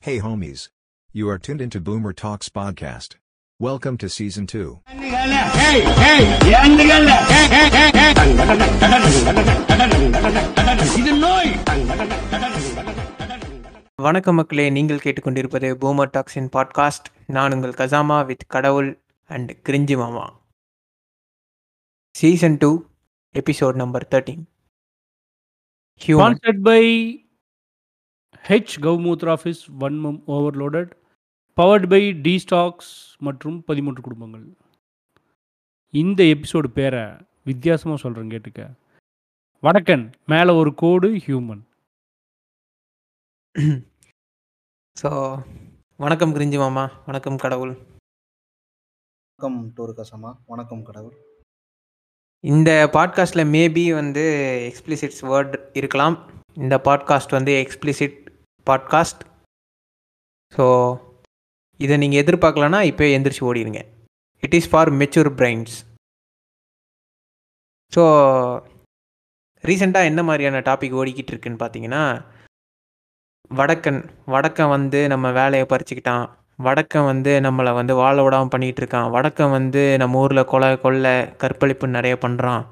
Hey homies. You are tuned into Boomer Talks podcast. Welcome to season 2. ஏய் ஏய் ஏந்துகல்ல ஏய் ஏய் ஏய் ஏய் இது நோய் வணக்கம் மக்களே நீங்கள் கேட்டுக்கொண்டிருப்பது பூமர் டாக்ஸின் பாட்காஸ்ட் நான் உங்கள் கசாமா வித் கடவுள் அண்ட் கிரிஞ்சி மாமா season two episode number thirteen Sponsored by H. Gaumutra office Vanmam overloaded powered by D stocks மற்றும் பதிமூன்று குடும்பங்கள். இந்த எபிசோடு பேரை வித்தியாசமாக சொல்கிறேன் கேட்டுக்க. வடக்கன் மேலே ஒரு கோடு ஹியூமன் ஸோ வணக்கம் கிரிஞ்சி மாமா வணக்கம் கடவுள். வணக்கம் டூரு கசமா. வணக்கம் கடவுள். இந்த பாட்காஸ்ட்டில் மேபி வந்து எக்ஸ்பிளிசிட்ஸ் வேர்ட் இருக்கலாம். இந்த பாட்காஸ்ட் வந்து எக்ஸ்பிளிசிட் பாட்காஸ்ட் ஸோ இதை நீங்கள் எதிர்பார்க்கலன்னா இப்போ எந்திரிச்சு ஓடிடுங்க. It is for mature brains so ரீசெண்டாக என்ன மாதிரியான டாபிக் ஓடிக்கிட்டு இருக்குன்னு பார்த்தீங்கன்னா வடக்கன் வடக்கன் வந்து நம்ம வேலையை பறிச்சுக்கிட்டான். வடக்கன் வந்து நம்மளை வந்து வாழ விடாமல் பண்ணிகிட்டு இருக்கான். வடக்கன் வந்து நம்ம ஊரில் கொலை கொள்ளை கற்பழிப்பு நிறைய பண்ணுறான்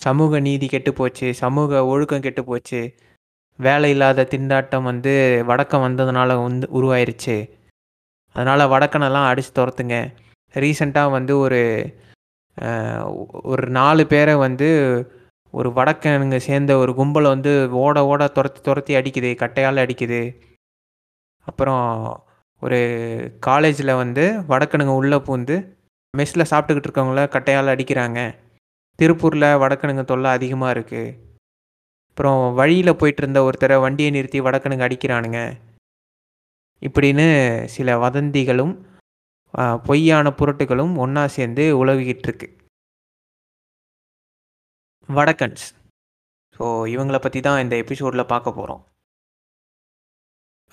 சமூக நீதி கெட்டு போச்சு. சமூக ஒழுக்கம் கெட்டு போச்சு. வேலை இல்லாத திண்டாட்டம் வந்து வடக்கம் வந்ததுனால வந்து உருவாயிருச்சு. அதனால் வடக்கனெல்லாம் அடித்து துரத்துங்க. ரீசண்டாக வந்து ஒரு ஒரு நாலு பேரை வந்து ஒரு வடக்கனுங்க சேர்ந்த ஒரு கும்பலை வந்து ஓட ஓட துரத்தி துரத்தி அடிக்குது. கட்டையால் அடிக்குது. அப்புறம் ஒரு காலேஜில் வந்து வடக்கனுங்க உள்ளே பூந்து மெஸ்ஸில் சாப்பிட்டுக்கிட்டு இருக்கவங்கள கட்டையால் அடிக்கிறாங்க. திருப்பூரில் வடக்கனுங்க தொல்லை அதிகமாக இருக்குது அப்புறம் வழியில் போயிட்டு இருந்த ஒருத்தரை வண்டியை நிறுத்தி வடக்கனுங்க அடிக்கிறானுங்க. இப்படின்னு சில வதந்திகளும் பொய்யான புரட்டுகளும் ஒன்றா சேர்ந்து உலவிக்கிட்டு இருக்கு. வடக்கன்ஸ். ஸோ இவங்களை பற்றி தான் இந்த எபிசோடில் பார்க்க போகிறோம்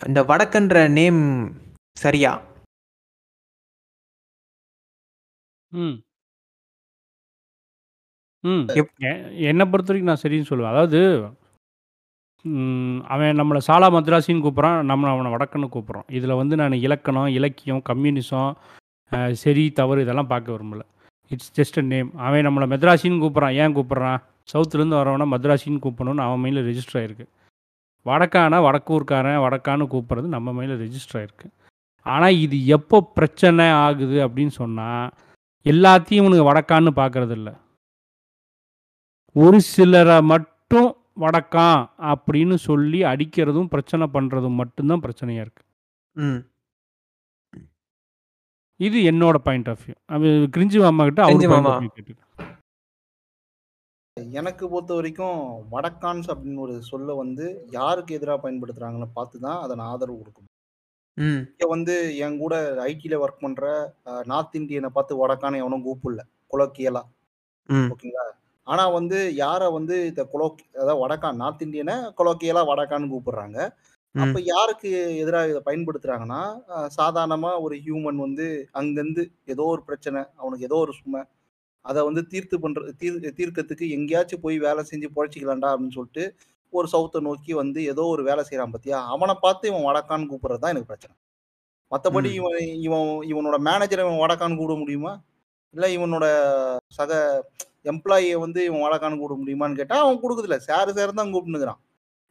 இந்த வடக்கன்ற நேம் சரியா? ம். ம். எப் எ என்ன பொறுத்தவரைக்கும் நான் சரின்னு சொல்லுவேன். அதாவது அவன் நம்மளை சாலா மத்ராசின்னு கூப்பிட்றான் நம்ம அவனை வடக்குன்னு கூப்பிட்றோம் இதில் வந்து நான் இலக்கணம், இலக்கியம், கம்யூனிசம், அ சரி, தவறு இதெல்லாம் பார்க்க விரும்பல. It's just a name. அவன் நம்மளை மெத்ராசின்னு கூப்பிட்றான் ஏன் கூப்பிட்றான் சவுத்துலேருந்து வரவன மத்ராசின்னு கூப்பிடணும்னு அவன் மைண்ட்ல ரெஜிஸ்டர் ஆயிருக்கு. வடக்கானா வடக்கூர்காரன் வடக்கான்னு கூப்பிட்றது நம்ம மைண்ட்ல ரெஜிஸ்டர் ஆயிருக்கு. ஆனால் இது எப்போ பிரச்சனை ஆகுது அப்படின்னு சொன்னால் எல்லாத்தையும் இவனுக்கு வடக்கான்னு பார்க்கறது இல்ல ஒரு சிலரை மட்டும் வடக்கான் அப்படின்னு சொல்லி அடிக்கிறதும் பிரச்சனை பண்ணுறதும் மட்டும்தான் பிரச்சனையாக இருக்கு. ம். இது என்னோட பாயிண்ட் ஆஃப் வியூ அது கிரிஞ்சி மாமா கிட்ட அவர். எனக்கு பொறுத்த வரைக்கும் வடக்கான்ஸ் அப்படின்னு ஒரு சொல்ல வந்து யாருக்கு எதிராக பயன்படுத்துறாங்கன்னு பார்த்து தான் அதை நான் ஆதரவு கொடுக்கணும் ம். இங்க வந்து என் கூட ஐடியில் ஒர்க் பண்ற நார்த் இந்தியனை பார்த்து வடக்கான எவனும் கூப்பிடல. குலோக்கியலா. ம். ஓகேங்களா? ஆனா வந்து யாரை வந்து இந்த குலோக் அதாவது வடக்கான் நார்த் இந்தியனை குலோக்கியலா வடக்கான்னு கூப்பிடுறாங்க. ம். அப்ப யாருக்கு எதிராக இதை பயன்படுத்துறாங்கன்னா அஹ், சாதாரணமா ஒரு ஹியூமன் வந்து அங்கிருந்து ஏதோ ஒரு பிரச்சனை அவனுக்கு ஏதோ ஒரு சுமை அதை வந்து தீர்த்து பண்ற தீர் தீர்க்கறதுக்கு எங்கேயாச்சும் போய் வேலை செஞ்சு பொழைச்சிக்கலாம்டா அப்படின்னு சொல்லிட்டு ஒரு சவுத்தை நோக்கி வந்து ஏதோ ஒரு வேலை செய்யறான் பத்தியா? அவனை பார்த்து இவன் வடக்கான்னு கூப்பிடுறது தான் எனக்கு பிரச்சனை. மற்றபடி. இவன் இவன் இவனோட மேனேஜரை இவன் வடக்கான்னு கூப்பிட முடியுமா? இல்லை இவனோட சக எம்ப்ளாயியை வந்து இவன் வடக்கான்னு கூப்பிட முடியுமான்னு கேட்டா அவன் கொடுக்குதில்ல சாரு சார் தான் கூப்பிட்டுக்கிறான்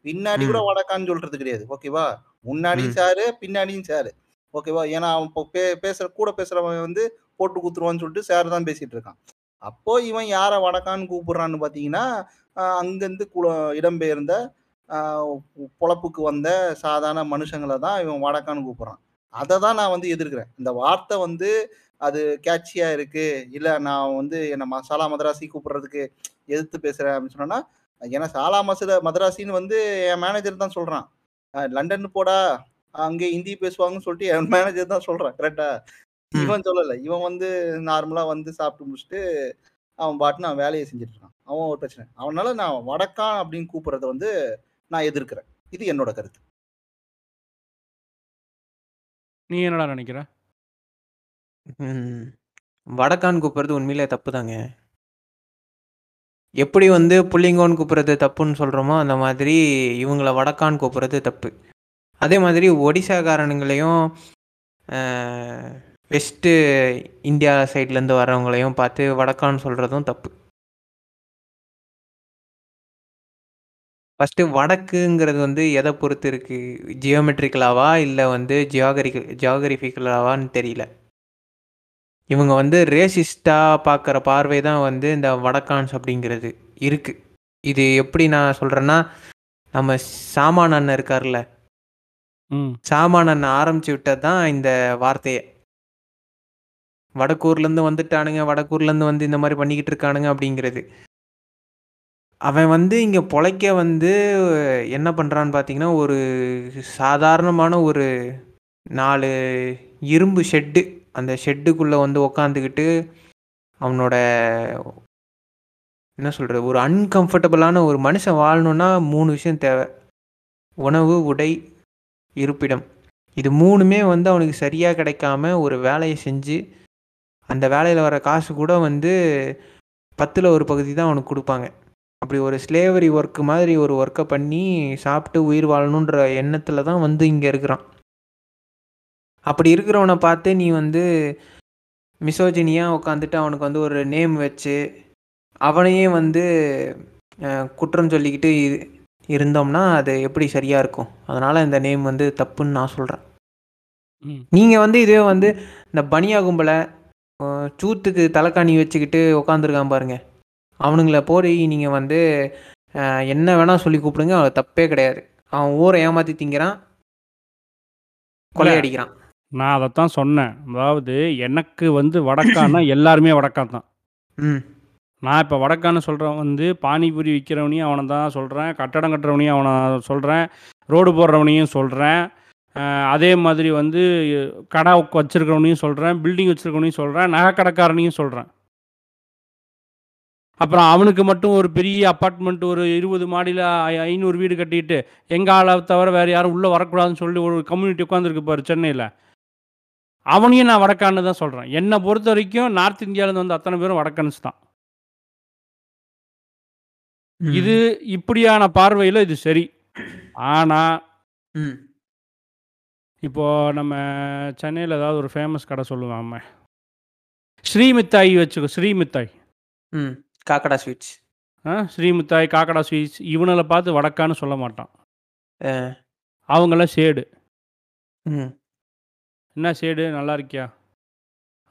பின்னாடி கூட. வடக்கான்னு சொல்றது கிடையாது. ஓகேவா முன்னாடியும். சாரு பின்னாடியும் சாரு. ஓகேவா ஏன்னா அவன் இப்போ பே பேசுற கூட பேசுறவன் வந்து போட்டு குத்துருவான்னு சொல்லிட்டு சார் தான் பேசிட்டு இருக்கான். அப்போ இவன் யாரை வடக்கான்னு கூப்பிடுறான்னு பார்த்தீங்கன்னா அங்கிருந்து குல இடம்பெயர்ந்த பொழப்புக்கு வந்த சாதாரண மனுஷங்களை தான் இவன் வடக்கான்னு கூப்பிடுறான். அதை தான் நான் வந்து எதிர்க்கிறேன். இந்த வார்த்தை வந்து அது கேட்சியா இருக்கு. இல்ல நான் வந்து என்ன மசாலா மதராசி கூப்பிடுறதுக்கு எதிர்த்து பேசுறேன் அப்படின்னு சொன்னா ஏன்னா சாலா மசத மதராசின்னு வந்து என் மேனேஜர் தான் சொல்றான். அஹ் லண்டன் போடா அங்கே ஹிந்தி பேசுவாங்கன்னு சொல்லிட்டு என் மேனேஜர் தான் சொல்றான் கரெக்டா ம். இவன் சொல்லல. இவன் வந்து நார்மலா வந்து சாப்பிட்டு முடிச்சுட்டு அவன் பாட்டு நான் வேலையை செஞ்சுட்டு இருக்கான். அவன் ஒரு பிரச்சனை. அவனால நான் வடக்கான் அப்படின்னு கூப்பிடுறத வந்து நான் எதிர்க்கிறேன். இது என்னோட கருத்து. நீ என்னடா நினைக்கிற? ம். வடக்கான்னு கூப்பிடுறது உண்மையிலே தப்பு தாங்க எப்படி வந்து புள்ளிங்கோன்னு கூப்பிடுறது தப்புன்னு சொல்கிறோமோ அந்த மாதிரி இவங்கள வடக்கான்னு கூப்பிடுறது தப்பு. அதே மாதிரி ஒடிசாக்காரனுங்களையும் வெஸ்ட்டு இந்தியா சைட்லேருந்து வர்றவங்களையும் பார்த்து வடக்கான்னு சொல்கிறதும் தப்பு. ஃபஸ்ட்டு வடக்குங்கிறது வந்து எதை பொறுத்து இருக்குது ஜியோமெட்ரிக்கலாவா இல்லை வந்து ஜியாகரிக்க ஜியாகரிஃபிக்கலாவான்னு தெரியல. இவங்க வந்து ரேசிஸ்டாக பார்க்குற பார்வை தான் வந்து இந்த வடக்கான்ஸ் அப்படிங்கிறது இருக்குது இது எப்படி நான் சொல்கிறேன்னா நம்ம சாமான் அண்ணன் இருக்கார்ல ம். சாமான் அண்ணன் ஆரம்பிச்சு விட்டது தான் இந்த வார்த்தையை. வடக்கூர்லேருந்து வந்துட்டானுங்க வடக்கூர்லேருந்து வந்து இந்த மாதிரி பண்ணிக்கிட்டு இருக்கானுங்க அப்படிங்கிறது. அவன் வந்து இங்கே பொழைக்க வந்து என்ன பண்ணுறான்னு பார்த்தீங்கன்னா ஒரு சாதாரணமான ஒரு நாலு இரும்பு ஷெட்டு அந்த ஷெட்டுக்குள்ளே வந்து உக்காந்துக்கிட்டு அவனோட என்ன சொல்கிறது ஒரு அன்கம்ஃபர்டபுளான ஒரு மனுஷன் வாழணுன்னா மூணு விஷயம் தேவை. உணவு உடை இருப்பிடம். இது மூணுமே வந்து அவனுக்கு சரியாக கிடைக்காம ஒரு வேலையை செஞ்சு அந்த வேலையில் வர காசு கூட வந்து பத்தில் ஒரு பகுதி தான் அவனுக்கு கொடுப்பாங்க. அப்படி ஒரு ஸ்லேவரி ஒர்க்கு மாதிரி ஒரு ஒர்க்கை பண்ணி சாப்பிட்டு உயிர் வாழணுன்ற எண்ணத்தில் தான் வந்து இங்கே இருக்கிறான். அப்படி இருக்கிறவனை பார்த்து நீ வந்து மிசோஜினியாக உட்காந்துட்டு அவனுக்கு வந்து ஒரு நேம் வச்சு அவனையே வந்து குற்றம் சொல்லிக்கிட்டு இரு- இருந்தோம்னா அது எப்படி சரியாக இருக்கும்? அதனால் இந்த நேம் வந்து தப்புன்னு நான் சொல்கிறேன் நீங்கள் வந்து இதுவே வந்து இந்த பனியா கும்பலை சூத்துக்கு தலைக்காணி வச்சுக்கிட்டு உட்காந்துருக்கான் பாருங்க. அவனுங்கள போய் நீங்கள் வந்து என்ன வேணால் சொல்லி கூப்பிடுங்க அவன் தப்பே கிடையாது. அவன் ஊரை ஏமாற்றி திங்கிறான். கொள்ளையடிக்கிறான். நான் அதைத்தான் சொன்னேன். அதாவது எனக்கு வந்து வடக்கான்னா எல்லாருமே வடக்கான் தான். ம். நான் இப்போ வடக்கான்னு சொல்கிறவன் வந்து பானிபூரி விற்கிறவனையும் அவனை தான் சொல்கிறேன் கட்டடம் கட்டுறவனையும் அவனை சொல்கிறேன் ரோடு போடுறவனையும் சொல்கிறேன் அதே மாதிரி வந்து கடை வச்சுருக்கிறவனையும் சொல்கிறேன் பில்டிங் வச்சுருக்கவனையும் சொல்கிறேன் நகை கடைக்காரனையும் சொல்கிறேன் அப்புறம் அவனுக்கு மட்டும் ஒரு பெரிய அப்பார்ட்மெண்ட் ஒரு இருபது மாடியில் ஐநூறு வீடு கட்டிட்டு எங்கள் ஆளை தவிர வேறு யாரும் உள்ளே வரக்கூடாதுன்னு சொல்லி ஒரு கம்யூனிட்டி உட்காந்துருக்கு பாரு சென்னையில். அவனையும் நான் வடக்கான்னு தான் சொல்கிறேன் என்னை பொறுத்த வரைக்கும் நார்த் இந்தியாவிலேருந்து வந்து அத்தனை பேரும் வடக்கன்ஸ் தான். இது இப்படியான பார்வையில் இது சரி. ஆனால் ம். இப்போ நம்ம சென்னையில் ஏதாவது ஒரு ஃபேமஸ் கடை சொல்லுவாம ஸ்ரீமித்தாய் வச்சுக்கோ ஸ்ரீமித்தாய். ம். காக்கடா ஸ்வீட்ஸ் ஆ ஸ்ரீமித்தாய் காக்கடா ஸ்வீட்ஸ் இவனை பார்த்து வடக்கான்னு சொல்ல மாட்டான். அவங்களாம் ஷேடு ம். என்ன ஷேடு நல்லா இருக்கியா?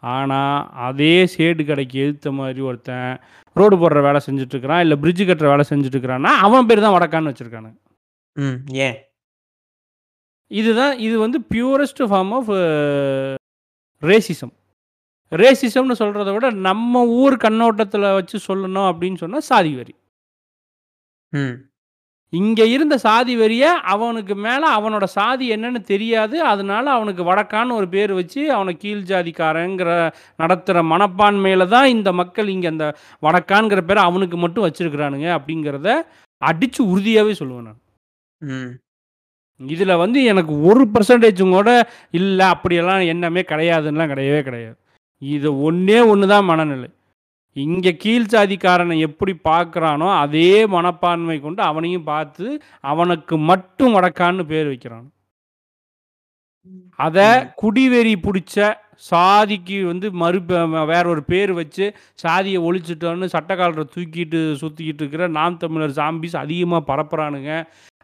ஆனால் அதே ஷேடு கடைக்கு எதிர்த்த மாதிரி ஒருத்தன் ரோடு போடுற வேலை செஞ்சுட்ருக்கிறான் இல்லை பிரிட்ஜு கட்டுற வேலை செஞ்சுட்ருக்கிறான்னா அவன் பேர் தான் வடக்கான்னு வச்சுருக்கானு ம் ஏன்? இதுதான் இது வந்து பியூரஸ்ட் ஃபார்ம் ஆஃப் ரேசிசம் ரேசிசம்னு சொல்கிறத விட நம்ம ஊர் கண்ணோட்டத்தில் வச்சு சொல்லணும் அப்படின்னு சொன்னால் சாதி வரி. ம். இங்கே இருந்த சாதி வரியை அவனுக்கு மேலே அவனோட சாதி என்னன்னு தெரியாது. அதனால அவனுக்கு வடக்கான்னு ஒரு பேர் வச்சு அவனை கீழ் ஜாதிக்காரங்கிற நடத்துகிற மனப்பான்மையில் தான் இந்த மக்கள் இங்கே அந்த வடக்கான்கிற பேரை அவனுக்கு மட்டும் வச்சிருக்கிறானுங்க அப்படிங்கிறத அடித்து உறுதியாகவே சொல்லுவேன் நான். ம். இதில் வந்து எனக்கு ஒரு பர்சன்டேஜும் கூட இல்லை. அப்படியெல்லாம் எண்ணமே கிடையாதுன்னெலாம் கிடையவே கிடையாது. இது ஒன்றே ஒன்று தான் மனநிலை. இங்கே கீழ் சாதிக்காரனை எப்படி பார்க்குறானோ அதே மனப்பான்மை கொண்டு அவனையும் பார்த்து அவனுக்கு மட்டும் வடக்கான்னு பேர் வைக்கிறான். அதை குடிவெறி பிடிச்ச சாதிக்கு வந்து மறு வேற ஒரு பேர் வச்சு சாதியை ஒழிச்சிட்டோன்னு சட்டக்காலரை தூக்கிட்டு சுற்றிக்கிட்டு இருக்கிற நாம் தமிழர் சாம்பிஸ் அதிகமாக பரப்புறானுங்க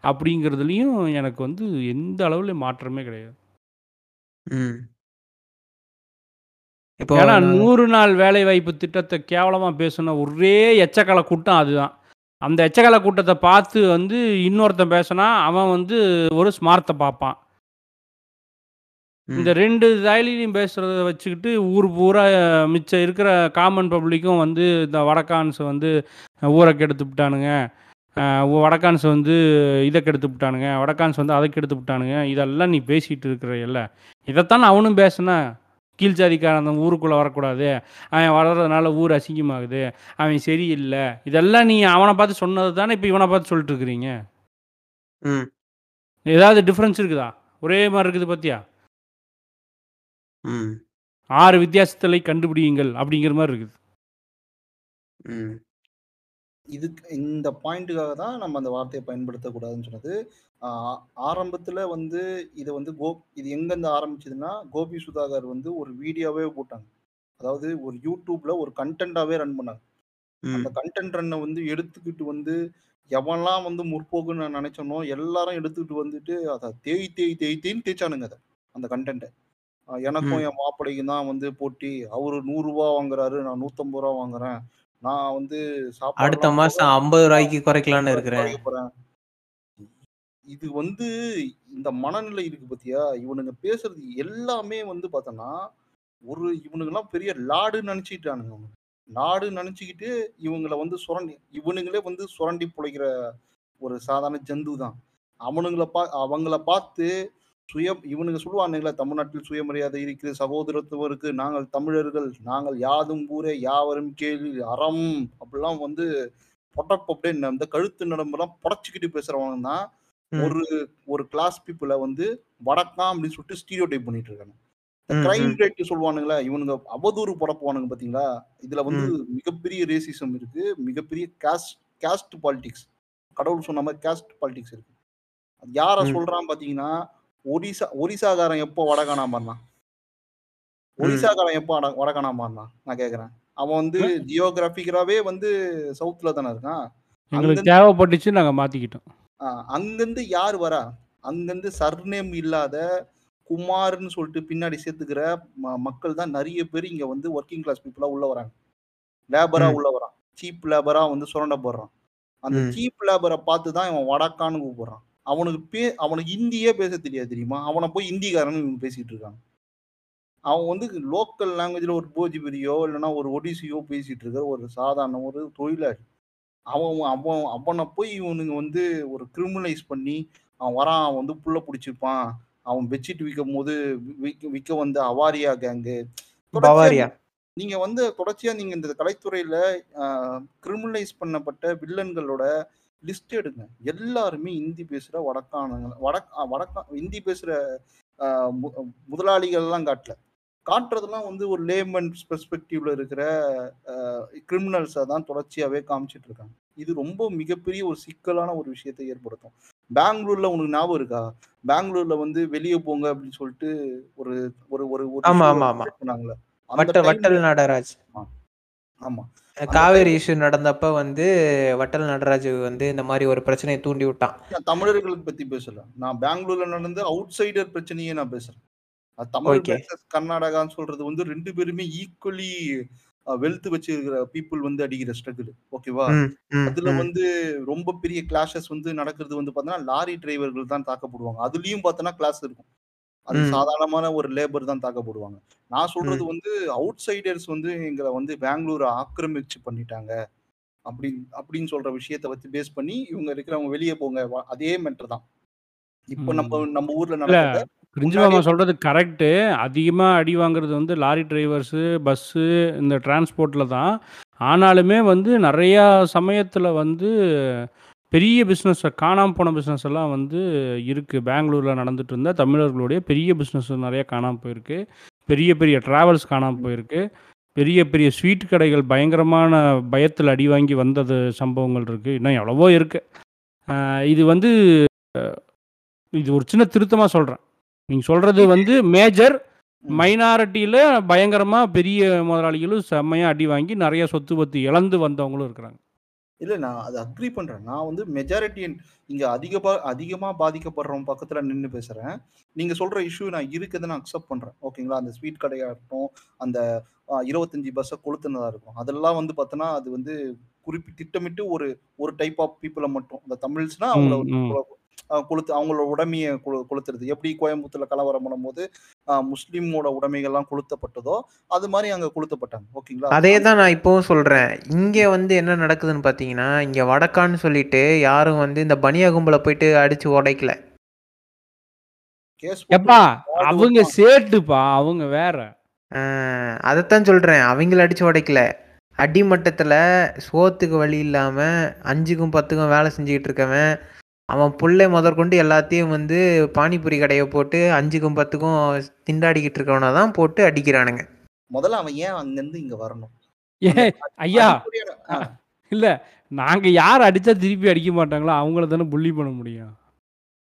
அப்படிங்கிறதுலையும் எனக்கு வந்து எந்த அளவில் மாற்றமே கிடையாது. ம். இப்போ ஏன்னா நூறு நாள் வேலை வாய்ப்பு திட்டத்தை கேவலமாக பேசின ஒரே எச்சக்கலை கூட்டம் அதுதான். அந்த எச்சக்கலை கூட்டத்தை பார்த்து வந்து இன்னொருத்தன் பேசினா அவன் வந்து ஒரு ஸ்மார்த்தை பார்ப்பான். இந்த ரெண்டு தயலிலையும் பேசுகிறத வச்சுக்கிட்டு ஊர் பூரா மிச்சம் இருக்கிற காமன் பப்ளிக்கும் வந்து இந்த வடக்கான்ஸ் வந்து ஊரை கெடுத்து விட்டானுங்க. வடக்கான்ஸ் வந்து இதை கெடுத்து விட்டானுங்க. வடக்கான்ஸ் வந்து அதை கெடுத்து விட்டானுங்க. இதெல்லாம் நீ பேசிகிட்டு இருக்கிற இல்ல. இதைத்தான் அவனும் பேசுனா கீழ் ஜாதிக்காரன் அந்த ஊருக்குள்ளே வரக்கூடாது. அவன் வளர்றதுனால ஊர் அசிங்கமாகுது. அவன் சரியில்லை. இதெல்லாம் நீ அவனை பார்த்து சொன்னது தானே இப்போ இவனை பார்த்து சொல்லிட்டு இருக்கிறீங்க? ம். ஏதாவது டிஃப்ரென்ஸ் இருக்குதா? ஒரே மாதிரி இருக்குது பார்த்தியா? ம். ஆறு வித்தியாசத்தலை கண்டுபிடியுங்கள் அப்படிங்கிற மாதிரி இருக்குது. ம். இதுக்கு இந்த பாயிண்ட்டுக்காக தான் நம்ம அந்த வார்த்தையை பயன்படுத்தக்கூடாதுன்னு சொன்னது. ஆரம்பத்துல வந்து இது வந்து கோ இது எங்கேருந்து ஆரம்பிச்சதுன்னா கோபி சுதாகர் வந்து ஒரு வீடியோவே போட்டாங்க. அதாவது ஒரு யூடியூப்ல ஒரு கண்டென்ட்டாவே ரன் பண்ணாங்க. அந்த கண்டென்ட் ரன்னை வந்து எடுத்துக்கிட்டு வந்து எவன்லாம் வந்து முற்போக்குன்னு நான் நினைச்சனோ எல்லாரும் எடுத்துக்கிட்டு வந்துட்டு அதை தேய் தேய் தேய் தேய்ன்னு தேய்ச்சானுங்க அதை அந்த கண்டென்ட்டை. எனக்கும். என் மாப்பிள்ளைக்கும் தான் வந்து போட்டி. அவரு நூறு ரூபா வாங்குறாரு நான் நூத்தம்பது ரூபா வாங்குறேன். நான் வந்து சாப்பாடு அடுத்த மாசம் ஐம்பது ரூபாய்க்கு குறைக்கலான்னு இருக்கிறேன். இது வந்து இந்த மனநிலை இருக்கு பாத்தியா? இவனுங்க பேசுறது எல்லாமே வந்து பார்த்தோன்னா ஒரு இவனுங்கெல்லாம் பெரிய லாடு நினச்சிக்கிட்டானுங்க அவனுங்க. லாடு நினச்சிக்கிட்டு இவங்களை வந்து சுரண்டி இவனுங்களே வந்து சுரண்டி பிழைக்கிற ஒரு சாதாரண ஜந்து தான். அவனுங்களை பா அவங்கள பார்த்து சுய இவனுங்க சொல்லுவானுங்களே தமிழ்நாட்டில் சுயமரியாதை இருக்குது சகோதரத்துவம் இருக்கு நாங்கள் தமிழர்கள் நாங்கள் யாதும் ஊரே யாவரும் கேள்வி அறம் அப்படிலாம் வந்து பொட்டப் அப்படியே இந்த கழுத்து நடம்பெல்லாம் புடச்சிக்கிட்டு பேசுறவங்க தான். ஒரு ஒரு கிளாஸ் பீப்புளை வந்து வடக்காம் அப்படின்னு சொல்லிட்டு ஸ்டீரியோ டைப் பண்ணிட்டு இருக்காங்க கிரைம். ரேட் சொல்லுவானுங்களா இவனுங்க அவதூறு பரப்புவானுங்க பாத்தீங்களா? இதுல வந்து மிகப்பெரிய ரேசிசம் இருக்கு மிகப்பெரிய காஸ்ட் காஸ்ட் பாலிடிக்ஸ் கடவுள் சொன்ன மாதிரி காஸ்ட் பாலிடிக்ஸ் இருக்கு. அது யார. சொல்றான் பாத்தீங்கன்னா ஒரிசா ஒரிசாக்காரன் எப்போ வடகானா மாறினான்? ஒரிசாக்காரன் எப்போ வட- வடகானா மாறினான்? நான் கேக்குறேன். அவன் வந்து ஜியோகிராபிக்கலாவே வந்து சவுத்ல தானே இருக்கான். எங்களுக்கு தேவைப்பட்டுச்சு நாங்கள் மாற்றிக்கிட்டோம் ஆஹ் அங்கிருந்து யார் வரா? அங்கிருந்து சர்நேம் இல்லாத குமார்னு சொல்லிட்டு பின்னாடி சேர்த்துக்கிற ம- மக்கள் தான் நிறைய பேர் இங்க வந்து ஒர்க்கிங் கிளாஸ் பீப்புளா உள்ள வராங்க. லேபரா. உள்ள வரான். சீப் லேபரா வந்து சுரண்ட போடுறான். அந்த. சீப் லேபரை பார்த்து தான் இவன் வடக்கான்னு கூப்பிடுறான். அவனுக்கு பே அவனுக்கு இந்தியே பேச தெரியாது தெரியுமா? அவனை போய் இந்திக்காரன் இவங்க பேசிட்டு இருக்காங்க அவன் வந்து லோக்கல் லாங்குவேஜ்ல ஒரு போஜிபுரியோ இல்லைன்னா ஒரு ஒடிசியோ பேசிட்டு இருக்க ஒரு சாதாரண ஒரு தொழிலாளி. அவன் அவன் அவனை போய் இவனுங்க வந்து ஒரு கிரிமினலைஸ் பண்ணி அவன் வரான் அவன் வந்து புள்ள பிடிச்சிருப்பான். அவன் பெட்ஷீட் விற்கும் போது விற்க வந்த அவாரியா கேங்கு நீங்க வந்து தொடர்ச்சியா நீங்க இந்த கலைத்துறையில கிரிமினலைஸ் பண்ணப்பட்ட வில்லன்களோட லிஸ்ட் எடுங்க. எல்லாருமே இந்தி பேசுற வடக்கானங்க வடக் அஹ் வடக்கா இந்தி பேசுற ஆஹ் மு- முதலாளிகள்லாம் காட்டல. காட்டுறதெல்லாம் வந்து ஒரு லேமன் பெர்ஸ்பெக்டிவ்ல இருக்கிற கிரிமினல்ஸை தான் தொடர்ச்சியாவே காமிச்சிட்டு இருக்காங்க. இது ரொம்ப மிகப்பெரிய ஒரு சிக்கலான ஒரு விஷயத்தை ஏற்படுத்தும். பெங்களூர்ல உனக்கு ஞாபகம் இருக்கா? பெங்களூர்ல வந்து வெளியே போங்க அப்படின்னு சொல்லிட்டு ஒரு ஒரு ஒரு time- வட்டல் நடராஜ். ஆமா காவேரி இஷ்யூ நடந்தப்ப வந்து வட்டல் நடராஜ் வந்து இந்த மாதிரி ஒரு பிரச்சனையை தூண்டி விட்டான் தமிழர்களுக்கு பத்தி பேசல. நான் பெங்களூர்ல நடந்த அவுட் சைடர் பிரச்சனையே நான் பேசுறேன் தமிழ் கர்நாடகான்னு சொல்றது வந்து ரெண்டு பேருமே ஈக்குவலி வெல்த் வச்சிருக்கிற பீப்புள் வந்து அடிக்கிற ஸ்ட்ரகிள் ஓகேவா? அதுல. வந்து ரொம்ப பெரிய கிளாஷஸ் வந்து நடக்கிறது வந்து பார்த்தோன்னா லாரி டிரைவர்கள் தான் தாக்கப்படுவாங்க. அதுலயும் பார்த்தோன்னா கிளாஸ் இருக்கும். அது. சாதாரணமான ஒரு லேபர் தான் தாக்கப்படுவாங்க. நான் சொல்றது வந்து அவுட் சைடர்ஸ் வந்து எங்களை வந்து பெங்களூரை ஆக்கிரமிச்சு பண்ணிட்டாங்க. அப்படி அப்படின்னு சொல்ற விஷயத்த வச்சு பேஸ் பண்ணி இவங்க இருக்கிறவங்க வெளியே போங்க. அதே மெட்டர் தான். இப்போ. நம்ம நம்ம ஊர்ல இல்ல நடக்கிறத பிரிஞ்சு முன்னாடியே மாமா சொல்கிறது கரெக்டு அதிகமாக அடி வாங்குறது வந்து லாரி டிரைவர்ஸு பஸ்ஸு இந்த டிரான்ஸ்போர்ட்டில் தான். ஆனாலுமே வந்து நிறையா சமயத்தில் வந்து பெரிய பிஸ்னஸ் காணாமல் போன பிஸ்னஸ் எல்லாம் வந்து இருக்குது பெங்களூரில் நடந்துட்டு இருந்த தமிழர்களுடைய பெரிய பிஸ்னஸ் நிறையா காணாமல் போயிருக்கு. பெரிய பெரிய ட்ராவல்ஸ் காணாமல் போயிருக்கு. பெரிய பெரிய ஸ்வீட் கடைகள் பயங்கரமான பயத்தில் அடி வாங்கி வந்தது சம்பவங்கள் இருக்குது இன்னும் எவ்வளவோ இருக்குது இது வந்து இது ஒரு சின்ன திருத்தமாக சொல்கிறேன் நீங்கள் சொல்கிறது வந்து மேஜர். மைனாரிட்டியில் பயங்கரமாக பெரிய முதலாளிகளும் செம்மையாக அடி வாங்கி நிறைய சொத்து பத்து இழந்து வந்தவங்களும் இருக்கிறாங்க. இல்ல நான் அதை அக்ரி பண்றேன். நான் வந்து மெஜாரிட்டி இங்க அதிக பா- அதிகமா பாதிக்கப்படுறவங்க பக்கத்துல நின்னு பேசுறேன். நீங்க சொல்ற இஷ்யூ நான் இருக்குதை நான் அக்செப்ட் பண்றேன். ஓகேங்களா அந்த ஸ்வீட் கடையா இருக்கட்டும் அந்த இருபத்தஞ்சு பஸ்ஸை கொளுத்துனதா இருக்கும் அதெல்லாம் வந்து பார்த்தோன்னா அது வந்து குறிப்பி திட்டமிட்டு ஒரு ஒரு டைப் ஆஃப் பீப்புளை மட்டும். இந்த தமிழ்ஸ்னா அவங்கள கொளுத்து அவங்களோட உடைமையை கொளு- கொளுத்துறது. எப்படி கோயம்புத்தூர்ல கலவரம் பண்ணும்போது முஸ்லிமோட உடைமைகள்லாம் கொளுத்தப்பட்டதோ அது மாதிரி அங்க கொளுத்தப்பட்டாங்க. ஓகேங்களா? அதே தான் நான் இப்போவும் சொல்கிறேன் இங்கே வந்து என்ன நடக்குதுன்னு பார்த்தீங்கன்னா இங்கே வடக்கான்னு சொல்லிட்டு யாரும் வந்து இந்த பனியா கும்பலை போயிட்டு அடித்து உடைக்கல. கேஸ் எப்பா அவங்க சேட்டுப்பா அவங்க வேற. ஆஹ், அதைத்தான் சொல்கிறேன் அவங்கள அடித்து உடைக்கல. அடிமட்டத்தில் சோத்துக்கு வழி இல்லாமல் அஞ்சுக்கும் பத்துக்கும் வேலை செஞ்சுக்கிட்டு இருக்கவன் அவன் புள்ளை முதற்கொண்டு எல்லாத்தையும் வந்து பானிபூரி கடையை போட்டு அஞ்சுக்கும் பத்துக்கும் திண்டாடிக்கிட்டு இருக்கவனை தான் போட்டு அடிக்கிறானுங்க. முதல்ல அவன் ஏன் அங்கிருந்து இங்க வரணும்? ஏ ஐயா இல்ல நாங்க யார் அடிச்சா திருப்பி அடிக்க மாட்டாங்களோ அவங்கள தானே புள்ளி பண்ண முடியும்.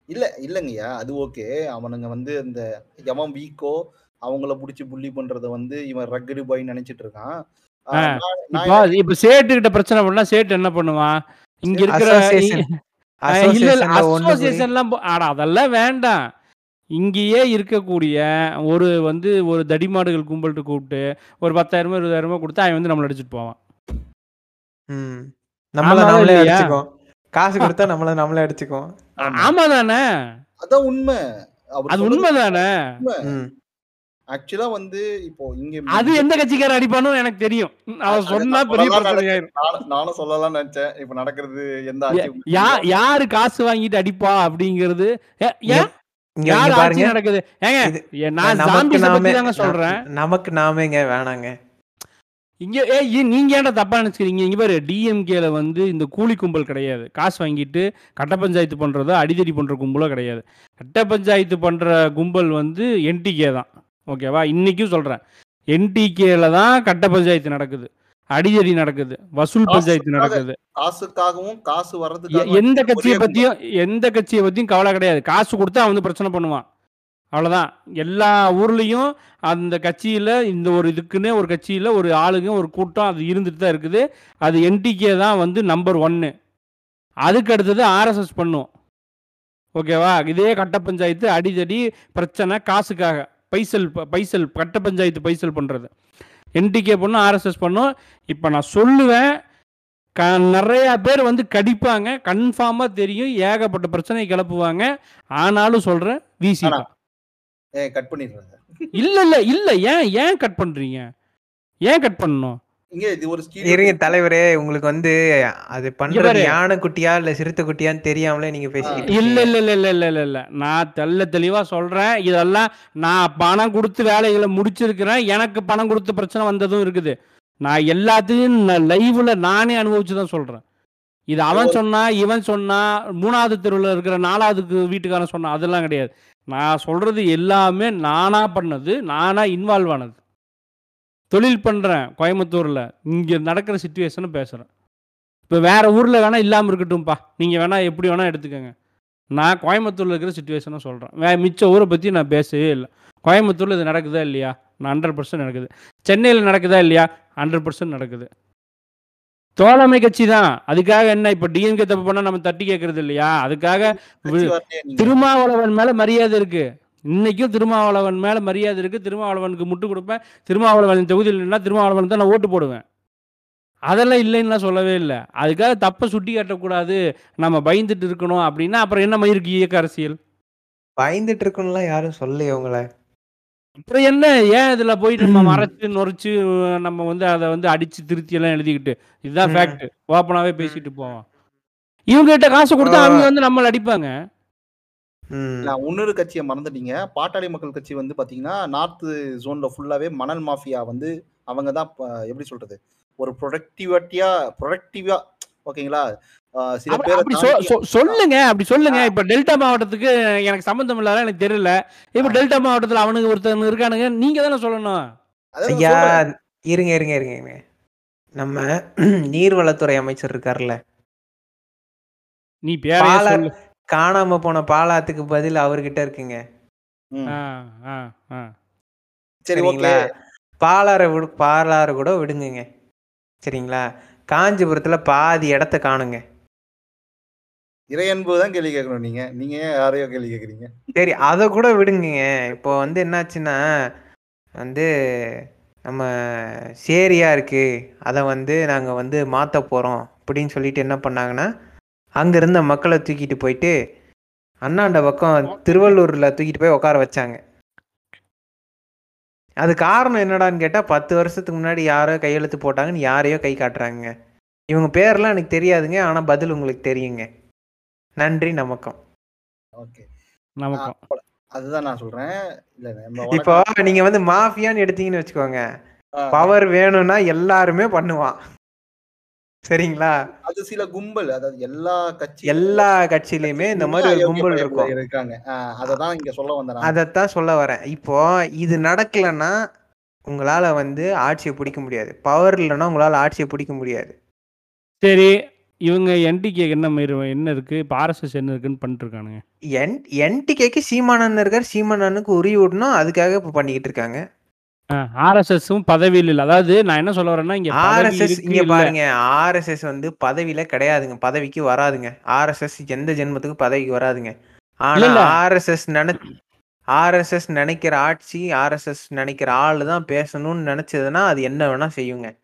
இல்ல இல்லங்கய்யா அது ஓகே. அவனுங்க வந்து இந்த எவன் வீக்கோ அவங்கள புடிச்சு புள்ளி பண்றத வந்து இவன் ரக்கடு பாய் நினைச்சிட்டு இருக்கான். இப்ப சேட்டு கிட்ட பிரச்சனை பண்ணா சேட்டு என்ன பண்ணுவான்? இங்க இருக்கிற அசோசியேஷன்லாம் போ- ஆனா அதெல்லாம் வேண்டாம் இங்கேயே இருக்கக்கூடிய ஒரு வந்து ஒரு தடிமாடுகள் கும்பல்ட்டு கூப்பிட்டு ஒரு பத்தாயிரமோ இருபதாயிரமோ கொடுத்தா அவன் வந்து நம்மளை அடிச்சுட்டு போவான் ம். நம்மள நம்மளே? அடிச்சுக்கோம் காசு கொடுத்தா நம்மள நம்மளே அடிச்சுக்கோம் ஆமா. தானே அதான் உண்மை அது சொல்றது உண்மைதானே ம். ஆக்சுவலா வந்து இப்போ இங்க அது எந்த கட்சிக்காரன் அடிப்பானு எனக்கு தெரியும். அவன் சொன்னா பெரிய சொல்லலாம் பிரச்சனை ஆயிரும் நானும் சொல்லலாம்னு நினைச்சேன். இப்ப நடக்கிறது எந்த யாரு காசு வாங்கிட்டு அடிப்பா அப்படிங்கிறது? நடக்குது? ஏங்க நான் சொல்றேன். நமக்கு நாமேங்க வேணாங்க. இங்க ஏ நீங்க ஏன்டா தப்பா நினைச்சுக்கிறீங்க? இங்க பாரு டிஎம்கேல வந்து இந்த கூலி கும்பல் கிடையாது. காசு வாங்கிட்டு கட்ட பஞ்சாயத்து பண்றதோ அடிதடி பண்ற கும்பலோ கிடையாது. கட்ட பஞ்சாயத்து பண்ற கும்பல் வந்து என்டிகே தான். ஓகேவா இன்னைக்கும் சொல்றேன். என்டிகேல தான் கட்ட பஞ்சாயத்து நடக்குது. அடிதடி நடக்குது. வசூல் பஞ்சாயத்து நடக்குது. காசுக்காகவும் காசு வர்றதுக்காக எந்த கட்சியை. பத்தியும் எந்த கட்சியை பத்தியும் கவலை கிடையாது. காசு கொடுத்தா அவன் வந்து பிரச்சனை பண்ணுவான். அவ்வளவுதான். எல்லா ஊர்லயும் அந்த கட்சியில இந்த ஒரு இதுக்குன்னு ஒரு கட்சியில ஒரு ஆளுங்க ஒரு கூட்டம் அது இருந்துட்டு தான் இருக்குது. அது என்டிகே தான் வந்து நம்பர் ஒன்னு அதுக்கு அடுத்தது ஆர்எஸ்எஸ் பண்ணும். ஓகேவா இதே கட்ட பஞ்சாயத்து அடிதடி பிரச்சனை காசுக்காக. பைசல் பைசல் கட்ட பஞ்சாயத்து பைசல் பண்றது. என்டிகே பண்ணும் ஆர்எஸ்எஸ் பண்ணும். இப்போ நான் சொல்லுவேன் க நிறைய பேர் வந்து கடிப்பாங்க. கன்ஃபார்மாக தெரியும் ஏகப்பட்ட பிரச்சனை கிளப்புவாங்க. ஆனாலும் சொல்கிறேன் விசி கட் பண்ணிடுறாங்க? இல்லை இல்லை இல்லை ஏன் ஏன் கட் பண்ணுறீங்க ஏன் கட் பண்ணணும்? இருங்க தலைவரே உங்களுக்கு வந்து அது பண்றது. யானை குட்டியா இல்ல சிறுத்தை குட்டியான்னு தெரியாமலே நீங்க பேசிக்கிட்டு இல்லை. இல்லை இல்லை இல்லை இல்லை இல்லை. நான் தெள்ள தெளிவாக சொல்கிறேன் இதெல்லாம் நான் பணம் கொடுத்து வேலைகளை முடிச்சிருக்கிறேன். எனக்கு பணம் கொடுத்து பிரச்சனை வந்ததும் இருக்குது. நான் எல்லாத்தையும் லைவில் நானே அனுபவிச்சு தான் சொல்கிறேன் இது அவன் சொன்னா இவன் சொன்னா மூணாவது தெருவில் இருக்கிற நாலாவது வீட்டுக்காரன் சொன்னா அதெல்லாம் கிடையாது. நான் சொல்றது எல்லாமே நானா பண்ணது நானா இன்வால்வ் ஆனது. தொழில் பண்றேன் கோயம்புத்தூர்ல. இங்க நடக்கிற சுச்சுவேஷனை பேசுறேன். இப்போ வேற ஊர்ல வேணா இல்லாம இருக்கட்டும்ப்பா நீங்க வேணா எப்படி வேணா எடுத்துக்கோங்க. நான் கோயம்புத்தூர்ல இருக்கிற சுச்சுவேஷனை சொல்றேன். வே மிச்ச ஊரை பத்தி நான் பேசவே இல்லை. கோயம்புத்தூர்ல இது நடக்குதா இல்லையா? ஹண்ட்ரட் பர்சன்ட் நடக்குது. சென்னையில் நடக்குதா இல்லையா? ஹண்ட்ரட் பர்சன்ட் நடக்குது. தோழமை கட்சி தான். அதுக்காக என்ன? இப்போ டிஎம்கே தப்பு பண்ணா நம்ம தட்டி கேட்கறது இல்லையா? அதுக்காக திருமாவளவன் மேல மரியாதை இருக்கு. இன்னைக்கும் திருமாவளவன் மேல மரியாதை இருக்கு. திருமாவளவனுக்கு முட்டு கொடுப்பேன். திருமாவளவன் தொகுதியில் நின்னா திருமாவளவன் தான் நான் ஓட்டு போடுவேன். அதெல்லாம் இல்லைன்னு நான் சொல்லவே இல்லை. அதுக்காக தப்பை சுட்டி காட்டக்கூடாது. நம்ம பயந்துட்டு இருக்கணும் அப்படின்னா அப்புறம் என்ன மயிருக்கு இயக்க அரசியல்? பயந்துட்டு இருக்கணும்லாம் யாரும் சொல்லலையே உங்களை. அப்புறம் என்ன? ஏன் இதுல போயிட்டு நம்ம மறைச்சு நொறைச்சு நம்ம வந்து அதை வந்து அடிச்சு திருத்தி எல்லாம் எழுதிக்கிட்டு? இதுதான். ஃபேக்ட் ஓப்பனாவே பேசிட்டு போவோம். இவங்க கிட்ட காசு கொடுத்தா அவங்க வந்து நம்மளை அடிப்பாங்க. இன்னொரு கட்சியை மறந்துட்டீங்க. பாட்டாளி மக்கள் கட்சி வந்து பாத்தீங்கன்னா நார்த் ஜோன்ல ஃபுல்லாவே மணல் மாஃபியா வந்து அவங்க தான் எப்படி சொல்றது? ஒரு ப்ரொடக்டிவிட்டியா ப்ரொடக்டிவா ஓகேங்களா? சில அப்படி- பேரை சொல்லுங்க. அப்படி சொல்லுங்க. இப்ப டெல்டா மாவட்டத்துக்கு எனக்கு சம்பந்தம் இல்லாத எனக்கு தெரியல. இப்ப டெல்டா மாவட்டத்துல அவனுக்கு ஒருத்தன் இருக்கானுங்க. நீங்க தானே சொல்லணும். நான் ஐயா. இருங்க இருங்க இருங்க இருங்க. நம்ம நீர்வளத்துறை அமைச்சர் இருக்கார்ல. நீ பேரையே பாலா சொல்லு. காணாம போன பாலாத்துக்கு பதில் அவர்கிட்ட இருக்குங்க. ம். ஆ, ஆ, ஆ. சரி ஓகே. சரிங்களா பாலாரை விடு பாலாறு கூட விடுங்குங்க. சரிங்களா? காஞ்சிபுரத்துல பாதி இடத்த காணுங்க. இறையன்பு தான் கேள்வி கேட்கணும் நீங்க. நீங்க ஏன் யாரையோ கேள்வி கேக்குறீங்க சரி அதை கூட விடுங்க இப்போ வந்து என்னாச்சுன்னா வந்து நம்ம சேரியா இருக்கு. அதை வந்து நாங்கள் வந்து மாற்ற போகிறோம் அப்படின்னு சொல்லிட்டு என்ன பண்ணாங்கன்னா அங்கே இருந்த மக்களை தூக்கிட்டு போயிட்டு அண்ணாண்ட பக்கம் திருவள்ளூரில் தூக்கிட்டு போய் உட்கார வச்சாங்க. அது காரணம் என்னடான்னு கேட்டால் பத்து வருஷத்துக்கு முன்னாடி யாரோ கையெழுத்து போட்டாங்கன்னு யாரையோ கை காட்டுறாங்க. இவங்க பேர்லாம் எனக்கு தெரியாதுங்க ஆனால் பதில் உங்களுக்கு தெரியுங்க. நன்றி நமக்கம். ஓகே. நமக்கும். அதுதான் நான் சொல்றேன். இல்ல இப்போ. நீங்க வந்து மாஃபியான்னு எடுத்தீங்கன்னு வச்சுக்கோங்க. பவர் வேணும்னா எல்லாருமே பண்ணுவான். சரிங்களா? அது சில கும்பல் அதாவது எல்லா கட்சி எல்லா கட்சியிலயுமே இந்த மாதிரி ஒரு கும்பல் இருக்கும். இருக்காங்க. அததான் இங்க சொல்ல வந்தேன். அதைத்தான் சொல்ல வரேன். இப்போ இது நடக்கலைன்னா உங்களால் வந்து ஆட்சியை பிடிக்க முடியாது. பவர் இல்லைன்னா உங்களால் ஆட்சியை பிடிக்க முடியாது. சரி இவங்க என்டிகே என்ன என்ன இருக்குது இப்போ ஆர்எஸ்எஸ் என்ன இருக்குன்னு பண்ணிட்டு இருக்கானுங்க என் என்டிகேக்கு சீமானன் இருக்கார். சீமானனுக்கு உரி விடணும். அதுக்காக இப்போ பண்ணிக்கிட்டு இருக்காங்க. ஆர்எஸ்எஸும் பதவியில் இல்லை. அதாவது நான் என்ன சொல்ல வரேன்னா இங்கே ஆர்எஸ்எஸ் இங்க பாருங்க. ஆர்எஸ்எஸ் வந்து பதவியில கிடையாதுங்க. பதவிக்கு வராதுங்க. ஆர்எஸ்எஸ் எந்த ஜென்மத்துக்கு பதவிக்கு வராதுங்க. ஆனா. ஆர்எஸ்எஸ் நினை ஆர்எஸ்எஸ் நினைக்கிற ஆட்சி ஆர்எஸ்எஸ் நினைக்கிற ஆளு தான் பேசணும்னு நினைச்சதுன்னா அது என்ன வேணா செய்யுங்க.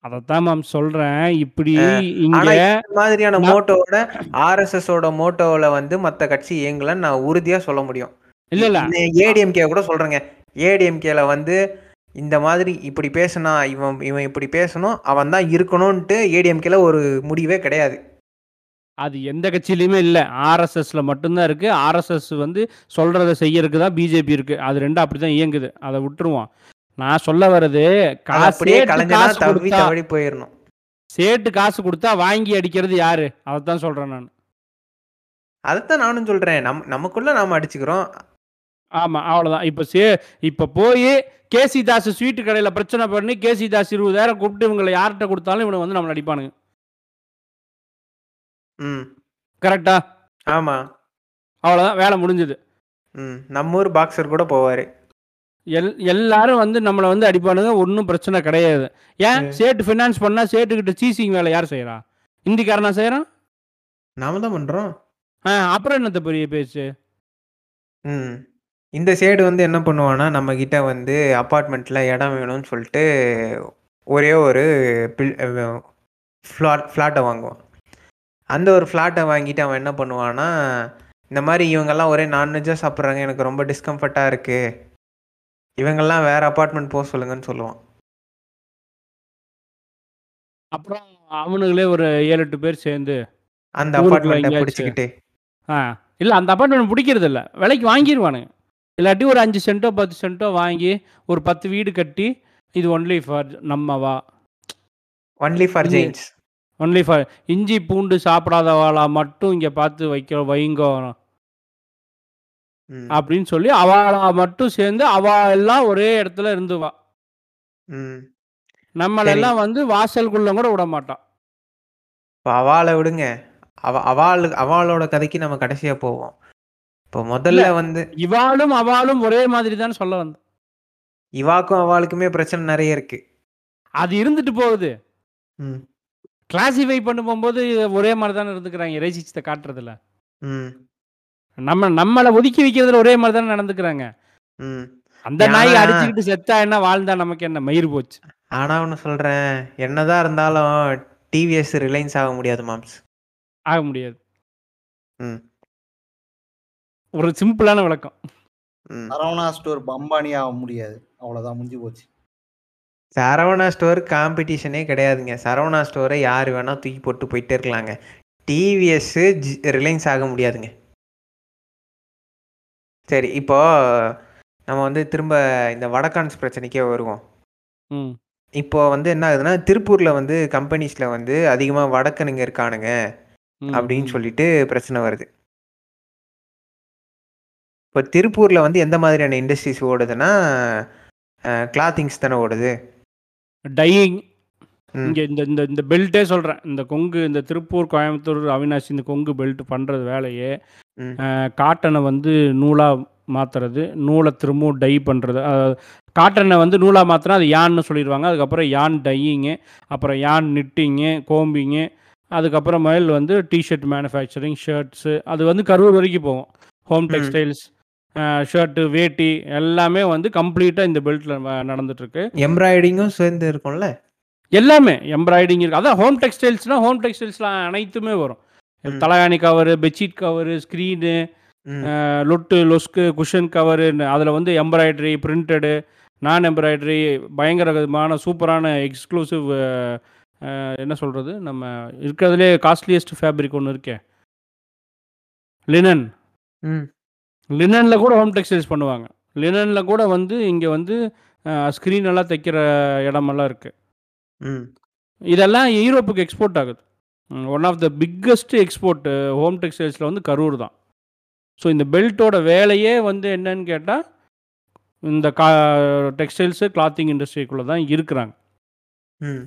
அதைத்தான் மேம் சொல்கிறேன் இப்படி இங்கே மாதிரியான மோட்டோவோட ஆர்எஸ்எஸ் ஓட மோட்டோவில் வந்து மத்த கட்சி இயங்கலன்னு நான் உறுதியா சொல்ல முடியும். இல்லை இல்லை. ஏடிஎம்கே கூட சொல்றேங்க. ஏடிஎம்கேல வந்து இந்த மாதிரி இப்படி பேசினா இவன் இவன் இப்படி பேசணும் அவன் தான் இருக்கணும்ன்ட்டு ஏடிஎம்கேல ஒரு முடிவே கிடையாது. அது எந்த கட்சியிலையுமே இல்லை. ஆர்எஸ்எஸ்ல மட்டும்தான் இருக்கு. ஆர்எஸ்எஸ் வந்து சொல்றதை செய்யறதுக்கு தான் பிஜேபி இருக்கு. அது ரெண்டும் அப்படிதான் இயங்குது. அதை விட்டுருவோம். நான் சொல்ல வர்றது காசு போயிடணும். சேட்டு காசு கொடுத்தா வாங்கி அடிக்கிறது யாரு? அதைத்தான் சொல்றேன் நான். அதைத்தான் நானும் சொல்றேன். நம் நமக்குள்ள நாம அடிச்சுக்கிறோம். ஆமா அவ்வளவுதான். இப்போ சே இப்போ போய் கேசி தாஸ் ஸ்வீட்டு கடையில் பிரச்சனை பண்ணி கேசி தாஸ் இருபதாயிரம் கூப்பிட்டு இவங்களை யார்கிட்ட கொடுத்தாலும் இவனை வந்து நம்மளை அடிப்பானுங்க. ம். கரெக்டா ஆமா. அவ்வளோதான் வேலை முடிஞ்சுது. ம் நம்ம ஊர் பாக்ஸர் கூட போவாரு. எல் எல்லாரும் வந்து நம்மளை வந்து அடிப்பானுங்க ஒன்றும் பிரச்சனை கிடையாது. ஏன். சேட்டு ஃபினான்ஸ் பண்ணா சேட்டுக்கிட்ட சீசிங் வேலை யார் செய்கிறா இந்திக்காரனா செய்கிறான் நாம தான் பண்றோம். அப்புறம் என்னத்த பெரிய பேச்சு? ம். இந்த சைடு வந்து என்ன பண்ணுவான்னா நம்ம கிட்ட வந்து அப்பார்ட்மெண்ட்ல இடம் வேணும்னு சொல்லிட்டு ஒரே ஒரு பில் ஃப்ளாட் ஃப்ளாட்டை வாங்குவான். அந்த ஒரு ஃப்ளாட்டை வாங்கிட்டு அவன் என்ன பண்ணுவான்னா இந்த மாதிரி இவங்கெல்லாம் ஒரே நான்வெஜ்ஜாக சாப்பிட்றாங்க எனக்கு ரொம்ப டிஸ்கம்ஃபர்ட்டாக இருக்குது இவங்கெல்லாம் வேற அப்பார்ட்மெண்ட் போக சொல்லுங்கன்னு சொல்லுவான். அப்புறம் அவனுங்களே ஒரு ஏழு எட்டு பேர் சேர்ந்து அந்த ஊருக்குள்ள. பிடிச்சிக்கிட்டு. ஆ இல்லை அந்த அப்பார்ட்மெண்ட் பிடிக்கிறது இல்லை விலைக்கு வாங்கிடுவானுங்க இல்லாட்டி ஒரு அஞ்சு சென்ட்டோ பத்து சென்ட்டோ வாங்கி ஒரு பத்து வீடு கட்டி இது only for நம்மவா? Only for Jains only for இஞ்சி பூண்டு சாப்பிடாதவாளா மட்டும் இங்கே பார்த்து வைக்க வைங்கோ. அப்படின்னு சொல்லி அவளா மட்டும் சேர்ந்து அவ எல்லாம் ஒரே இடத்துல இருந்துவா. நம்மளெல்லாம் வந்து வாசலுக்குள்ள கூட விட மாட்டான் இப்போ அவாளை விடுங்க. அவ அவாளு அவளோட கதைக்கு நம்ம கடைசியா போவோம். இப்போ முதல்ல வந்து இவாளும் அவளும் ஒரே மாதிரி தான் சொல்ல வந்த இவாக்கும் அவளுக்குமே பிரச்சனை நிறைய இருக்கு. அது இருந்துட்டு போகுது. ம். கிளாசிஃபை பண்ண போகும்போது ஒரே மாதிரி தானே இருந்துக்கிறாங்க ரேசிச்சத்தை காட்டுறதுல. ம். நம்ம நம்மளை ஒதுக்கி வைக்கிறதுல ஒரே மாதிரி தானே நடந்துக்கிறாங்க. ம். அந்த நாய் அடிச்சுக்கிட்டு செத்தா என்ன வாழ்ந்தா நமக்கு என்ன மயிர் போச்சு. ஆனா ஒன்று சொல்றேன் என்னதான் இருந்தாலும் டிவிஎஸ் ரிலையன்ஸ் ஆக முடியாது மாம்ஸ். ஆக முடியாது. ம். ஒரு சிம்பிளான விளக்கம். சரவணா ஸ்டோர் பம்பானி ஆக முடியாது. அவ்வளவுதான் முடிஞ்சு போச்சு. சரவணா ஸ்டோர் காம்படிஷனே கிடையாதுங்க. சரவணா ஸ்டோரை யார் வேணா தூக்கி போட்டு போயிட்டே இருக்கலாங்க. டிவிஎஸ் ரிலையன்ஸ் ஆக முடியாதுங்க. சரி இப்போ நம்ம வந்து திரும்ப இந்த வடகான்ஸ் பிரச்சனைக்கே வருவோம். இப்போ வந்து என்ன ஆகுதுன்னா திருப்பூர்ல வந்து கம்பெனிஸ்ல வந்து அதிகமா வடக்கனுங்க இருக்கானுங்க அப்படின்னு. சொல்லிட்டு பிரச்சனை வருது. இப்போ திருப்பூர்ல வந்து எந்த மாதிரியான இண்டஸ்ட்ரீஸ் ஓடுதுன்னா கிளாத்திங்ஸ் தானே ஓடுது. டையிங். இங்கே இந்த இந்த இந்த பெல்ட்டே சொல்கிறேன் இந்த கொங்கு இந்த திருப்பூர் கோயம்புத்தூர் அவினாசி இந்த கொங்கு பெல்ட் பண்ணுறது வேலையே. காட்டனை வந்து நூலாக மாற்றுறது நூலை திரும்பவும் டை பண்ணுறது காட்டனை வந்து நூலாக மாற்றினா அது யான்னு சொல்லிடுவாங்க. அதுக்கப்புறம் யான் டையிங்கு அப்புறம் யான் நிட்டிங்கு கோம்பிங்கு அதுக்கப்புறம் மேல் வந்து டிஷர்ட் மேனுஃபேக்சரிங் ஷர்ட்ஸு அது வந்து கரூர் வரைக்கும் போகும். ஹோம். டெக்ஸ்டைல்ஸ் ஷர்ட்டு வேட்டி எல்லாமே வந்து கம்ப்ளீட்டாக இந்த பெல்ட்டில் நடந்துட்டுருக்கு. எம்ப்ராய்டிங்கும் சேர்ந்து இருக்கும்ல? எல்லாமே எம்ப்ராய்டிங் இருக்கு. அதான் ஹோம் டெக்ஸ்டைல்ஸ்னா ஹோம் டெக்ஸ்டைல்ஸ்லாம் அனைத்துமே வரும். ம். தலகாணி கவரு பெட்ஷீட் கவரு ஸ்க்ரீனு. லொட்டு லொஸ்க்கு குஷன் கவரு அதில் வந்து எம்ப்ராய்டரி பிரிண்டடு நான் எம்ப்ராய்டரி பயங்கர விதமான சூப்பரான எக்ஸ்க்ளூசிவ் என்ன சொல்கிறது நம்ம இருக்கிறதுலே காஸ்ட்லியஸ்ட் ஃபேப்ரிக் ஒன்று இருக்கே. லினன். லினனில் கூட ஹோம் டெக்ஸ்டைல்ஸ் பண்ணுவாங்க. லினனில் கூட வந்து இங்கே வந்து ஸ்க்ரீன் எல்லாம் தைக்கிற இடமெல்லாம் இருக்குது ம். இதெல்லாம் யூரோப்புக்கு எக்ஸ்போர்ட் ஆகுது. One of the biggest export home டெக்ஸ்டைல்ஸில் வந்து கரூர் தான். ஸோ இந்த பெல்ட்டோட வேலையே வந்து என்னன்னு கேட்டால் இந்த கா டெக்ஸ்டைல்ஸு கிளாத்திங் இண்டஸ்ட்ரிக்குள்ளே தான் இருக்கிறாங்க. ம்.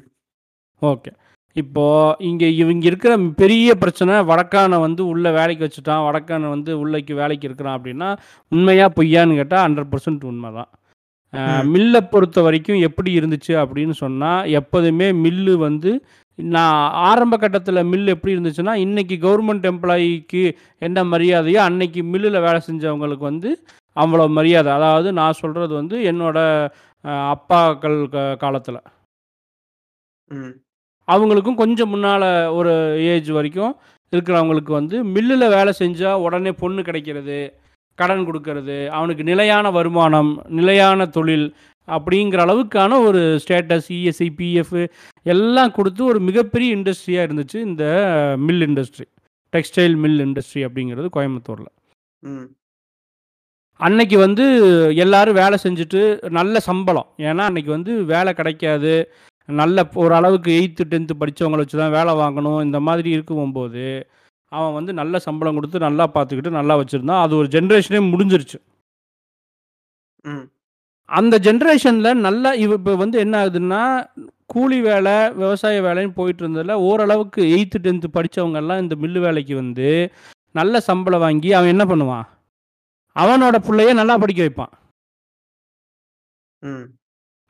ஓகே இப்போது இங்கே இவங்க இருக்கிற பெரிய பிரச்சனை வடக்கானை வந்து உள்ளே வேலைக்கு வச்சுட்டான் வடக்கானை வந்து உள்ளைக்கு வேலைக்கு இருக்கிறான் அப்படின்னா உண்மையா பொய்யான்னு கேட்டால் ஹண்ட்ரட் பர்சன்ட் உண்மை தான். மில்லை பொறுத்த வரைக்கும் எப்படி இருந்துச்சு அப்படின்னு சொன்னால் எப்போதுமே மில்லு வந்து நான் ஆரம்ப கட்டத்தில் மில் எப்படி இருந்துச்சுன்னா இன்னைக்கு கவர்மெண்ட் எம்ப்ளாயிக்கு என்ன மரியாதையோ அன்னைக்கு மில்லில் வேலை செஞ்சவங்களுக்கு வந்து அவ்வளோ மரியாதை. அதாவது நான் சொல்கிறது வந்து என்னோட அப்பாக்கள் காலத்தில். ம். அவங்களுக்கும் கொஞ்சம் முன்னால் ஒரு ஏஜ் வரைக்கும் இருக்கிறவங்களுக்கு வந்து மில்லில் வேலை செஞ்சால் உடனே பொண்ணு கிடைக்கிறது கடன் கொடுக்கறது அவனுக்கு நிலையான வருமானம் நிலையான தொழில் அப்படிங்கிற அளவுக்கான ஒரு ஸ்டேட்டஸ் இஎஸ்ஐ பிஎஃப் எல்லாம் கொடுத்து ஒரு மிகப்பெரிய இண்டஸ்ட்ரியாக இருந்துச்சு இந்த mill industry textile mill industry அப்படிங்கிறது கோயம்புத்தூரில். ம். அன்னைக்கு வந்து எல்லாரும் வேலை செஞ்சுட்டு நல்ல சம்பளம். ஏன்னா அன்னைக்கு வந்து வேலை கிடைக்காது. நல்ல ஒரு அளவுக்கு எயித்து டென்த்து படித்தவங்கள வச்சு தான் வேலை வாங்கணும். இந்த மாதிரி இருக்கும்போது அவன் வந்து நல்ல சம்பளம் கொடுத்து நல்லா பார்த்துக்கிட்டு நல்லா வச்சுருந்தான். அது ஒரு ஜென்ரேஷனே முடிஞ்சிருச்சு. ம். அந்த ஜென்ரேஷனில் நல்லா இவ இப்போ வந்து என்ன ஆகுதுன்னா கூலி வேலை விவசாய வேலைன்னு போயிட்டு இருந்ததில் ஓரளவுக்கு எயித்து டென்த்து படித்தவங்கெல்லாம் இந்த மில்லு வேலைக்கு வந்து நல்ல சம்பளம் வாங்கி அவன் என்ன பண்ணுவான்? அவனோட பிள்ளைய நல்லா படிக்க வைப்பான். ம்.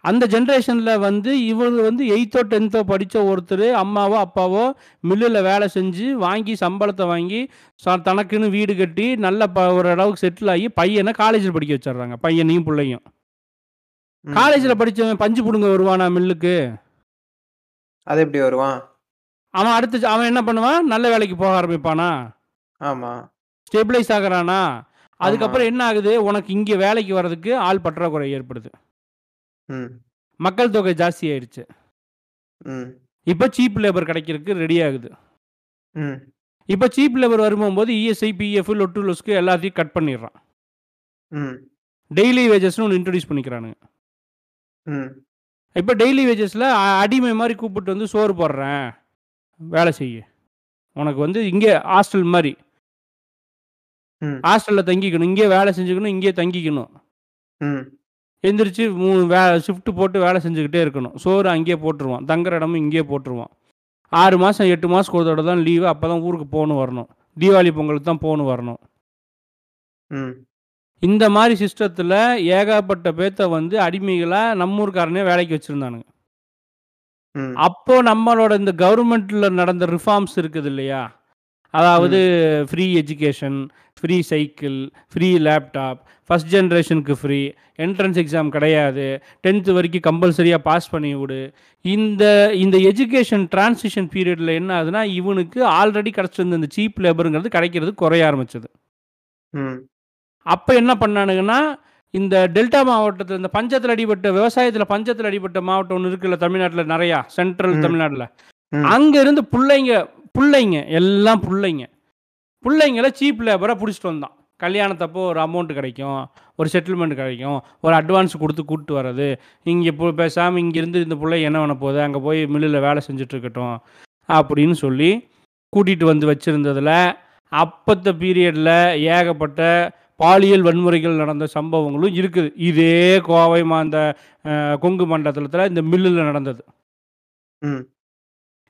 அந்த ஜென்ரேஷனில் வந்து இவர் வந்து எயித்தோ டென்த்தோ படித்த ஒருத்தர் அம்மாவோ அப்பாவோ மில்லில் வேலை செஞ்சு வாங்கி சம்பளத்தை வாங்கி தனக்குன்னு வீடு கட்டி நல்ல ப ஒரு அளவுக்கு செட்டில் ஆகி பையனை காலேஜில் படிக்க வச்சிடுறாங்க பையனையும் பிள்ளையும். காலேஜில் படித்தவன் பஞ்சு பிடுங்க வருவானா மில்லுக்கு? அது எப்படி வருவான்? அவன் அடுத்து அவன் என்ன பண்ணுவான்? நல்ல வேலைக்கு போக ஆரம்பிப்பானா? ஆமா. ஸ்டெபிளைஸ் ஆகுறானா? அதுக்கப்புறம் என்ன ஆகுது? உனக்கு இங்கே வேலைக்கு வர்றதுக்கு ஆள் பற்றாக்குறை ஏற்படுது. மக்கள் தொகை ஜாஸ்தி ஆயிடுச்சு. ம். இப்போ சீப் லேபர் கிடைக்கிறதுக்கு ரெடி ஆகுது. ம். இப்போ சீப் லேபர் வரும்போது இஎஸ்ஐ பிஎஃப் லொட்டு லொஸ்க்கு எல்லாத்தையும் கட் பண்ணிடுறான். ம். டெய்லி வேஜஸ்னு ஒன்று இன்ட்ரடியூஸ் பண்ணிக்கிறானுங்க. ம். இப்போ டெய்லி வேஜஸில் அடிமை மாதிரி கூப்பிட்டு வந்து சோறு போடுறேன். வேலை செய்ய. உனக்கு வந்து இங்கே ஹாஸ்டல் மாதிரி. ம். ஹாஸ்டலில் தங்கிக்கணும். இங்கே வேலை செஞ்சுக்கணும். இங்கே தங்கிக்கணும். ம். எந்திரிச்சு மூணு வே ஷிஃப்ட் போட்டு வேலை செஞ்சுக்கிட்டே இருக்கணும். சோறு அங்கேயே போட்டுருவான். தங்குற இடமும் இங்கேயே போட்டுருவான். ஆறு மாதம் எட்டு ஒரு தடவை தான் லீவு அப்போ தான் ஊருக்கு போகணும் வரணும். தீபாவளி பொங்கலுக்கு தான் போகணும் வரணும். ம். இந்த மாதிரி சிஸ்டத்தில் ஏகப்பட்ட பேத்த வந்து அடிமைகளாக நம்ம ஊருக்காரனே வேலைக்கு வச்சுருந்தானுங்க. அப்போ நம்மளோட இந்த கவர்மெண்ட்ல நடந்த ரிஃபார்ம்ஸ் இருக்குது இல்லையா? அதாவது free education free cycle free laptop first ஜென்ரேஷனுக்கு ஃப்ரீ என்ட்ரன்ஸ் எக்ஸாம் கிடையாது டென்த்து வரைக்கும் கம்பல்சரியாக பாஸ் பண்ணி விடு. இந்த இந்த எஜுகேஷன் டிரான்சிஷன் பீரியடில் என்ன ஆகுதுன்னா இவனுக்கு ஆல்ரெடி கிடச்சிருந்த இந்த சீப் லேபருங்கிறது கிடைக்கிறது குறைய ஆரம்பிச்சது. ம். அப்போ என்ன பண்ணானுங்கன்னா இந்த டெல்டா மாவட்டத்தில் இந்த பஞ்சத்தில் அடிபட்ட விவசாயத்தில் பஞ்சத்தில் அடிபட்ட மாவட்டம் ஒன்று இருக்குல்ல தமிழ்நாட்டில் நிறையா சென்ட்ரல். தமிழ்நாட்டில். ம். அங்க இருந்து பிள்ளைங்க பிள்ளைங்க எல்லாம் பிள்ளைங்க. பிள்ளைங்கள சீப் லேபரை பிடிச்சிட்டு வந்தான். கல்யாணத்தப்போ ஒரு அமௌண்ட் கிடைக்கும் ஒரு செட்டில்மெண்ட் கிடைக்கும் ஒரு அட்வான்ஸ் கொடுத்து கூப்பிட்டு வர்றது. இங்கே இப்போ பேசாமல் இங்கேருந்து இந்த பிள்ளை என்ன பண்ண போகுது? அங்கே போய் மில்லில் வேலை செஞ்சுட்டு இருக்கட்டும் அப்படின்னு சொல்லி கூட்டிகிட்டு வந்து வச்சுருந்ததில் அப்பத்த பீரியடில் ஏகப்பட்ட பாலியல் வன்முறைகள் நடந்த சம்பவங்களும் இருக்குது. இதே கோவை அந்த கொங்கு மண்டலத்தில் இந்த மில்லில் நடந்தது. ம்.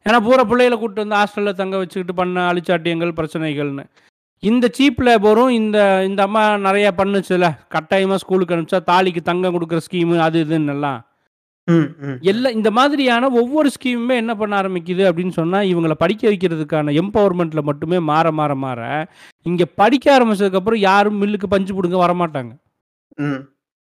ஏன்னா பூரா பிள்ளைகளை கூப்பிட்டு வந்து ஹாஸ்டலில் தங்க வச்சுக்கிட்டு பண்ண அழிச்சாட்டியங்கள் பிரச்சனைகள்னு. இந்த சீப் லேபரும் இந்த இந்த அம்மா நிறையா பண்ணுச்சுல. கட்டாயமாக ஸ்கூலுக்கு அனுப்பிச்சா தாலிக்கு தங்கம் கொடுக்குற ஸ்கீமு அது இதுன்னு எல்லாம். ம் ம். எல்லாம் இந்த மாதிரியான ஒவ்வொரு ஸ்கீமுமே என்ன பண்ண ஆரம்பிக்குது அப்படின்னு சொன்னால் இவங்களை படிக்க வைக்கிறதுக்கான எம்பவர்மெண்ட்டில் மட்டுமே மாற மாற மாற இங்கே படிக்க ஆரம்பிச்சதுக்கப்புறம் யாரும் மில்லுக்கு பஞ்சு பிடுங்க வரமாட்டாங்க. ம்.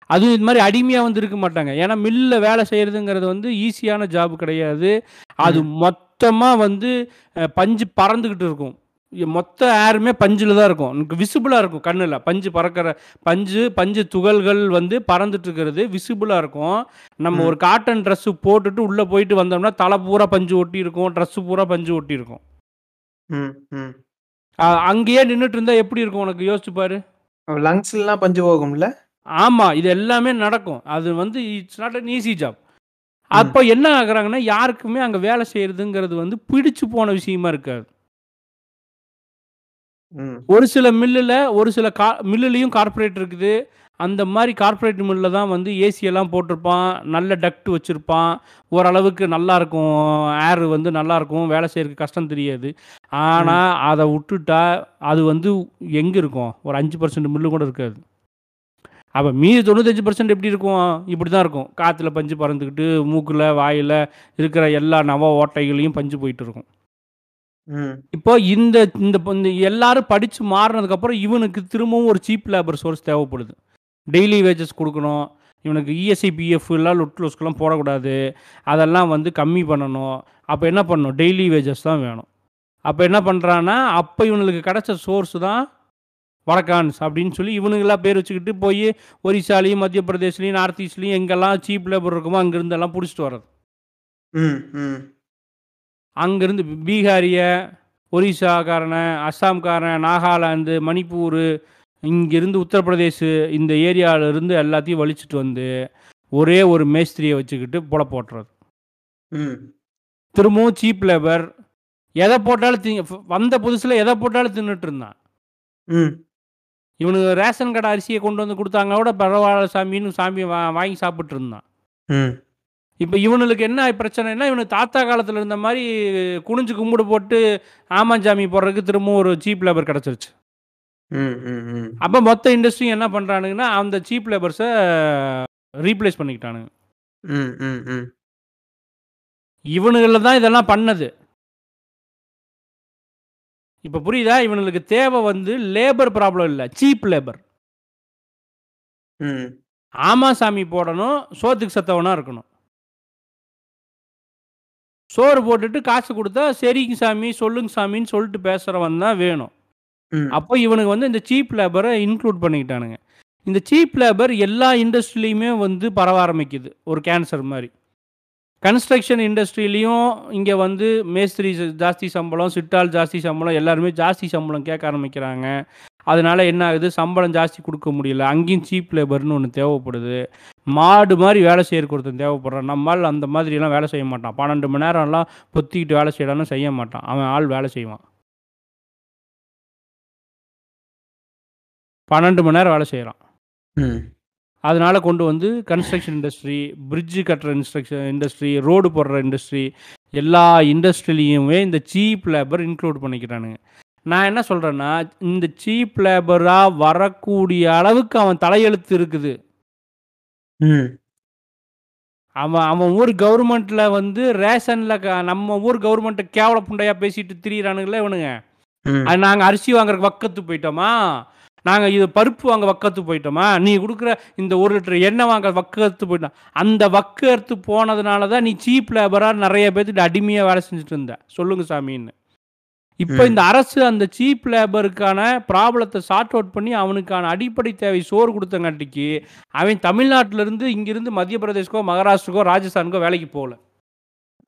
அதுவும் இது மாதிரி அடிமையாக வந்து இருக்க மாட்டாங்க. ஏன்னா மில்லில் வேலை செய்கிறதுங்கிறது வந்து ஈஸியான ஜாப் கிடையாது. அது மொத்தமாக வந்து பஞ்சு பறந்துக்கிட்டு இருக்கும். மொத்த ஏருமே பஞ்சில் தான் இருக்கும். எனக்கு விசிபிளாக இருக்கும் கண்ணில். பஞ்சு பறக்கிற பஞ்சு பஞ்சு துகள்கள் வந்து பறந்துட்டு இருக்கிறது விசிபிளாக இருக்கும். நம்ம. ஒரு காட்டன் ட்ரெஸ்ஸு போட்டுட்டு உள்ளே போயிட்டு வந்தோம்னா தலை பூரா பஞ்சு ஒட்டி இருக்கும். ட்ரெஸ்ஸு பூரா பஞ்சு ஒட்டி இருக்கும். ம் ம். அ- அங்கேயே நின்றுட்டு இருந்தா எப்படி இருக்கும் உனக்கு? யோசிச்சு பாரு. லங்ஸ்லாம் பஞ்சு போகும்ல? ஆமாம் இது எல்லாமே நடக்கும். அது வந்து it's not an easy job அப்போ என்ன ஆகுறாங்கன்னா யாருக்குமே அங்கே வேலை செய்யறதுங்கிறது வந்து பிடிச்சு போன விஷயமா இருக்காது. ம். ஒரு சில மில்லில் ஒரு சில கா மில்லுலேயும் கார்ப்பரேட் இருக்குது. அந்த மாதிரி கார்ப்பரேட் மில்லில் தான் வந்து ஏசி எல்லாம் போட்டிருப்பான். நல்ல டக்ட் வச்சுருப்பான். ஓரளவுக்கு நல்லா இருக்கும். ஏர் வந்து நல்லா இருக்கும். வேலை செய்யறதுக்கு கஷ்டம் தெரியாது. ஆனால் அதை விட்டுட்டா அது வந்து எங்கே இருக்கும்? ஒரு அஞ்சு பர்சன்ட் மில்லு கூட இருக்காது. அப்போ மீதி தொண்ணூத்தஞ்சு பர்சன்ட் எப்படி இருக்கும்? இப்படி தான் இருக்கும். காற்றுல பஞ்சு பறந்துக்கிட்டு மூக்கில் வாயில் இருக்கிற எல்லா நவ ஓட்டைகளையும் பஞ்சு போயிட்டு இருக்கும். இப்போ இந்த இந்த எல்லாரும் படித்து மாறினதுக்கப்புறம் இவனுக்கு திரும்பவும் ஒரு சீப் லேபர் சோர்ஸ் தேவைப்படுது. டெய்லி வேஜஸ் கொடுக்கணும். இவனுக்கு இஎஸ்ஐ பிஎஃப் எல்லாம் லுட்லோஸ்க்கெல்லாம் போடக்கூடாது. அதெல்லாம் வந்து கம்மி பண்ணணும். அப்போ என்ன பண்ணணும்? டெய்லி வேஜஸ் தான் வேணும். அப்போ என்ன பண்ணுறான்னா அப்போ இவனுக்கு கிடைச்ச சோர்ஸ் தான் வடக்கான்ஸ் அப்படின்னு சொல்லி இவனுங்கெல்லாம் பேர் வச்சுக்கிட்டு போய் ஒரிசாலையும் மத்திய பிரதேஷ்லையும் நார்த் ஈஸ்ட்லையும் எங்கெல்லாம் சீப் லேபர் இருக்குமோ அங்கேருந்து எல்லாம் பிடிச்சிட்டு வர்றது. ம் ம். அங்கேருந்து பீகாரிய ஒரிசாக்காரனை அஸ்ஸாம்காரன் நாகாலாந்து மணிப்பூர் இங்கேருந்து உத்தரப்பிரதேஷ் இந்த ஏரியால இருந்து எல்லாத்தையும் வலிச்சிட்டு வந்து ஒரே ஒரு மேஸ்திரியை வச்சுக்கிட்டு புல போட்டுறது. ம். திரும்பவும் சீப் லேபர். எதை போட்டாலும் வந்த புதுசில் எதை போட்டாலும் தின்னுட்டு இருந்தான். ம். இவனுக்கு ரேஷன் கடை அரிசியை கொண்டு வந்து கொடுத்தாங்க கூட பரவாயில்ல சாமின்னு சாமி வாங்கி சாப்பிட்டு இருந்தான் ம். இப்போ இவனுக்கு என்ன பிரச்சனைனா இவனுக்கு தாத்தா காலத்தில் இருந்த மாதிரி குனிஞ்சு கும்பிடு போட்டு ஆமாஞ்சாமி போடுறதுக்கு திரும்பவும் ஒரு சீப் லேபர் கிடச்சிருச்சு. ம் ம் ம். அப்போ மொத்த இண்டஸ்ட்ரியும் என்ன பண்ணுறானுங்கன்னா அந்த சீப் லேபர்ஸை ரீப்ளேஸ் பண்ணிக்கிட்டானுங்க. ம் ம் ம். இவனுகளில் தான் இதெல்லாம் பண்ணது. இப்போ புரியுதா? இவனுக்கு தேவை வந்து லேபர் ப்ராப்ளம் இல்லை. சீப் லேபர் ஆமா சாமி போடணும். சோத்துக்கு சத்தவனா இருக்கணும். சோறு போட்டுட்டு காசு கொடுத்தா சரிங்க சாமி சொல்லுங்க சாமின்னு சொல்லிட்டு பேசுகிறவன் தான் வேணும். அப்போ இவனுக்கு வந்து இந்த சீப் லேபரை இன்க்ளூட் பண்ணிக்கிட்டானுங்க. இந்த சீப் லேபர் எல்லா இண்டஸ்ட்ரிலையுமே வந்து பரவ ஆரம்பிக்குது. ஒரு கேன்சர் மாதிரி. கன்ஸ்ட்ரக்ஷன் இண்டஸ்ட்ரியிலையும் இங்கே வந்து மேஸ்திரி ஜாஸ்தி சம்பளம் சிட்டால் ஜாஸ்தி சம்பளம் எல்லாருமே ஜாஸ்தி சம்பளம் கேட்க ஆரம்பிக்கிறாங்க. அதனால என்ன ஆகுது? சம்பளம் ஜாஸ்தி கொடுக்க முடியல. அங்கேயும் சீப் லேபர்னு ஒன்று தேவைப்படுது. மாடு மாதிரி வேலை செய்யறதுக்கு ஒருத்தன் தேவைப்படுறான். நம்மால் அந்த மாதிரிலாம் வேலை செய்ய மாட்டான். பன்னெண்டு மணி நேரம்லாம் பொத்திக்கிட்டு வேலை செய்யலாம்னு செய்ய மாட்டான். அவன் ஆள் வேலை செய்வான். பன்னெண்டு மணி நேரம் வேலை செய்கிறான் அதனால கொண்டு வந்து கன்ஸ்ட்ரக்ஷன் இண்டஸ்ட்ரி பிரிட்ஜு கட்டுற இன்ஸ்ட்ரக்ஷன் இண்டஸ்ட்ரி ரோடு போடுற இண்டஸ்ட்ரி எல்லா இண்டஸ்ட்ரிலையுமே இந்த சீப் லேபர் இன்க்ளூட் பண்ணிக்கிறானுங்க. நான் என்ன சொல்கிறேன்னா இந்த சீப் லேபராக வரக்கூடிய அளவுக்கு அவன் தலையெழுத்து இருக்குது. ம். அவன் அவன் ஊர் கவர்மெண்ட்டில் வந்து ரேஷனில் நம்ம ஊர் கவர்மெண்ட்டை கேவல புண்டையாக பேசிட்டு திரியிறானுங்களே இவனுங்க. அது நாங்கள் அரிசி வாங்குறதுக்கு வக்கத்து போயிட்டோமா? நாங்கள் இது பருப்பு வாங்க வக்கத்து போயிட்டோமா? நீ கொடுக்குற இந்த ஒரு லிட்டர் எண்ணெய் வாங்க வக்கத்து போயிட்டோம் அந்த வக்கத்து போனதுனால தான் நீ சீப் லேபராக நிறைய பேர்த்துட்டு அடிமையாக வேலை செஞ்சுட்டு இருந்த. சொல்லுங்க சாமின்னு. இப்போ. இந்த அரசு அந்த சீப் லேபருக்கான ப்ராப்ளத்தை சார்ட் அவுட் பண்ணி அவனுக்கான அடிப்படை தேவை சோறு கொடுத்தங்காட்டிக்கு அவன் தமிழ்நாட்டிலேருந்து இங்கிருந்து மத்திய பிரதேஷ்க்கோ மகாராஷ்டிரக்கோ ராஜஸ்தானுக்கோ வேலைக்கு போகல.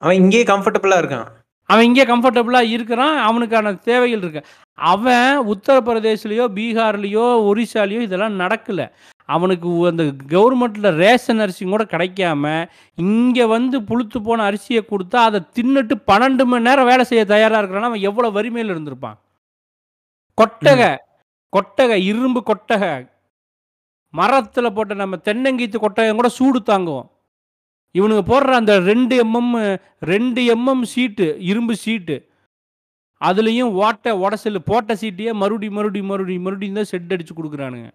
அவன் இங்கேயே கம்ஃபர்டபுளாக இருக்கான். அவன் இங்கே கம்ஃபர்டபுளாக இருக்கிறான். அவனுக்கான தேவைகள் இருக்கு. அவன் உத்தரப்பிரதேஷ்லேயோ பீகார்லேயோ ஒரிசாலேயோ இதெல்லாம் நடக்கலை. அவனுக்கு அந்த கவர்மெண்ட்டில் ரேஷன் அரிசி கூட கிடைக்காம இங்கே வந்து புழுத்து போன அரிசியை கொடுத்தா அதை தின்னுட்டு பன்னெண்டு மணி நேரம் வேலை செய்ய தயாராக இருக்கிறான்னா அவன் எவ்வளோ வறுமையில் இருந்திருப்பான். கொட்டகை கொட்டகை இரும்பு கொட்டகை. மரத்தில் போட்ட நம்ம தென்னங்கீத்து கொட்டகை கூட சூடு தாங்குவோம். இவனுங்க போடுற அந்த ரெண்டு எம்எம் ரெண்டு எம்எம் சீட்டு இரும்பு சீட்டு. அதுலேயும் ஓட்டை உடசல் போட்ட சீட்டையே மறுபடி மறுபடி மறுபடி மறுபடியும் தான் செட் அடித்து கொடுக்குறானுங்க.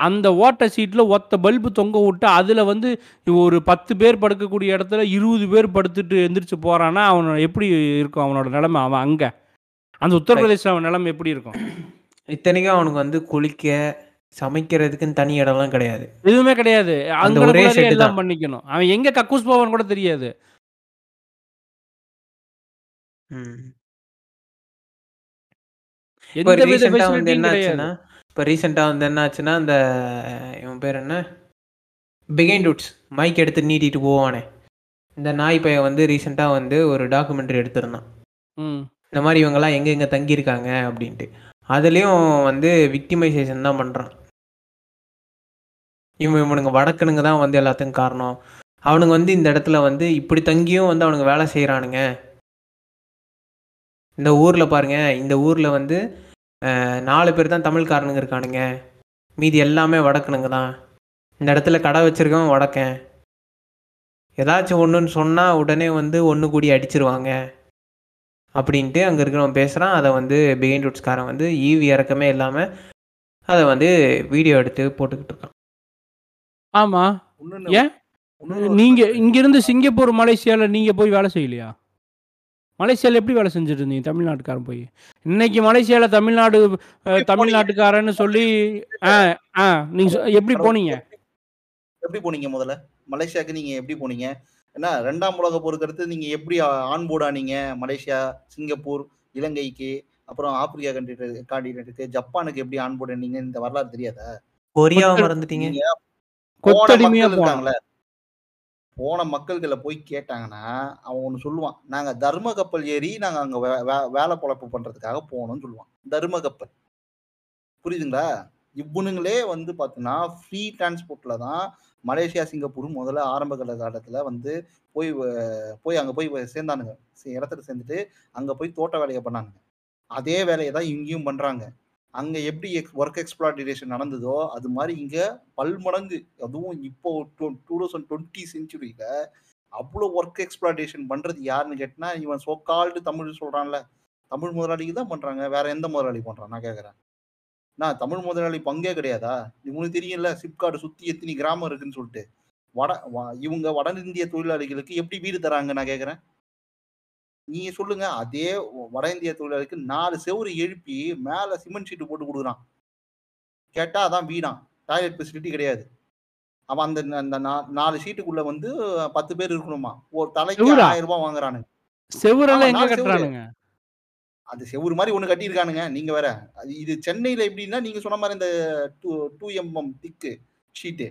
அந்த ஓட்டை சீட்டில் ஒத்த பல்பு தொங்க விட்டு அதில் வந்து ஒரு பத்து பேர் படுக்கக்கூடிய இடத்துல இருபது பேர் படுத்துட்டு எந்திரிச்சு போகிறான்னா அவன் எப்படி இருக்கும்? அவனோட நிலைமை அவன் அங்கே. அந்த உத்தரப்பிரதேச அவன் நிலைமை எப்படி இருக்கும்? இத்தனைக்கும் அவனுக்கு வந்து குளிக்க சமைக்கிறதுக்குன்னு தனி இடம்லாம் கிடையாது. எதுவுமே கிடையாது. அந்த ஒரே எல்லாம். பண்ணிக்கணும். அவன் எங்கே கக்கூஸ் போவான்னு கூட தெரியாது. ம். எந்த வித வந்து என்ன ஆச்சுன்னா இப்போ ரீசெண்டாக வந்து என்ன ஆச்சுன்னா அந்த இவன் பேர் என்ன? பிகைண்ட் ரூட்ஸ் மைக் எடுத்து நீட்டிட்டு போவானே. இந்த நாய் பையன் வந்து ரீசெண்டாக வந்து ஒரு டாக்குமெண்ட்ரி எடுத்திருந்தான். இந்த மாதிரி இவங்கெல்லாம் எங்கே எங்கே தங்கியிருக்காங்க அப்படின்ட்டு. அதுலேயும் வந்து விக்டிமைசேஷன் தான் பண்ணுறான் இவன் இவனுங்க வடக்கனுங்க தான் வந்து எல்லாத்துக்கும் காரணம். அவனுங்க வந்து இந்த இடத்துல வந்து இப்படி தங்கியும் வந்து அவனுங்க வேலை செய்கிறானுங்க இந்த ஊரில் பாருங்க இந்த ஊரில் வந்து நாலு பேர் தான் தமிழ்காரனுங்க இருக்கானுங்க. மீதி எல்லாமே வடக்கனுங்க தான். இந்த இடத்துல கடை வச்சிருக்கவன் வடக்கன். ஏதாச்சும் ஒன்றுன்னு சொன்னால் உடனே வந்து ஒன்று கூடி அடிச்சிருவாங்க. அப்படின்ட்டு அங்கே இருக்கிறவன் பேசுகிறான் அதை வந்து பிகைன் ரூட்ஸ்காரன் வந்து ஈவி இறக்கமே இல்லாமல் அதை வந்து வீடியோ எடுத்து போட்டுக்கிட்டு இருக்கான். ஆமா. இன்னொன்னு- ஏன்? இன்னொன்னு நீங்க இங்கிருந்து சிங்கப்பூர் மலேசியால நீங்க போய் வேலை செய்யலையா? மலேசியால எப்படி வேலை செஞ்சுட்டு இருந்தீங்க தமிழ்நாட்டுக்காரன் போய். இன்னைக்கு மலேசியால தமிழ்நாடு தமிழ்நாட்டுக்காரன்னு சொல்லி ஆ ஆ நீங்க சொ- எப்படி போனீங்க? எப்படி போனீங்க முதல்ல? மலேசியாவுக்கு நீங்க எப்படி போனீங்க? என்ன ரெண்டாம் உலக போருக்கு அடுத்து நீங்க எப்படி ஆன்போர்ட் ஆனீங்க மலேசியா சிங்கப்பூர் இலங்கைக்கு அப்புறம் ஆப்பிரிக்கா கண்ட்ரி காண்டினென்ட்டுக்கு ஜப்பானுக்கு எப்படி ஆன்போர்ட் ஆனீங்க இந்த வரலாறு தெரியாதா? கொரியாவை மறந்துட்டீங்க? கொத்தடிமையா இருக்காங்களே. போன மக்கள்களை போய் கேட்டாங்கன்னா அவன் ஒன்று சொல்லுவான். நாங்கள் தர்ம கப்பல் ஏறி நாங்கள் அங்கே வே- வே- வேலை பொழப்பு பண்ணுறதுக்காக போனோம்னு சொல்லுவான். தர்ம கப்பல். புரியுதுங்களா? இவனுங்களே வந்து பார்த்தீங்கன்னா ஃப்ரீ டிரான்ஸ்போர்ட்டில் தான் மலேசியா சிங்கப்பூர் முதல்ல ஆரம்ப கால வந்து போய் போய் அங்கே போய் சேர்ந்தானுங்க. சே- இடத்துல சேர்ந்துட்டு அங்கே போய் தோட்ட வேலையை பண்ணானுங்க. அதே வேலையை தான் இங்கேயும் பண்ணுறாங்க அங்க எப்படி ஒர்க் எக்ஸ்பிளாட்டேஷன் நடந்ததோ அது மாதிரி இங்க பல்மடங்கு அதுவும் இப்போ டூ தௌசண்ட் டுவெண்ட்டி செஞ்சுரியில அவ்வளோ ஒர்க் எக்ஸ்பிளாட்டேஷன் பண்றது யாருன்னு கேட்டா இவன் சோக்கால்டு தமிழ் சொல்றான்ல. தமிழ் முதலாளிக்கு தான் பண்றாங்க வேற எந்த முதலாளி பண்றான்? நான் கேட்கறேன். நான் தமிழ் முதலாளி பங்கே கிடையாதா? உங்களுக்கு தெரியும்ல சிப்காடு சுத்தி எத்தனை கிராமம் இருக்குன்னு சொல்லிட்டு. வட வ- இவங்க வட இந்திய தொழிலாளிகளுக்கு எப்படி வீடு தராங்க? நான் கேட்கறேன். நீங்க சொல்லுங்க அதே வட இந்திய தொழிலாளிக்கு நாலு செவுரு எழுப்பி மேல சிமெண்ட் ஷீட் போட்டு கொடுக்குறான். கேட்டா அதான் வீடான் டாய்லெட் ஃபெசிலிட்டி கிடையாது. அவன் அந்த அந்த நாலு ஷீட்டுக்குள்ள வந்து பத்து பேர் இருக்கணுமா? ஒரு தலைக்கு? ஆயிரம் ரூபாய் வாங்குறானுங்க. செவுரெல்லாம் அது செவுரு. மாதிரி ஒண்ணு கட்டியிருக்கானுங்க நீங்க வேற. இது சென்னையில எப்படின்னா நீங்க சொன்ன மாதிரி இந்த two two MM thick sheet.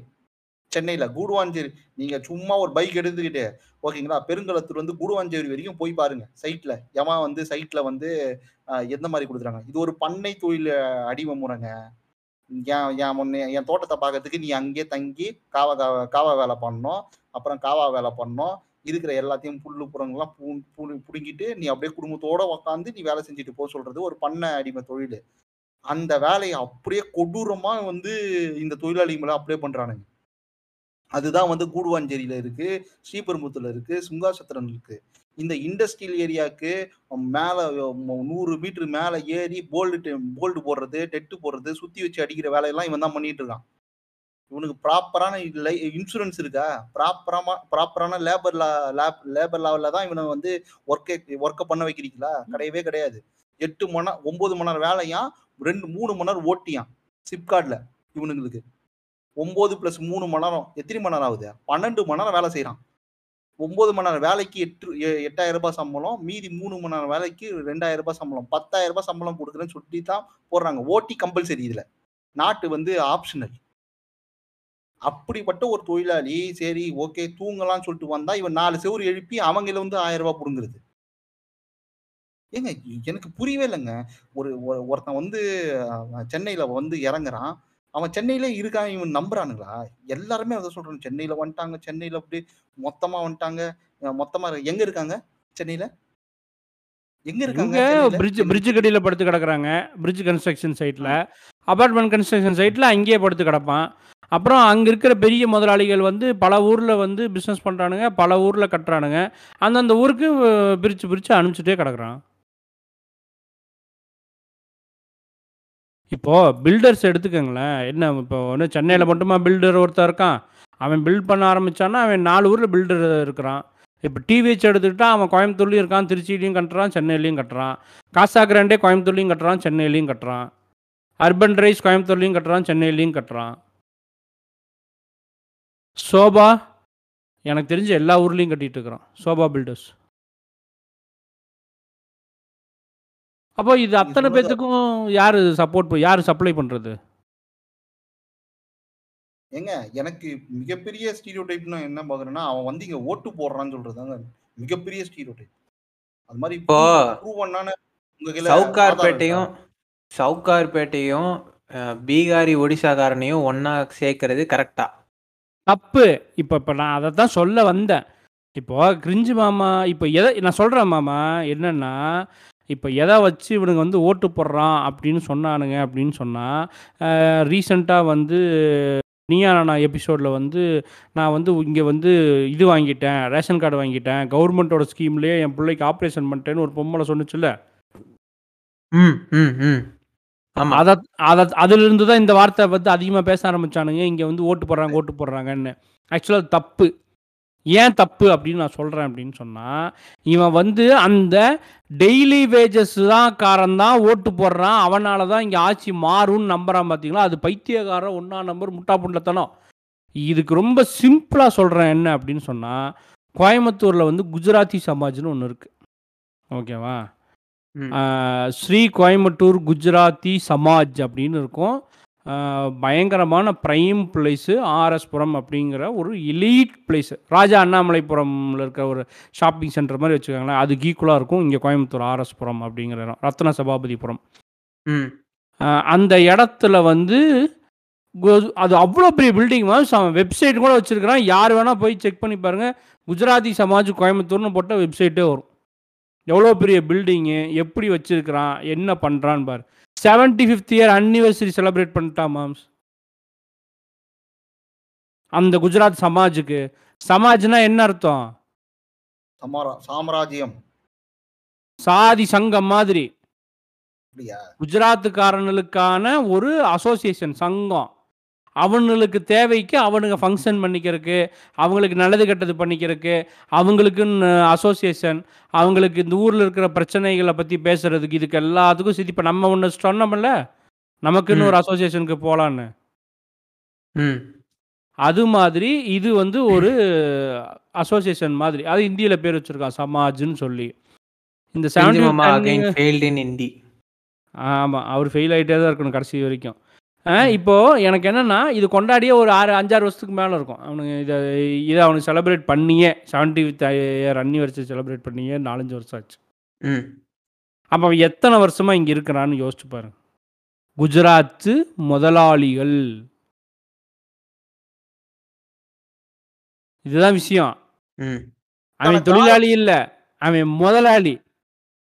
சென்னையில கூடுவாஞ்சேரி. நீங்க சும்மா ஒரு பைக் எடுத்துக்கிட்டு ஓகேங்களா பெருங்கலத்தூர் வந்து கூடுவாஞ்சேரி வரைக்கும் போய் பாருங்க. சைட்ல எவன் வந்து சைட்ல வந்து எந்த மாதிரி கொடுக்குறாங்க? இது ஒரு பண்ணை தொழில் அடிமை முறைங்க. என் என் முன்னே என் தோட்டத்தை பார்க்கறதுக்கு நீ அங்கேயே தங்கி காவா காவா காவா வேலை பண்ணணும். அப்புறம் காவா வேலை பண்ணணும். இருக்கிற எல்லாத்தையும் புல்லு புறங்கள்லாம் பூ புடு பிடுங்கிட்டு நீ அப்படியே குடும்பத்தோட உக்காந்து நீ வேலை செஞ்சுட்டு போக சொல்றது ஒரு பண்ணை அடிமை தொழில். அந்த வேலையை அப்படியே கொடூரமா வந்து இந்த தொழிலாளிகளை மேல அப்படியே பண்றானுங்க. அதுதான் வந்து கூடுவாஞ்சேரியில இருக்கு ஸ்ரீபெரும்புத்தூர்ல இருக்கு சுங்காசத்திரம் இருக்கு. இந்த இண்டஸ்ட்ரியல் ஏரியாவுக்கு மேலே நூறு மீட்டர் மேலே ஏறி போல்டு போல்டு போடுறது டெட்டு போடுறது சுத்தி வச்சு அடிக்கிற வேலையெல்லாம் இவன் தான் பண்ணிட்டு இருக்கான். இவனுக்கு ப்ராப்பரான இன்சூரன்ஸ் இருக்கா? ப்ராப்பராக ப்ராப்பரான லேபர் லா லேப் லேபர் லெவலில் தான் இவனை வந்து ஒர்க்கை ஒர்க்கை பண்ண வைக்கிறீங்களா? கிடையவே கிடையாது. எட்டு மணி ஒம்பது ஒன்பது மணி நேரம் வேலையான் ரெண்டு மூணு மணி நேரம் ஓட்டியான் சிப்கார்ட்ல இவனுங்களுக்கு. ஒன்பது பிளஸ் மூணு மணி நேரம் எத்தனை மணி நேரம் ஆகுது? பன்னெண்டு மணி நேரம் வேலை செய்கிறான் ஒன்பது மணி நேரம் வேலைக்கு எட்டு எட்டாயிரம் ரூபாய் சம்பளம் மீதி மூணு மணி நேரம் வேலைக்கு ரெண்டாயிரம் ரூபாய் சம்பளம் பத்தாயிரம் ரூபாய் சம்பளம் கொடுக்குறேன்னு சொல்லி தான் போடுறாங்க. ஓட்டி கம்பல்சரி இதில். நாட்டு வந்து ஆப்ஷனல் அப்படிப்பட்ட ஒரு தொழிலாளி சரி ஓகே தூங்கலாம்னு சொல்லிட்டு வந்தா இவன் நாலு செவுரு எழுப்பி அவங்கள வந்து ஆயிரம் ரூபாய் பிடுங்குறது. ஏங்க எனக்கு புரியவே இல்லைங்க. ஒரு ஒருத்தன் வந்து சென்னையில் வந்து இறங்குறான். அவன் சென்னையில இருக்கான் இவன் நம்புறானுங்களா? எல்லாருமே அதை சொல்றாங்க. சென்னையில வந்துட்டாங்க சென்னையில அப்படி மொத்தமா வந்துட்டாங்க. மொத்தமா எங்க இருக்காங்க? சென்னையில? எங்க இருக்காங்க? பிரிட்ஜ் பிரிட்ஜ் கடியில் படுத்து கிடக்குறாங்க. பிரிட்ஜ் கன்ஸ்ட்ரக்ஷன் சைட்டில் அபார்ட்மெண்ட் கன்ஸ்ட்ரக்ஷன் சைட்டில் அங்கேயே படுத்து கிடப்பான். அப்புறம் அங்கே இருக்கிற பெரிய முதலாளிகள் வந்து பல ஊரில் வந்து பிஸ்னஸ் பண்ணுறானுங்க பல ஊரில் கட்டுறானுங்க. அந்தந்த ஊருக்கு பிரிச்சு பிரித்து அனுப்பிச்சிட்டே கிடக்குறான். இப்போது பில்டர்ஸ் எடுத்துக்கோங்களேன். என்ன இப்போ ஒன்று சென்னையில் மட்டுமா பில்டர் ஒருத்தன் இருக்கான்? அவன் பில்ட் பண்ண ஆரம்பிச்சான்னா அவன் நாலு ஊரில் பில்டர் இருக்கிறான். இப்போ டிவிஹெச் எடுத்துக்கிட்டா அவன் கோயம்புத்தூர்லேயும் இருக்கான் திருச்சியிலையும் கட்டுறான் சென்னையிலையும் கட்டுறான். காசா கிராண்டே கோயம்புத்தூர்லையும் கட்டுறான் சென்னையிலையும் கட்டுறான். அர்பன் ரைஸ் கோயம்புத்தூர்லையும் கட்டுறான் சென்னையிலையும் கட்டுறான். சோபா எனக்கு தெரிஞ்ச எல்லா ஊர்லேயும் கட்டிகிட்டு இருக்கிறான். சோபா பில்டர்ஸ் அப்போ இது அத்தனை சொல்றது- பேத்துக்கும் யார் சப்போர்ட் யார் சப்ளை பண்ணுறது ஏங்க எனக்கு மிகப்பெரிய ஸ்டீரியோ டைப்னா என்ன பாக்குறேன்னா அவன் வந்து இங்க ஓட்டு போடுறான்னு சொல்றதுதாங்க. மிகப்பெரிய ஸ்டீரியோ டைப் அது மாதிரி இப்போ சவுகார்பேட்டையும்? சவுகார்பேட்டையும் பீகாரி ஒடிசாக்காரனையும் ஒண்ணா சேர்க்கறது கரெக்டா தப்பு. இப்போ இப்போ நான் அதை தான் சொல்ல வந்தேன். இப்போ கிரிஞ்சு மாமா இப்போ எதை நான் சொல்கிறேன் மாமா என்னன்னா இப்போ எதை வச்சு இவனுங்க வந்து ஓட்டு போடுறான் அப்படின்னு சொன்னானுங்க அப்படின்னு சொன்னால் ரீசண்டாக வந்து நீயா நான் எபிசோடில் வந்து நான் வந்து இங்கே வந்து இது வாங்கிட்டேன் ரேஷன் கார்டு வாங்கிட்டேன் கவர்மெண்ட்டோட ஸ்கீம்லேயே என் பிள்ளைக்கு ஆப்ரேஷன் பண்ணிட்டேன்னு ஒரு பொம்மலை சொன்னுச்சுல்ல? ம் ம் ம். ஆமா. அதை அதை அதிலிருந்து தான் இந்த வார்த்தை வந்து அதிகமாக பேச ஆரம்பிச்சானுங்க இங்கே வந்து ஓட்டு போடுறாங்க ஓட்டு போடுறாங்கன்னு. ஆக்சுவலாக தப்பு. ஏன் தப்பு அப்படின்னு நான் சொல்கிறேன் அப்படின்னு சொன்னால் இவன் வந்து அந்த டெய்லி வேஜஸ் தான் காரன் தான் ஓட்டு போடுறான் அவனால தான் இங்கே ஆட்சி மாறும்னு நம்புறான் பார்த்தீங்களா அது பைத்தியக்காரன் ஒன்றா நம்பர் முட்டா புண்டத்தனம் இதுக்கு ரொம்ப சிம்பிளாக சொல்கிறேன் என்ன அப்படின்னு சொன்னால் கோயம்புத்தூரில் வந்து குஜராத்தி சமாஜ்னு ஒன்று இருக்குது ஓகேவா? ஸ்ரீ கோயம்புத்தூர் குஜராத்தி சமாஜ் அப்படின்னு இருக்கும். பயங்கரமான ப்ரைம் பிளேஸு ஆர்எஸ்புரம் அப்படிங்கிற ஒரு எலீட் பிளேஸு ராஜா அண்ணாமலைபுரம்ல இருக்கிற ஒரு ஷாப்பிங் சென்டர் மாதிரி வச்சுக்கோங்களேன். அது ஈக்குவலாக இருக்கும். இங்கே கோயம்புத்தூர் ஆர்எஸ்புரம் அப்படிங்கிற இடம். ரத்ன சபாபதிபுரம் அந்த இடத்துல வந்து அது அவ்வளோ பெரிய பில்டிங் மாதிரி வெப்சைட் கூட வச்சுருக்கிறான். யார் வேணால் போய் செக் பண்ணி பாருங்கள் குஜராத்தி சமாஜ் கோயம்புத்தூர்னு போட்ட வெப்சைட்டே வரும். எவ்வளோ பெரிய பில்டிங்கு எப்படி வச்சுருக்கிறான்? என்ன பண்ணுறான்னு பாரு. Seventy fifth year anniversary celebrate பண்ணிட்டான் மாம்ஸ் அந்த குஜராத் சமாஜுக்கு. சமாஜ்னா என்ன அர்த்தம்? சமாரா சாம்ராஜ்யம். சாதி சங்கம் மாதிரி. அப்படியா? குஜராத்துக்காரனுக்கான ஒரு அசோசியேஷன் சங்கம். அவனுங்களுக்கு தேவைக்கு அவனுங்க ஃபங்க்ஷன் பண்ணிக்கிறதுக்கு அவங்களுக்கு நல்லது கெட்டது பண்ணிக்கிறதுக்கு அவங்களுக்குன்னு அசோசியேஷன் அவங்களுக்கு இந்த ஊரில் இருக்கிற பிரச்சனைகளை பற்றி பேசுறதுக்கு இதுக்கு எல்லாத்துக்கும் சரி இப்போ நம்ம ஒன்று சொன்னோம்ல நமக்குன்னு ஒரு அசோசியேஷனுக்கு போகலான்னு ம். அது மாதிரி இது வந்து ஒரு அசோசியேஷன் மாதிரி. அது இந்தியில் பேர் வச்சுருக்கான் சமாஜ்னு சொல்லி. இந்த செவன்டி மாமா 70 அகைன் ஃபெயில்ட் இன் ஹிந்தி ஆமாம் அவர் ஃபெயில் ஆகிட்டே தான் இருக்கணும் கடைசி வரைக்கும். ஆ, இப்போ எனக்கு என்னன்னா இது கொண்டாடியே ஒரு ஆறு அஞ்சாறு வருஷத்துக்கு மேலே இருக்கும். அவனுங்க இதை இதை அவனுக்கு செலிப்ரேட் பண்ணியே seventy fifth year anniversary celebrate பண்ணியே நாலஞ்சு வருஷம் ஆச்சு. ம். அப்போ அவன் எத்தனை வருஷமாக இங்கே இருக்கிறான்னு யோசிச்சு பாருங்க. குஜராத்து முதலாளிகள். இதுதான் விஷயம். ம். அவன் தொழிலாளி இல்லை அவன் முதலாளி.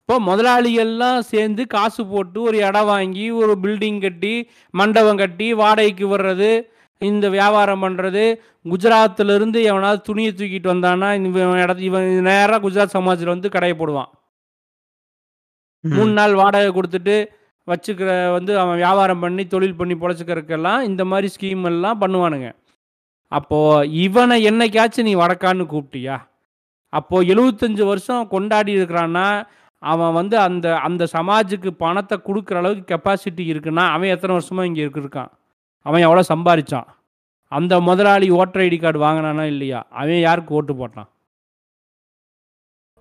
இப்போ முதலாளிகள்லாம் சேர்ந்து காசு போட்டு ஒரு இடம் வாங்கி ஒரு பில்டிங் கட்டி மண்டபம் கட்டி வாடகைக்கு வர்றது இந்த வியாபாரம் பண்ணுறது குஜராத்லேருந்து எவனாவது துணியை தூக்கிட்டு வந்தானா இவன் இடத்து இவன் நேராக குஜராத் சமாஜில் வந்து கடையை போடுவான். மூணு நாள் வாடகை கொடுத்துட்டு வச்சுக்கிற வந்து அவன் வியாபாரம் பண்ணி தொழில் பண்ணி பொழைச்சிக்கிறதுக்கெல்லாம் இந்த மாதிரி ஸ்கீம் எல்லாம் பண்ணுவானுங்க. அப்போது இவனை என்னைக்காச்சும் நீ வடக்கான்னு கூப்பிட்டியா? அப்போது எழுபத்தஞ்சு வருஷம் கொண்டாடி இருக்கிறான்னா அவன் வந்து அந்த அந்த சமாஜுக்கு பணத்தை கொடுக்குற அளவுக்கு கெப்பாசிட்டி இருக்குன்னா அவன் எத்தனை வருஷமாக இங்கே இருக்கான் அவன் எவ்வளோ சம்பாரிச்சான்? அந்த முதலாளி ஓட்டர் ஐடி கார்டு வாங்கினானா இல்லையா? அவன் யாருக்கு ஓட்டு போட்டான்?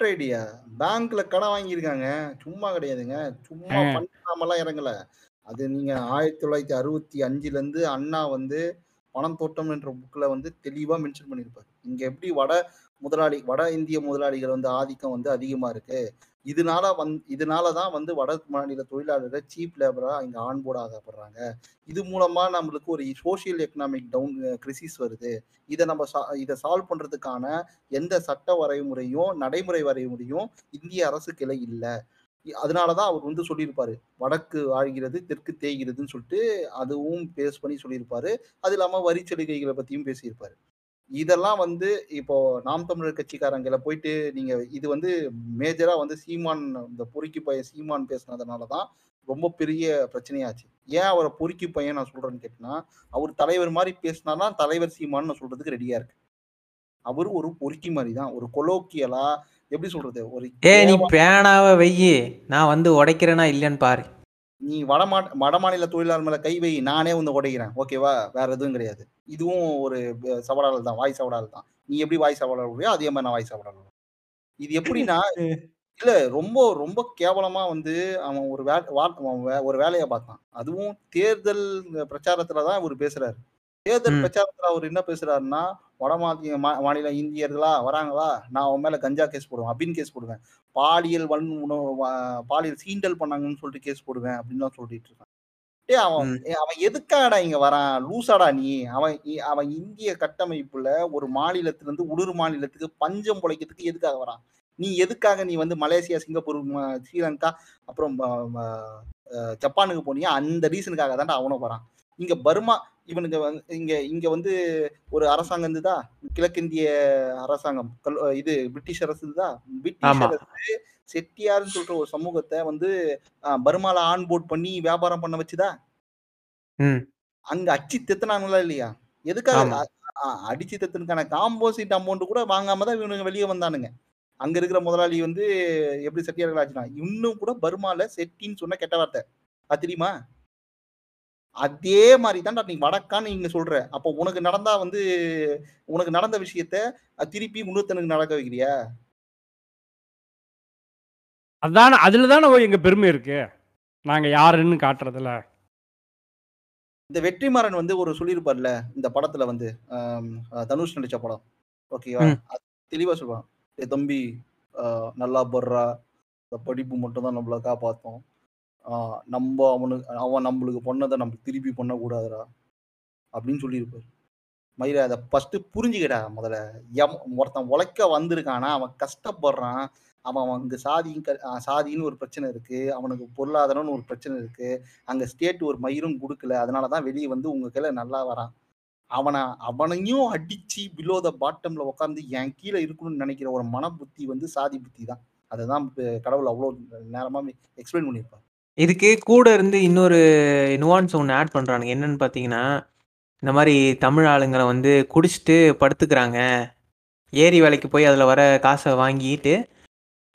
ஐடியா? பேங்க்ல கடன் வாங்கியிருக்காங்க. சும்மா கிடையாதுங்க. சும்மா. பண்ணாமலாம் இறங்கல. அது நீங்க ஆயிரத்தி தொள்ளாயிரத்தி அறுபத்தி அஞ்சுல இருந்து அண்ணா வந்து பணம் தோட்டம் என்ற புக்ல வந்து தெளிவா மென்ஷன் பண்ணியிருப்பாரு. இங்க எப்படி வட முதலாளி வட இந்திய முதலாளிகள் வந்து ஆதிக்கம் வந்து அதிகமா இருக்கு? இதனால வந் இதனால தான் வந்து வட மாநில தொழிலாளர்கள் சீப் லேபராக இங்கே ஆன்போர்ட் ஆகப்படுறாங்க இது மூலமாக நம்மளுக்கு ஒரு சோஷியல் எக்கனாமிக் டவுன் கிரிசிஸ் வருது. இதை நம்ம சா- இதை சால்வ் பண்ணுறதுக்கான எந்த சட்ட வரைமுறையும் நடைமுறை வரைமுறையும் இந்திய அரசு கிளை இல்லை. அதனாலதான் அவர் வந்து சொல்லியிருப்பாரு. வடக்கு ஆழ்கிறது தெற்கு தேய்கிறதுன்னு சொல்லிட்டு அதுவும் பேஸ் பண்ணி சொல்லியிருப்பாரு. அது இல்லாம வரி சலுகைகளை பத்தியும் பேசியிருப்பாரு. இதெல்லாம் வந்து இப்போ நாம் தமிழர் கட்சிக்காரங்களை போயிட்டு நீங்க இது வந்து மேஜரா வந்து சீமான் இந்த பொறுக்கி பையன் சீமான் பேசினதுனாலதான் ரொம்ப பெரிய பிரச்சனையாச்சு. ஏன் அவரை பொறுக்கி பையன் நான் சொல்றேன்னு கேட்டினா அவர் தலைவர் மாதிரி பேசினார்னா தலைவர் சீமான்னு நான் சொல்றதுக்கு ரெடியா இருக்கு. அவர் ஒரு பொறுக்கி மாதிரி தான் ஒரு கொலோக்கியலா எப்படி சொல்றது ஒரு ஏய் நீ பேனாவை வையி நான் வந்து உடைக்கிறேனா இல்லைன்னு பாரு. நீ வடமா வடமாநில தொழிலாளர் மேல கை வை நானே வந்து உடைக்கிறேன். ஓகேவா வேற எதுவும் கிடையாது. இதுவும் ஒரு சவடால் தான் வாய் சவடால் தான். நீ எப்படி வாய் சவடால் விடுறியோ அதே மாதிரி நான் வாய் சவடால் இது எப்படின்னா இல்ல ரொம்ப ரொம்ப கேவலமா வந்து அவன் ஒரு வே ஒரு வேலையை பார்த்தான். அதுவும் தேர்தல் பிரச்சாரத்துல தான் இவர் பேசுறாரு. தேர்தல். பிரச்சாரத்துல அவர் என்ன பேசுறாருன்னா வடமாநில மா- மாநில இந்தியர்களா வராங்களா? நான் அவன் மேல கஞ்சா கேஸ் போடுவேன் அப்படின்னு கேஸ் போடுவேன். பாலியல் வன் உணவு பாலியல் சீண்டல் பண்ணாங்கன்னு சொல்லிட்டு கேஸ் போடுவேன் அப்படின்லாம் சொல்லிட்டு இருக்கான். டேய் அவன் அவன் எதுக்காடா இங்க வரான்? லூசாடா நீ. அவன் அவன் இந்திய கட்டமைப்புல ஒரு மாநிலத்திலிருந்து உளுர் மாநிலத்துக்கு பஞ்சம் பொழைக்கிறதுக்கு எதுக்காக வரான்? நீ எதுக்காக நீ வந்து மலேசியா சிங்கப்பூர் ஸ்ரீலங்கா அப்புறம் ஜப்பானுக்கு போனியா? அந்த ரீசனுக்காக தான்டா அவனும் வரான். இங்க பர்மா இவனுக்கு வந்து இங்க இங்க வந்து ஒரு அரசாங்கம் இருந்ததா கிழக்கிந்திய அரசாங்கம். இது பிரிட்டிஷ் அரசு இருந்ததா பிரிட்டிஷ். அரசு செட்டியார்னு சொல்ற ஒரு சமூகத்தை வந்து பர்மால ஆன் போர்ட் பண்ணி வியாபாரம் பண்ண வச்சுதா? அங்க அடிச்சு தெத்துனாங்களா இல்லையா? எதுக்காக அடிச்சு தெத்துனுக்கான காம்போசிட் அமௌண்ட் கூட வாங்காம தான் இவனுங்க வெளியே வந்தானுங்க. அங்க இருக்கிற முதலாளி வந்து எப்படி செட்டியார்கள் ஆச்சுனா இன்னும் கூட பர்மால செட்டின்னு சொன்ன கெட்ட வார்த்தை. அது தெரியுமா? அதே மாதிரி தான் நீ வடக்கான்னு நீங்க சொல்ற. அப்போ உனக்கு நடந்தா வந்து உனக்கு நடந்த விஷயத்த திருப்பி இன்னொருத்தனுக்கு நடக்க வைக்கிறியா? அதான அதில் தானே எங்கள் பெருமை இருக்கு? நாங்கள் யாருன்னு காட்டுறதுல. இந்த வெற்றிமாறன் வந்து ஒரு சொல்லியிருப்பார்ல இந்த படத்துல வந்து தனுஷ் நடிச்ச படம். ஓகேவா? தெளிவா சொல்லுவான். தம்பி நல்லா படுறா. இந்த படிப்பு மட்டும் தான் நம்மள காப்பாத்தும். ஆஹ், நம்ம அவனுக்கு அவன் நம்மளுக்கு பொண்ணதை நம்ம திருப்பி பண்ணக்கூடாதுடா அப்படின்னு சொல்லியிருப்பாரு. மயில அதை ஃபஸ்ட்டு புரிஞ்சுக்கிடா முதல்ல. எம் ஒருத்தன் உழைக்க வந்திருக்கானா அவன் கஷ்டப்படுறான் அவன் அவனுக்கு சாதியும் க சாதின்னு ஒரு பிரச்சனை இருக்குது அவனுக்கு பொருளாதாரம்னு ஒரு பிரச்சனை இருக்குது அங்கே ஸ்டேட் ஒரு மயிரும் கொடுக்கல அதனால தான் வெளியே வந்து உங்கள் கையில் நல்லா வரான். அவனை அவனையும் அடித்து பிலோ த பாட்டமில் உட்காந்து என் கீழே இருக்கணும்னு நினைக்கிற ஒரு மன புத்தி வந்து சாதி புத்தி தான் அதுதான் தான் கடவுள் அவ்வளோ நேரமாக எக்ஸ்பிளைன் பண்ணியிருப்பார். இதுக்கு கூட இருந்து இன்னொரு நுவான்ஸ் ஒன்று ஆட் பண்ணுறானுங்க என்னன்னு பார்த்தீங்கன்னா இந்த மாதிரி தமிழ் ஆளுங்களை வந்து குடிச்சிட்டு படுத்துக்கிறாங்க. ஏரி வேலைக்கு போய் அதில் வர காசை வாங்கிட்டு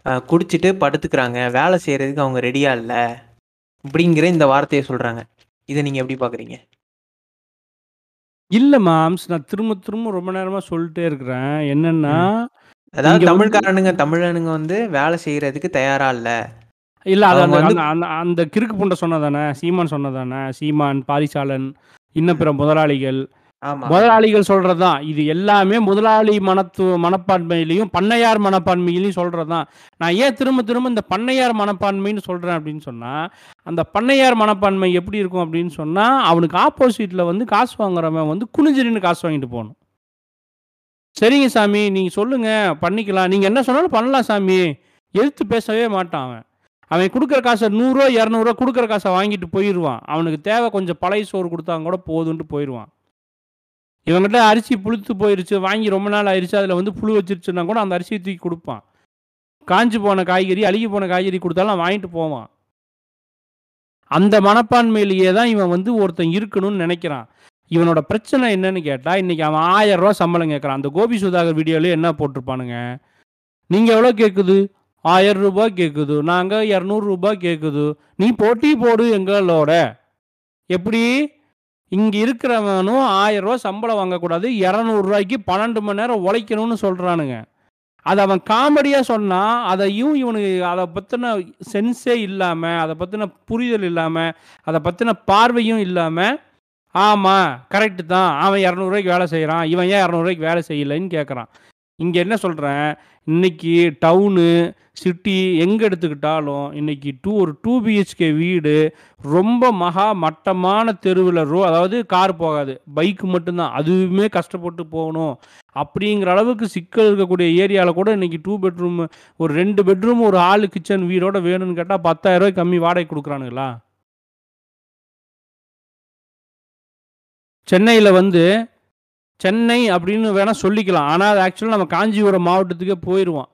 குடிச்சிட்டு படுத்துக்கிறாங்க. வேலை செய்கிறதுக்கு அவங்க ரெடியாக இல்லை. அப்படிங்கிற இந்த வார்த்தையை சொல்கிறாங்க இதை நீங்கள் எப்படி பார்க்குறீங்க இல்லை மாம்ஸ் நான் திரும்ப திரும்ப ரொம்ப நேரமாக சொல்லிட்டே இருக்கிறேன். என்னன்னா அதாவது இங்க வந்து- தமிழ்காரனுங்க தமிழனுங்க வந்து வேலை செய்கிறதுக்கு தயாராக இல்லை. இல்லை அது அந்த அந்த- கிறுக்கு புண்டை சொன்னதானே? சீமான் சொன்னதானே? சீமான் பாரிசாலன் இன்னும் பிற முதலாளிகள். முதலாளிகள் சொல்றதுதான். இது எல்லாமே முதலாளி மனத்து மனப்பான்மையிலையும் பண்ணையார் மனப்பான்மையிலையும் சொல்றதுதான். நான் ஏன் திரும்ப திரும்ப இந்த பண்ணையார் மனப்பான்மைன்னு சொல்றேன் அப்படின்னு சொன்னா அந்த பண்ணையார் மனப்பான்மை எப்படி இருக்கும் அப்படின்னு சொன்னா அவனுக்கு ஆப்போசிட்ல வந்து காசு வாங்குறவன் வந்து குனிஞ்சு நின்று காசு வாங்கிட்டு போகணும். சரிங்க சாமி நீங்க சொல்லுங்க பண்ணிக்கலாம். நீங்க என்ன சொன்னாலும் பண்ணலாம் சாமி. எதிர்த்து பேசவே மாட்டான் அவன். அவன் கொடுக்குற காசை நூறுரூவா இரநூறுவா கொடுக்குற காசை வாங்கிட்டு போயிடுவான். அவனுக்கு தேவை கொஞ்சம் பழைய சோறு கொடுத்தாங்க கூட போதுன்ட்டு போயிடுவான். இவங்ககிட்ட அரிசி புழுத்து போயிருச்சு வாங்கி ரொம்ப நாள் ஆயிடுச்சு அதில் வந்து புழு வச்சிருச்சுன்னா கூட அந்த அரிசியை தூக்கி கொடுப்பான். காஞ்சி போன காய்கறி அழுகி போன காய்கறி கொடுத்தாலும் வாங்கிட்டு போவான். அந்த மனப்பான்மையிலேயே தான் இவன் வந்து ஒருத்தன் இருக்கணும்னு நினைக்கிறான். இவனோட பிரச்சனை என்னன்னு கேட்டால் இன்னைக்கு அவன் ஆயிரம் ரூபா சம்பளம் கேட்குறான். அந்த கோபி சுதாகர் வீடியோவில் என்ன போட்டிருப்பானுங்க? நீங்கள் எவ்வளோ கேட்குது ஆயிரம் ரூபாய் கேட்குது நாங்கள் இரநூறுபா கேட்குது நீ போட்டி போடு எங்களோட. எப்படி? இங்கே இருக்கிறவனும் ஆயிரம் ரூபா சம்பளம் வாங்கக்கூடாது. இரநூறுவாய்க்கு பன்னெண்டு மணி நேரம் உழைக்கணும்னு சொல்கிறானுங்க அதை அவன் காமெடியாக சொன்னால் அதையும் இவனுக்கு அதை பற்றின சென்ஸே இல்லாமல் அதை பற்றின புரிதல் இல்லாமல் அதை பற்றின பார்வையும் இல்லாமல் ஆமாம் கரெக்டு தான். அவன் இரநூறுவாய்க்கு வேலை செய்கிறான் இவன் ஏன் இரநூறுவாய்க்கு வேலை செய்யலைன்னு கேட்குறான் இங்கே என்ன சொல்கிறேன் இன்னைக்கு டவுனு சிட்டி எங்கே எடுத்துக்கிட்டாலும் இன்றைக்கி டூ ஒரு டூ பிஹெச்கே வீடு ரொம்ப மகா மட்டமான தெருவில் ரோ அதாவது கார் போகாது. பைக்கு மட்டும்தான். அதுவுமே கஷ்டப்பட்டு போகணும். அப்படிங்கிற அளவுக்கு சிக்கல் இருக்கக்கூடிய ஏரியாவில் கூட இன்றைக்கி டூ பெட்ரூம் ஒரு ரெண்டு பெட்ரூம் ஒரு ஹாலு கிச்சன் வீடோட வேணும்னு கேட்டால் பத்தாயிரம் ரூபாய் கம்மி வாடகை கொடுக்குறானுங்களா? சென்னையில் வந்து சென்னை அப்படின்னு வேணால் சொல்லிக்கலாம். ஆனால் அது ஆக்சுவலாக நம்ம காஞ்சிபுரம் மாவட்டத்துக்கே போயிடுவோம்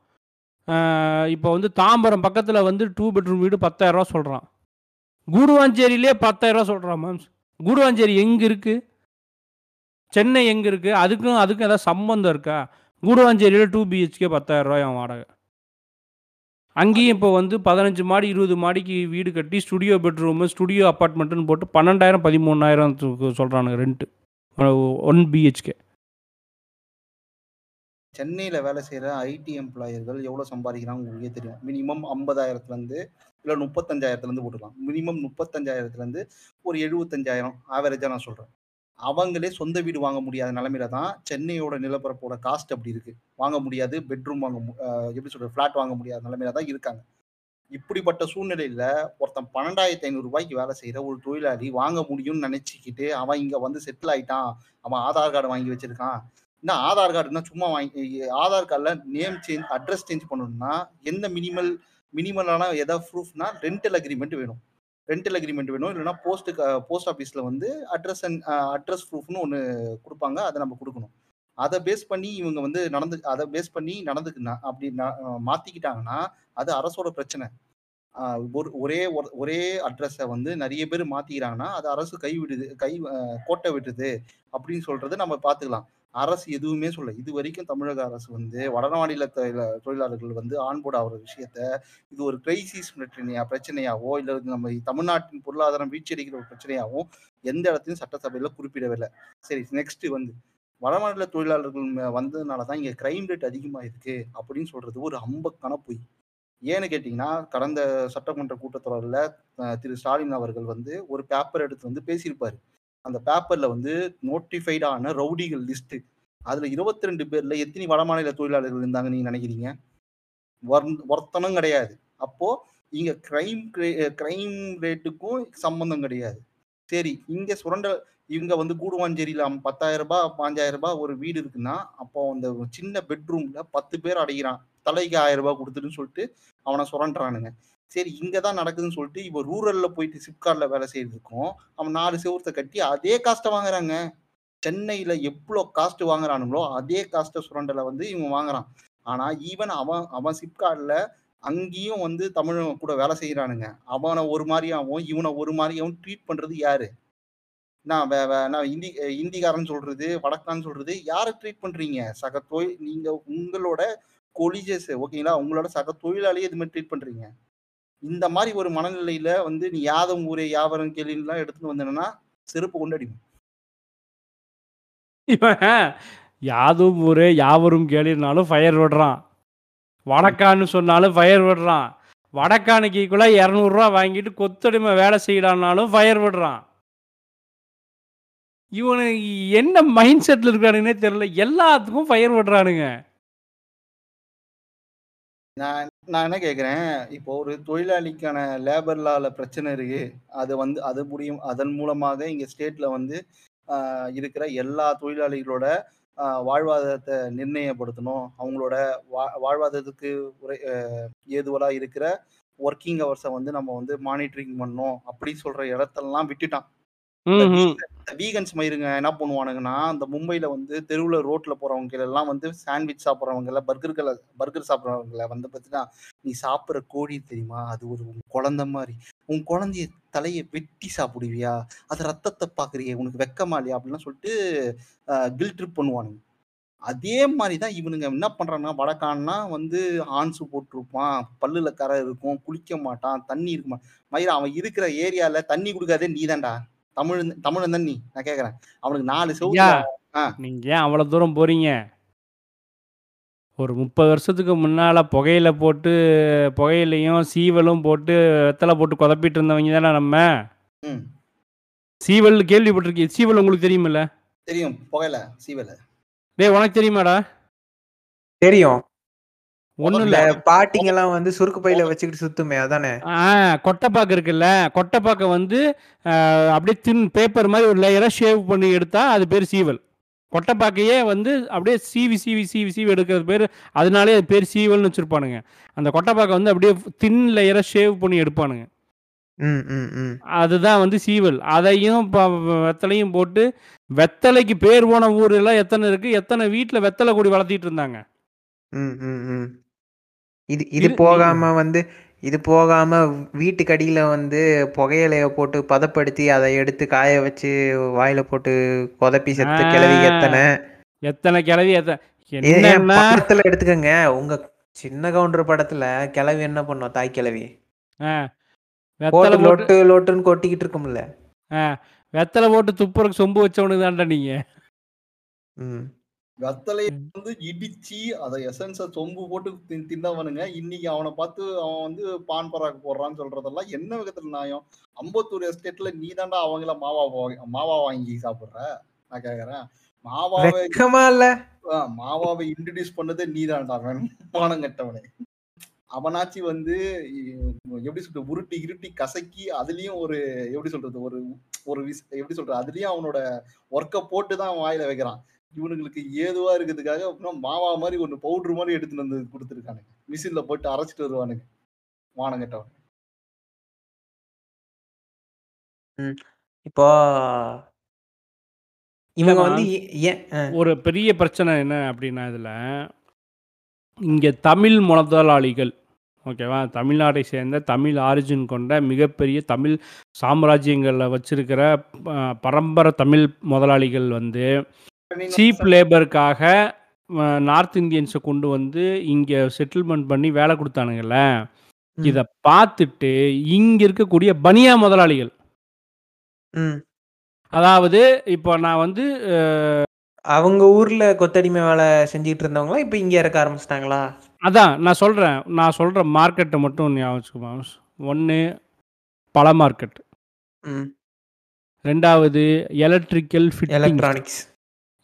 இப்போ வந்து தாம்பரம் பக்கத்தில் வந்து டூ பெட்ரூம் வீடு பத்தாயிரரூவா சொல்கிறான் கூடுவாஞ்சேரியிலே பத்தாயிரரூவா சொல்கிறான் மேம் கூடுவாஞ்சேரி எங்கே இருக்குது சென்னை எங்கே இருக்குது அதுக்கும் அதுக்கும் ஏதாவது சம்பந்தம் இருக்கா? கூடுவாஞ்சேரியில் டூ பிஹெச்கே பத்தாயிரரூவா என் வாடகை. அங்கேயும் இப்போ வந்து பதினஞ்சு மாடி இருபது மாடிக்கு வீடு கட்டி ஸ்டுடியோ பெட்ரூமு ஸ்டுடியோ அப்பார்ட்மெண்ட்டுன்னு போட்டு பன்னெண்டாயிரம் பதிமூணாயிரம் சொல்கிறானுங்க ரெண்ட்டு ஒன் பிஹெச்கே சென்னையில் வேலை செய்கிற ஐடி எம்ப்ளாயர்கள் எவ்வளோ சம்பாதிக்கிறாங்க உங்களுக்கே தெரியும். மினிமம் ஐம்பதாயிரத்துலேருந்து இல்லை முப்பத்தஞ்சாயிரத்துலேருந்து போட்டுக்கலாம். மினிமம் முப்பத்தஞ்சாயிரத்துலேருந்து ஒரு எழுபத்தஞ்சாயிரம் ஆவரேஜாக நான் சொல்கிறேன் அவங்களே சொந்த வீடு வாங்க முடியாத நிலமையில தான் சென்னையோட நிலப்பரப்போட காஸ்ட் அப்படி இருக்கு. வாங்க முடியாது பெட்ரூம் வாங்க மு- எப்படி சொல்றது ஃபிளாட் வாங்க முடியாத நிலமையில தான் இருக்காங்க. இப்படிப்பட்ட சூழ்நிலையில ஒருத்தன் பன்னெண்டாயிரத்தி ஐநூறு ரூபாய்க்கு வேலை செய்யற ஒரு தொழிலாளி வாங்க முடியும்னு நினைச்சுக்கிட்டு அவன் இங்க வந்து செட்டில் ஆயிட்டான். அவன் ஆதார் கார்டு வாங்கி வச்சிருக்கான். என்ன ஆதார் கார்டுனா சும்மா வாங்கி ஆதார் கார்டில் நேம் சேஞ்ச் அட்ரஸ் சேஞ்ச் பண்ணணும்னா எந்த மினிமல் மினிமலான எதாவது ப்ரூஃப்னா ரெண்டல் அக்ரிமெண்ட் வேணும். ரெண்டல் அக்ரிமெண்ட் வேணும். இல்லைன்னா போஸ்ட்டு போஸ்ட் ஆஃபீஸில் வந்து அட்ரஸ் அண்ட் அட்ரஸ் ப்ரூஃப்னு ஒன்று கொடுப்பாங்க. அதை நம்ம கொடுக்கணும். அதை பேஸ் பண்ணி இவங்க வந்து நடந்து அதை பேஸ் பண்ணி நடந்துக்குனா அப்படி மாத்திக்கிட்டாங்கன்னா அது அரசோட பிரச்சனை. ஒரு ஒரே ஒரு- ஒரே அட்ரஸை வந்து நிறைய பேர் மாத்திக்கிறாங்கன்னா அது அரசு கை விடுது கை கோட்டை விடுது அப்படின்னு சொல்றது நம்ம பார்த்துக்கலாம். அரசு எதுவுமே சொல்ல இது வரைக்கும் தமிழக அரசு வந்து வட மாநில தொழிலாளர்கள் வந்து ஆன்போர்ட் ஆகிற விஷயத்த இது ஒரு கிரைசிஸ் பிரச்சனையா பிரச்சனையாவோ இல்லை நம்ம தமிழ்நாட்டின் பொருளாதாரம் வீழ்ச்சியடைகிற ஒரு பிரச்சனையாவோ எந்த இடத்துலையும் சட்டசபையில குறிப்பிடவில்லை. சரி நெக்ஸ்ட் வந்து வடமாநில தொழிலாளர்கள் வந்ததுனால தான் இங்கே கிரைம் ரேட் அதிகமாக இருக்கு அப்படின்னு சொல்றது ஒரு அம்பக்கான பொய் ஏன்னு கேட்டிங்கன்னா கடந்த சட்டமன்ற கூட்டத்தொடரில் திரு ஸ்டாலின் அவர்கள் வந்து ஒரு பேப்பர் எடுத்து வந்து பேசியிருப்பார். அந்த பேப்பரில் வந்து நோட்டிஃபைடான ரவுடிகள் லிஸ்ட்டு அதில் இருபத்தி ரெண்டு பேரில் எத்தனை வடமாநில தொழிலாளர்கள் இருந்தாங்க நீங்கள் நினைக்கிறீங்க? வர்- ஒருத்தனும் கிடையாது. அப்போது இங்கே கிரைம் கிரைம் ரேட்டுக்கும் சம்மந்தம் கிடையாது. சரி இங்கே சுரண்ட இவங்க வந்து கூடுவாஞ்சேரியில பத்தாயிரம் ரூபாய் பாஞ்சாயிரம் ரூபாய் ஒரு வீடு இருக்குன்னா அப்போ அந்த சின்ன பெட்ரூம்ல பத்து பேர் அடைகிறான். தலைக்கு ஆயிரம் ரூபாய் கொடுத்துட்டுன்னு சொல்லிட்டு அவனை சுரண்டுறானுங்க. சரி இங்க தான் நடக்குதுன்னு சொல்லிட்டு இப்போ ரூரல்ல போயிட்டு சிப்கார்ட்ல வேலை செய்யறதுக்கும் அவன் நாலு செவரத்தை கட்டி அதே காஸ்ட்டை வாங்குறாங்க. சென்னையில எவ்வளோ காஸ்ட் வாங்குறானுங்களோ அதே காஸ்ட்டை சுரண்டலை வந்து இவன் வாங்குறான். ஆனா ஈவன் அவன் அவன் சிப்கார்ட்ல அங்கேயும் வந்து தமிழ் கூட வேலை செய்யறானுங்க அவனை ஒரு மாதிரியாவும் இவனை ஒரு மாதிரியாவும் ட்ரீட் பண்றது யாரு? நான் வே- வே- நான் இந்தி இந்திக்காரன் சொல்றது வடக்கான்னு சொல்றது யாரை ட்ரீட் பண்றீங்க? சக தொழில் நீங்க உங்களோட கொலிஜஸ் ஓகேங்களா உங்களோட சக தொழிலாளியே இது மாதிரி ட்ரீட் பண்றீங்க? இந்த மாதிரி ஒரு மனநிலையில வந்து நீ யாதம் ஊரே யாவரம் கேள்விலாம் எடுத்துட்டு வந்தேன்னா செருப்பு கொண்டு இவன் யாதும் ஊரே யாவரும் கேளினாலும் ஃபயர் விடுறான். வடக்கான்னு சொன்னாலும் ஃபயர் விடுறான். வடக்கானுக்கு ஈக்குவலாக இரநூறுவா வாங்கிட்டு கொத்தடிமை வேலை செய்யலான்னாலும் ஃபயர் விடுறான். இவனு என்ன மைண்ட் செட்டில் இருக்கானுங்கன்னே தெரியல. எல்லாத்துக்கும் ஃபயர் விடுறானுங்க. நான் நான் என்ன கேட்குறேன் இப்போ ஒரு தொழிலாளிக்கான லேபர் லால பிரச்சனை இருக்கு. அது வந்து அது முடியும் அதன் மூலமாக இங்கே ஸ்டேட்ல வந்து இருக்கிற எல்லா தொழிலாளிகளோட வாழ்வாதாரத்தை நிர்ணயப்படுத்தணும். அவங்களோட வா வாழ்வாதாரத்துக்கு உரை ஏதுவலாக இருக்கிற ஒர்க்கிங் ஹவர்ஸை வந்து நம்ம வந்து மானிட்டரிங் பண்ணணும். அப்படி சொல்ற இடத்தெல்லாம் விட்டுட்டான். வீகன்ஸ் மயிருங்க என்ன பண்ணுவானுங்கன்னா இந்த மும்பைல வந்து தெருவுல ரோட்ல போறவங்க எல்லாம் வந்து சாண்ட்விச் சாப்பிட்றவங்கள பர்கர்களை பர்கர் சாப்பிட்றவங்கள வந்து பார்த்தீங்கன்னா நீ சாப்பிட்ற கோழி தெரியுமா? அது ஒரு உன் குழந்தை மாதிரி. உன் குழந்தைய தலையை வெட்டி சாப்பிடுவியா? அது ரத்தத்தை பாக்குறியே உனக்கு வெக்கமா இல்லையா? அப்படிலாம் சொல்லிட்டு கில் ட்ரிப் பண்ணுவானுங்க. அதே மாதிரி தான் இவனுங்க என்ன பண்றாங்கன்னா வடக்கான்னா வந்து ஆன்சு போட்டிருப்பான். பல்லுல கரை இருக்கும் குளிக்க மாட்டான் தண்ணி இருக்க மாட்டான் மயிரா அவன் இருக்கிற ஏரியால தண்ணி கொடுக்காதே நீதான்டா. தமிழ் தமிழன் தான் நீ நான் கேக்குறேன். அவனுக்கு நாலு செவத்துல நீங்க ஏன் அவ்வளோ தூரம் போறீங்க? ஒரு முப்பது வருஷத்துக்கு முன்னால புகையில போட்டு புகையிலையும் சீவலும் போட்டு வெத்தலை போட்டு குதப்பிட்டு இருந்தவங்க தானே நம்ம? ம். சீவல் கேள்விப்பட்டிருக்கீங்க சீவல் உங்களுக்கு தெரியுமில்ல? தெரியும் புகையில சீவல. டேய் உனக்கு தெரியுமாடா? தெரியும். இந்த இல்லை. பாட்டிங்கெல்லாம் வந்து சுருக்கு பையில வச்சுக்கிட்டு சுத்துமே அதானே? கொட்டைப்பாக்கு இருக்குல்ல கொட்டைப்பாக்கை வந்து அப்படியே தின் பேப்பர் மாதிரி ஒரு லேயராக ஷேவ் பண்ணி எடுத்தா அது பேர் சீவல். கொட்டைப்பாக்கையே வந்து அப்படியே சீவி சீவி சீவி சீவி எடுக்கிறது பேர் அதனாலே அது பேர் சீவல்னு வச்சுருப்பானுங்க. அந்த கொட்டைப்பாக்கை வந்து அப்படியே தின் லேயராக ஷேவ் பண்ணி எடுப்பானுங்க. ம் ம் ம். அதுதான் வந்து சீவல். அதையும் வெத்தலையும் போட்டு வெத்தலைக்கு பேர் போன ஊரெல்லாம் எத்தனை இருக்குது எத்தனை வீட்டில் வெத்தலை கொடி வளர்த்திட்டு இருந்தாங்க? ம் ம் ம். இது இது போகாம வந்து இது போகாம வீட்டுக்கு அடியில வந்து புகையிலைய போட்டு பதப்படுத்தி அதை எடுத்து காய வச்சு வாயில போட்டு கொதப்பி செத்து கிளவி எத்தனை? எத்தனை கிளவி எத்தனை படத்துல எடுத்துக்கங்க. உங்க சின்ன கவுண்டர் படத்துல கிளவி என்ன பண்ணும்? தாய் கிளவி. லொட்டு லொட்டுன்னு கொட்டிக்கிட்டு இருக்கும்ல. வெத்தலை போட்டு துப்புறக்கு சொம்பு வச்சவனுக்கு தான்டா நீங்க. ம். வெத்தலையை வந்து இடிச்சு அதை எசன்ஸை சொம்பு போட்டு தின்- தின்னவனுங்க. இன்னைக்கு அவனை பார்த்து அவன் வந்து பான் பராக் போடுறான்னு சொல்றதெல்லாம் என்ன விதத்துல நியாயம்? அம்பத்தூர் எஸ்டேட்ல நீ தாண்டா அவங்கள மாவா மாவா வாங்கி சாப்பிடுற? நான் கேக்குறேன். மாவாவை மாவாவை இன்ட்ரடியூஸ் பண்ணதே நீதான்டா மானம் கட்டவனே. அவனாச்சு வந்து எப்படி சொல்றது உருட்டி இருட்டி கசக்கி அதுலயும் ஒரு எப்படி சொல்றது ஒரு ஒரு எப்படி சொல்றது அதுலயும் அவனோட ஒர்க்கை போட்டு தான் வாயில வைக்கிறான். இவனுங்களுக்கு ஏதுவா இருக்கிறதுக்காக அப்புறம் மாவா மாதிரி ஒன்று பவுடர் மாதிரி எடுத்துட்டு வந்து கொடுத்துருக்கானுங்க. மிஷின்ல போட்டு அரைச்சிட்டு வருவானுங்க. வானங்கட்டவன் இப்போ இவங்க. வந்து ஒரு பெரிய பிரச்சனை என்ன அப்படின்னா இதில் இங்கே தமிழ் முதலாளிகள் ஓகேவா? தமிழ்நாட்டை சேர்ந்த தமிழ் ஆரிஜின் கொண்ட மிகப்பெரிய தமிழ் சாம்ராஜ்யங்களில் வச்சிருக்கிற பரம்பரை தமிழ் முதலாளிகள் வந்து சீப் லேபருக்காக நார்த் இந்தியன்ஸை கொண்டு வந்து இங்கே செட்டில்மெண்ட் பண்ணி வேலை கொடுத்தானுங்கல்ல ம். இதை பார்த்துட்டு இங்கே இருக்கக்கூடிய பனியா முதலாளிகள். ம். அதாவது இப்போ நான் வந்து அவங்க ஊர்ல கொத்தடிமை வேலை செஞ்சுட்டு இருந்தவங்களா இப்போ இங்க இறக்க ஆரம்பிச்சிட்டாங்களா? அதான் நான் சொல்கிறேன் நான் சொல்கிற மார்க்கெட்டை மட்டும் ஞாபகம் ஒன்று பழ மார்க்கெட் ம். ரெண்டாவது எலக்ட்ரிக்கல் ஃபிட்டிங் எலக்ட்ரானிக்ஸ்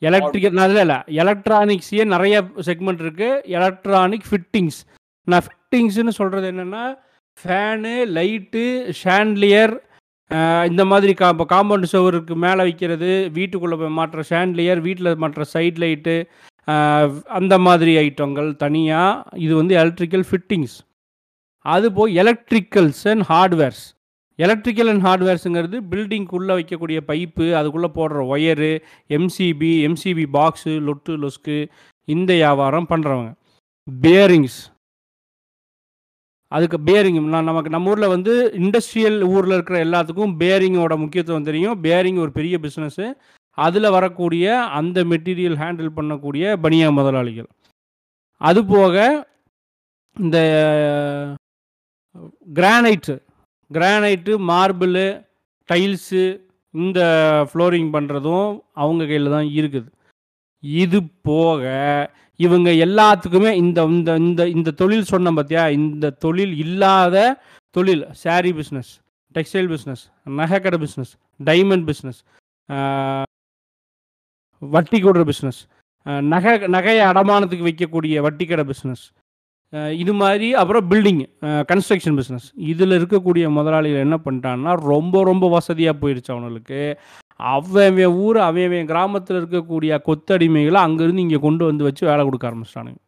எலக்ட்ரிக்கல் நான் இல்லை இல்லை. எலக்ட்ரானிக்ஸே நிறைய செக்மெண்ட் இருக்குது எலக்ட்ரானிக் ஃபிட்டிங்ஸ் நான் ஃபிட்டிங்ஸ்னு சொல்கிறது என்னென்னா ஃபேனு லைட்டு ஷாண்ட்லியர் இந்த மாதிரி கா காம்பவுண்ட் சுவருக்கு மேலே வைக்கிறது வீட்டுக்குள்ளே போய் மாட்டுற ஷாண்ட்லியர் வீட்டில் மாட்டுற சைட் லைட்டு அந்த மாதிரி ஐட்டங்கள் தனியாக இது வந்து எலக்ட்ரிக்கல் ஃபிட்டிங்ஸ் அது போய் electricals and hardwares electrical and ஹார்ட்வேர்ஸுங்கிறது பில்டிங்குள்ளே வைக்கக்கூடிய பைப்பு அதுக்குள்ளே போடுற ஒயரு எம்சிபி எம்சிபி பாக்ஸு லொட்டு லொஸ்க்கு இந்த வியாபாரம் பண்ணுறவங்க பேரிங்ஸ் அதுக்கு பேரிங் நான் நமக்கு நம்ம ஊரில் வந்து இண்டஸ்ட்ரியல் ஊரில் இருக்கிற எல்லாத்துக்கும் பேரிங்கோட முக்கியத்துவம் தெரியும். பேரிங் ஒரு பெரிய பிஸ்னஸ்ஸு அதில் வரக்கூடிய அந்த மெட்டீரியல் ஹேண்டில் பண்ணக்கூடிய பனியா முதலாளிகள். அதுபோக இந்த கிரானைட்டு கிரானைட்டு மார்பிளு டைல்ஸு இந்த ஃப்ளோரிங் பண்ணுறதும் அவங்க கையில் தான் இருக்குது. இது போக இவங்க எல்லாத்துக்குமே இந்த இந்த இந்த இந்த தொழில் சொன்னேன் பார்த்தியா இந்த தொழில் இல்லாத தொழில் சாரி பிஸ்னஸ் டெக்ஸ்டைல் பிஸ்னஸ் நகைக்கடை பிஸ்னஸ் டைமண்ட் பிஸ்னஸ் வட்டி கொடுற பிஸ்னஸ் நகை நகையை அடமானத்துக்கு வைக்கக்கூடிய வட்டி கடை பிஸ்னஸ் இது மாதிரி அப்புறம் பில்டிங் கன்ஸ்ட்ரக்ஷன் பிஸ்னஸ் இதில் இருக்கக்கூடிய முதலாளிகள் என்ன பண்ணிட்டான்னா ரொம்ப ரொம்ப வசதியாக போயிடுச்சு அவனுக்கு அவன் ஊர் அவன் கிராமத்தில் இருக்கக்கூடிய கொத்தடிமைகளை அங்கேருந்து இங்கே கொண்டு வந்து வச்சு வேலை கொடுக்க ஆரம்பிச்சிட்டானுங்க.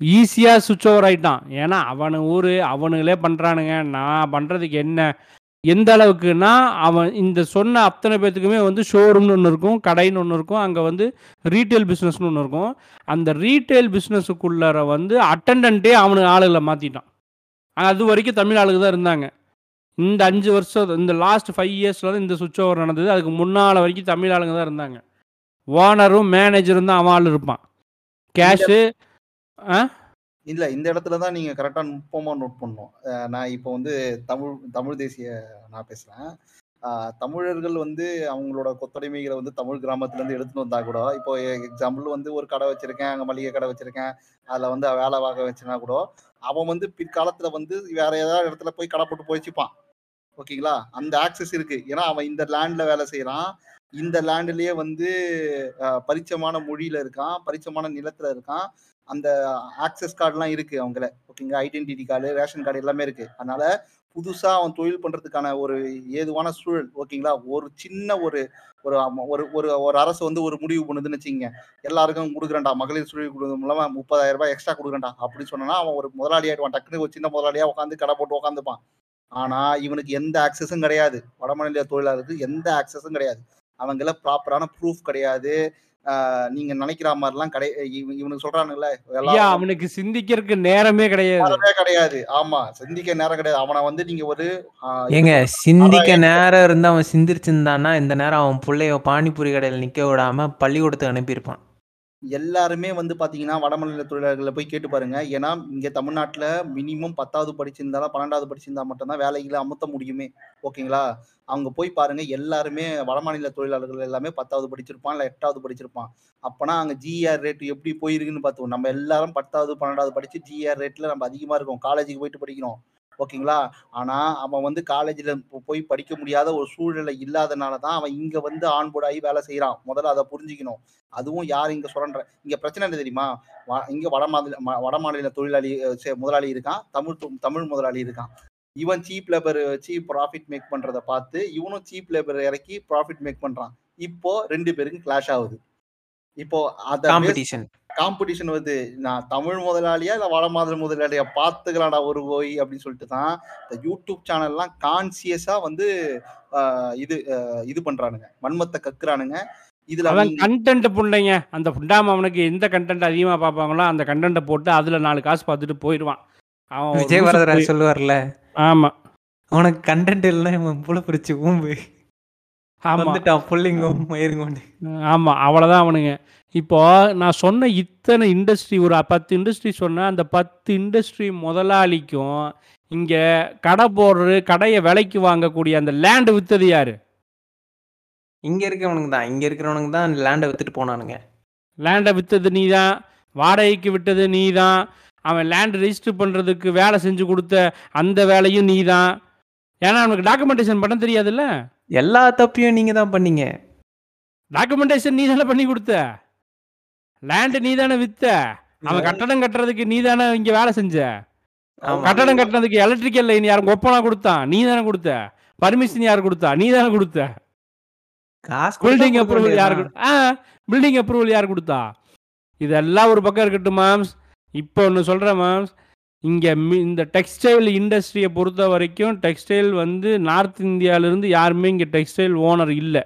ஈஸியாக சுவிட்ச் ஓவர் ஆகிட்டான் ஏன்னா அவன் ஊர் அவனுங்களே பண்ணுறானுங்க நான் பண்ணுறதுக்கு என்ன? எந்த அளவுக்குன்னா அவன் இந்த சொன்ன அத்தனை பேர்த்துக்குமே வந்து ஷோரூம்னு ஒன்று இருக்கும் கடைன்னு ஒன்று இருக்கும் அங்கே வந்து ரீட்டைல் பிஸ்னஸ்னு ஒன்று இருக்கும். அந்த ரீட்டைல் பிஸ்னஸுக்குள்ளார வந்து அட்டண்டன்ட்டே அவனுக்கு ஆளுகளை மாற்றிட்டான் அது வரைக்கும் தமிழ் ஆளுங்க தான் இருந்தாங்க. இந்த அஞ்சு வருஷம் இந்த லாஸ்ட் ஃபைவ் இயர்ஸில் தான் இந்த சுவிட்ச் ஓவர் நடந்தது. அதுக்கு முன்னால் வரைக்கும் தமிழ் ஆளுங்க தான் இருந்தாங்க. ஓனரும் மேனேஜரும் தான் அவன் ஆள் இருப்பான். கேஷு ஆ? இல்ல இந்த இடத்துல தான் நீங்க கரெக்டா நுட்பமா நோட் பண்ணணும். நான் இப்போ வந்து தமிழ் தமிழ் தேசிய நான் பேசுறேன். தமிழர்கள் வந்து அவங்களோட கொத்தடிமைகளை வந்து தமிழ் கிராமத்துல இருந்து எடுத்துட்டு வந்தா கூட இப்போ எக்ஸாம்பிள் வந்து ஒரு கடை வச்சிருக்கேன் அங்க மளிகை கடை வச்சிருக்கேன் அதுல வந்து வேலை வாங்க வச்சுனா கூட அவன் வந்து பிற்காலத்துல வந்து வேற ஏதாவது இடத்துல போய் கடை போட்டு போயிச்சுப்பான் ஓகேங்களா? அந்த ஆக்சஸ் இருக்கு. ஏன்னா அவன் இந்த லேண்ட்ல வேலை செய்யறான் இந்த லேண்ட்லயே வந்து பரிச்சமான பரிச்சயமான மொழியில இருக்கான் பரிச்சமான நிலத்துல இருக்கான். அந்த ஆக்சஸ் கார்டுலாம் இருக்கு அவங்கள. ஓகேங்களா ஐடென்டிட்டி கார்டு ரேஷன் கார்டு எல்லாமே இருக்கு. அதனால புதுசா அவன் தொழில் பண்றதுக்கான ஒரு ஏதுவான சூழல் ஓகேங்களா ஒரு சின்ன ஒரு ஒரு ஒரு ஒரு அரசு வந்து ஒரு முடிவு பண்ணுதுன்னு வச்சுக்கோங்க. எல்லாருக்கும் கொடுக்குறேன்டா மகளிர் சுழி கொடுக்கறது மூலமா முப்பதாயிரம் ரூபாய் எக்ஸ்ட்ரா கொடுக்குறேன்டா அப்படின்னு சொன்னா அவன் ஒரு முதலாளி ஆயிடுவான் டக்குனு ஒரு சின்ன முதலாளியா உட்காந்து கடை போட்டு உட்காந்துப்பான். ஆனா இவனுக்கு எந்த ஆக்சஸும் கிடையாது. வடமாநில தொழிலாளருக்கு எந்த ஆக்சஸும் கிடையாது. அவங்கள ப்ராப்பரான ப்ரூஃப் கிடையாது. நீங்க நினைக்கிற மாதிரிலாம் கிடை இவ- இவனுக்கு எல்லாம் அவனுக்கு சிந்திக்கிறதுக்கு நேரமே கிடையாது. நேரமே கிடையாது. ஆமா சிந்திக்க நேரம் கிடையாது. அவனை வந்து நீங்க ஒரு ஏங்க சிந்திக்க நேரம் இருந்து அவன் சிந்திச்சிருந்தான்னா இந்த நேரம் அவன் பிள்ளைய பானிபூரி கடையில் நிக்க விடாம பள்ளிக்கூடத்துக்கு அனுப்பியிருப்பான். எல்லாருமே வந்து பாத்தீங்கன்னா வடமாநில தொழிலாளர்களை போய் கேட்டு பாருங்க. ஏன்னா இங்க தமிழ்நாட்டுல மினிமம் பத்தாவது படிச்சிருந்தாலும் பன்னெண்டாவது படிச்சிருந்தா மட்டும்தான் வேலைகளை அமுத்த முடியுமே. ஓகேங்களா? அவங்க போய் பாருங்க எல்லாருமே வடமாநில தொழிலாளர்கள் எல்லாமே பத்தாவது படிச்சிருப்பான் இல்லை எட்டாவது படிச்சிருப்பான். அப்பனா அங்க ஜிஆர் ரேட் எப்படி போயிருக்குன்னு பார்த்தோம் நம்ம எல்லாரும் பத்தாவது பன்னெண்டாவது படிச்சு ஜிஆர் ரேட்ல நம்ம அதிகமா இருக்கோம். காலேஜுக்கு போயிட்டு படிக்கிறோம். ஓகேங்களா? ஆனா அவன் வந்து காலேஜ்ல போய் படிக்க முடியாத ஒரு சூழ்நிலை இல்லாதனால தான் அவன் இங்க வந்து ஆன்போர்ட் ஆகி வேலை செய்யறான் முதல்ல அதை புரிஞ்சுக்கணும். அதுவும் யார் இங்க சொல்ற இங்க பிரச்சனை என்ன தெரியுமா? வ- இங்க வட மாநில வட மாநில தொழிலாளி முதலாளி இருக்கான். தமிழ் தமிழ் முதலாளி இருக்கான். இவன் சீப் லேபர் வச்சு ப்ராஃபிட் மேக் பண்ணுறதை பார்த்து இவனும் சீப் லேபர் இறக்கி ப்ராஃபிட் மேக் பண்றான். இப்போ ரெண்டு பேருக்கும் கிளாஷ் ஆகுது. இப்போ அத காம்படிஷன் காம்படிஷன் வருது நான் தமிழ் முதலாளியா இல்ல வட முதலாளியா பாத்துக்கலாம்டா ஒரு போய் அப்படின்னு சொல்லிட்டு தான் இந்த யூடியூப் சேனல்லாம் கான்சியஸா வந்து ஆஹ், இது இது பண்றானுங்க. வன்மத்தை கக்குறானுங்க. இதுல அவன் கண்டென்ட் புண்டைங்க அந்த புண்டாம அவனுக்கு எந்த கண்டென்ட் அதிகமாக பார்ப்பாங்களோ அந்த கண்டென்ட்டை போட்டு அதில் நாலு காசு பார்த்துட்டு போயிருவான் அவன் விஜய் வரதராஜ் சொல்லுவார்ல. ஆமா. உனக்கு கண்டென்ட் இல்லைன்னா இவன் புல பிடிச்சி ஊம்பு. வந்துட்டான் புள்ளிங்கும் மயிருங்கொண்டு ஆமா அவ்வளோதான் அவனுங்க. இப்போ நான் சொன்ன இத்தனை இண்டஸ்ட்ரி ஒரு பத்து இண்டஸ்ட்ரி சொன்னேன் அந்த பத்து இண்டஸ்ட்ரி முதலாளிக்கும் இங்க கடை போடுறது கடையை விலைக்கு வாங்கக்கூடிய அந்த லேண்ட் வித்தது யாரு? இங்க இருக்கிறவனுக்கு தான். இங்க இருக்கிறவனுக்கு தான் லேண்டை வித்துட்டு போனானுங்க. லேண்டை வித்தது நீ தான். வாடகைக்கு விட்டது நீ தான். அவன் லேண்ட் ரெஜிஸ்டர் பண்ணுறதுக்கு வேலை செஞ்சு கொடுத்த அந்த வேலையும் நீ தான். ஏன்னா அவனுக்கு டாக்குமெண்டேஷன் பண்ண தெரியாதுல்ல? எல்லா தப்பையும் நீங்க தான் பண்ணீங்க. டாக்குமெண்டேஷன் நீ தானே பண்ணி கொடுத்த? லேண்டு நீ தானே வித்த? அவன் கட்டடம் கட்டுறதுக்கு நீ தானே இங்கே வேலை செஞ்ச. கட்டடம் கட்டுறதுக்கு எலக்ட்ரிக்கல் லைன் யாரும் ஒப்பனா கொடுத்தான் நீ தானே கொடுத்த? பர்மிஷன் யார் கொடுத்தா? நீ தானே கொடுத்த பில்டிங் அப்ரூவல் யார் பில்டிங் அப்ரூவல் யார் கொடுத்தா? இதெல்லாம் ஒரு பக்கம் இருக்கட்டும் மேம்ஸ் இப்போ ஒன்று சொல்கிறேன் மேம்ஸ் இங்கே இந்த டெக்ஸ்டைல் இண்டஸ்ட்ரியை பொறுத்த வரைக்கும் டெக்ஸ்டைல் வந்து நார்த் இந்தியாவிலேருந்து யாருமே இங்கே டெக்ஸ்டைல் ஓனர் இல்லை.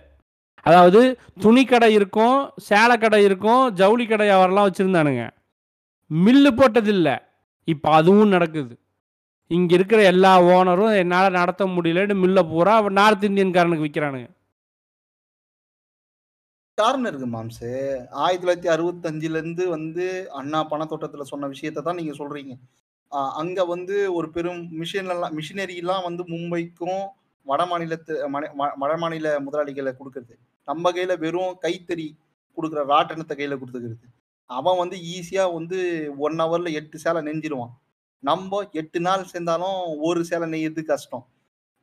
அதாவது துணி கடை இருக்கும் சேலை கடை இருக்கும் ஜவுளி கடை அவரெல்லாம் வச்சுருந்தானுங்க. மில்லு போட்டதில்லை இப்போ அதுவும் நடக்குது. இங்கே இருக்கிற எல்லா ஓனரும் என்னால் நடத்த முடியலன்னு மில்லை பூரா நார்த் இந்தியன்காரனுக்கு விற்கிறானுங்க காரணம் இருக்கு மாம்சு. ஆயிரத்தி தொள்ளாயிரத்தி அறுபத்தஞ்சுலேருந்து வந்து அண்ணா பணத்தோட்டத்தில் சொன்ன விஷயத்தை தான் நீங்கள் சொல்கிறீங்க அங்க வந்து ஒரு பெரும் மிஷின் எல்லாம் மிஷினரி எல்லாம் வந்து மும்பைக்கும் வட மாநிலத்து வட மாநில முதலாளிகளை கொடுக்கறது. நம்ம கையில வெறும் கைத்தறி கொடுக்குற ராட்டனத்தை கையில கொடுத்துக்கிறது. அவன் வந்து ஈஸியா வந்து ஒன் ஹவர்ல எட்டு சேலை நெஞ்சிருவான். நம்ம எட்டு நாள் சேர்ந்தாலும் ஒரு சேலை நெய்யறது கஷ்டம்.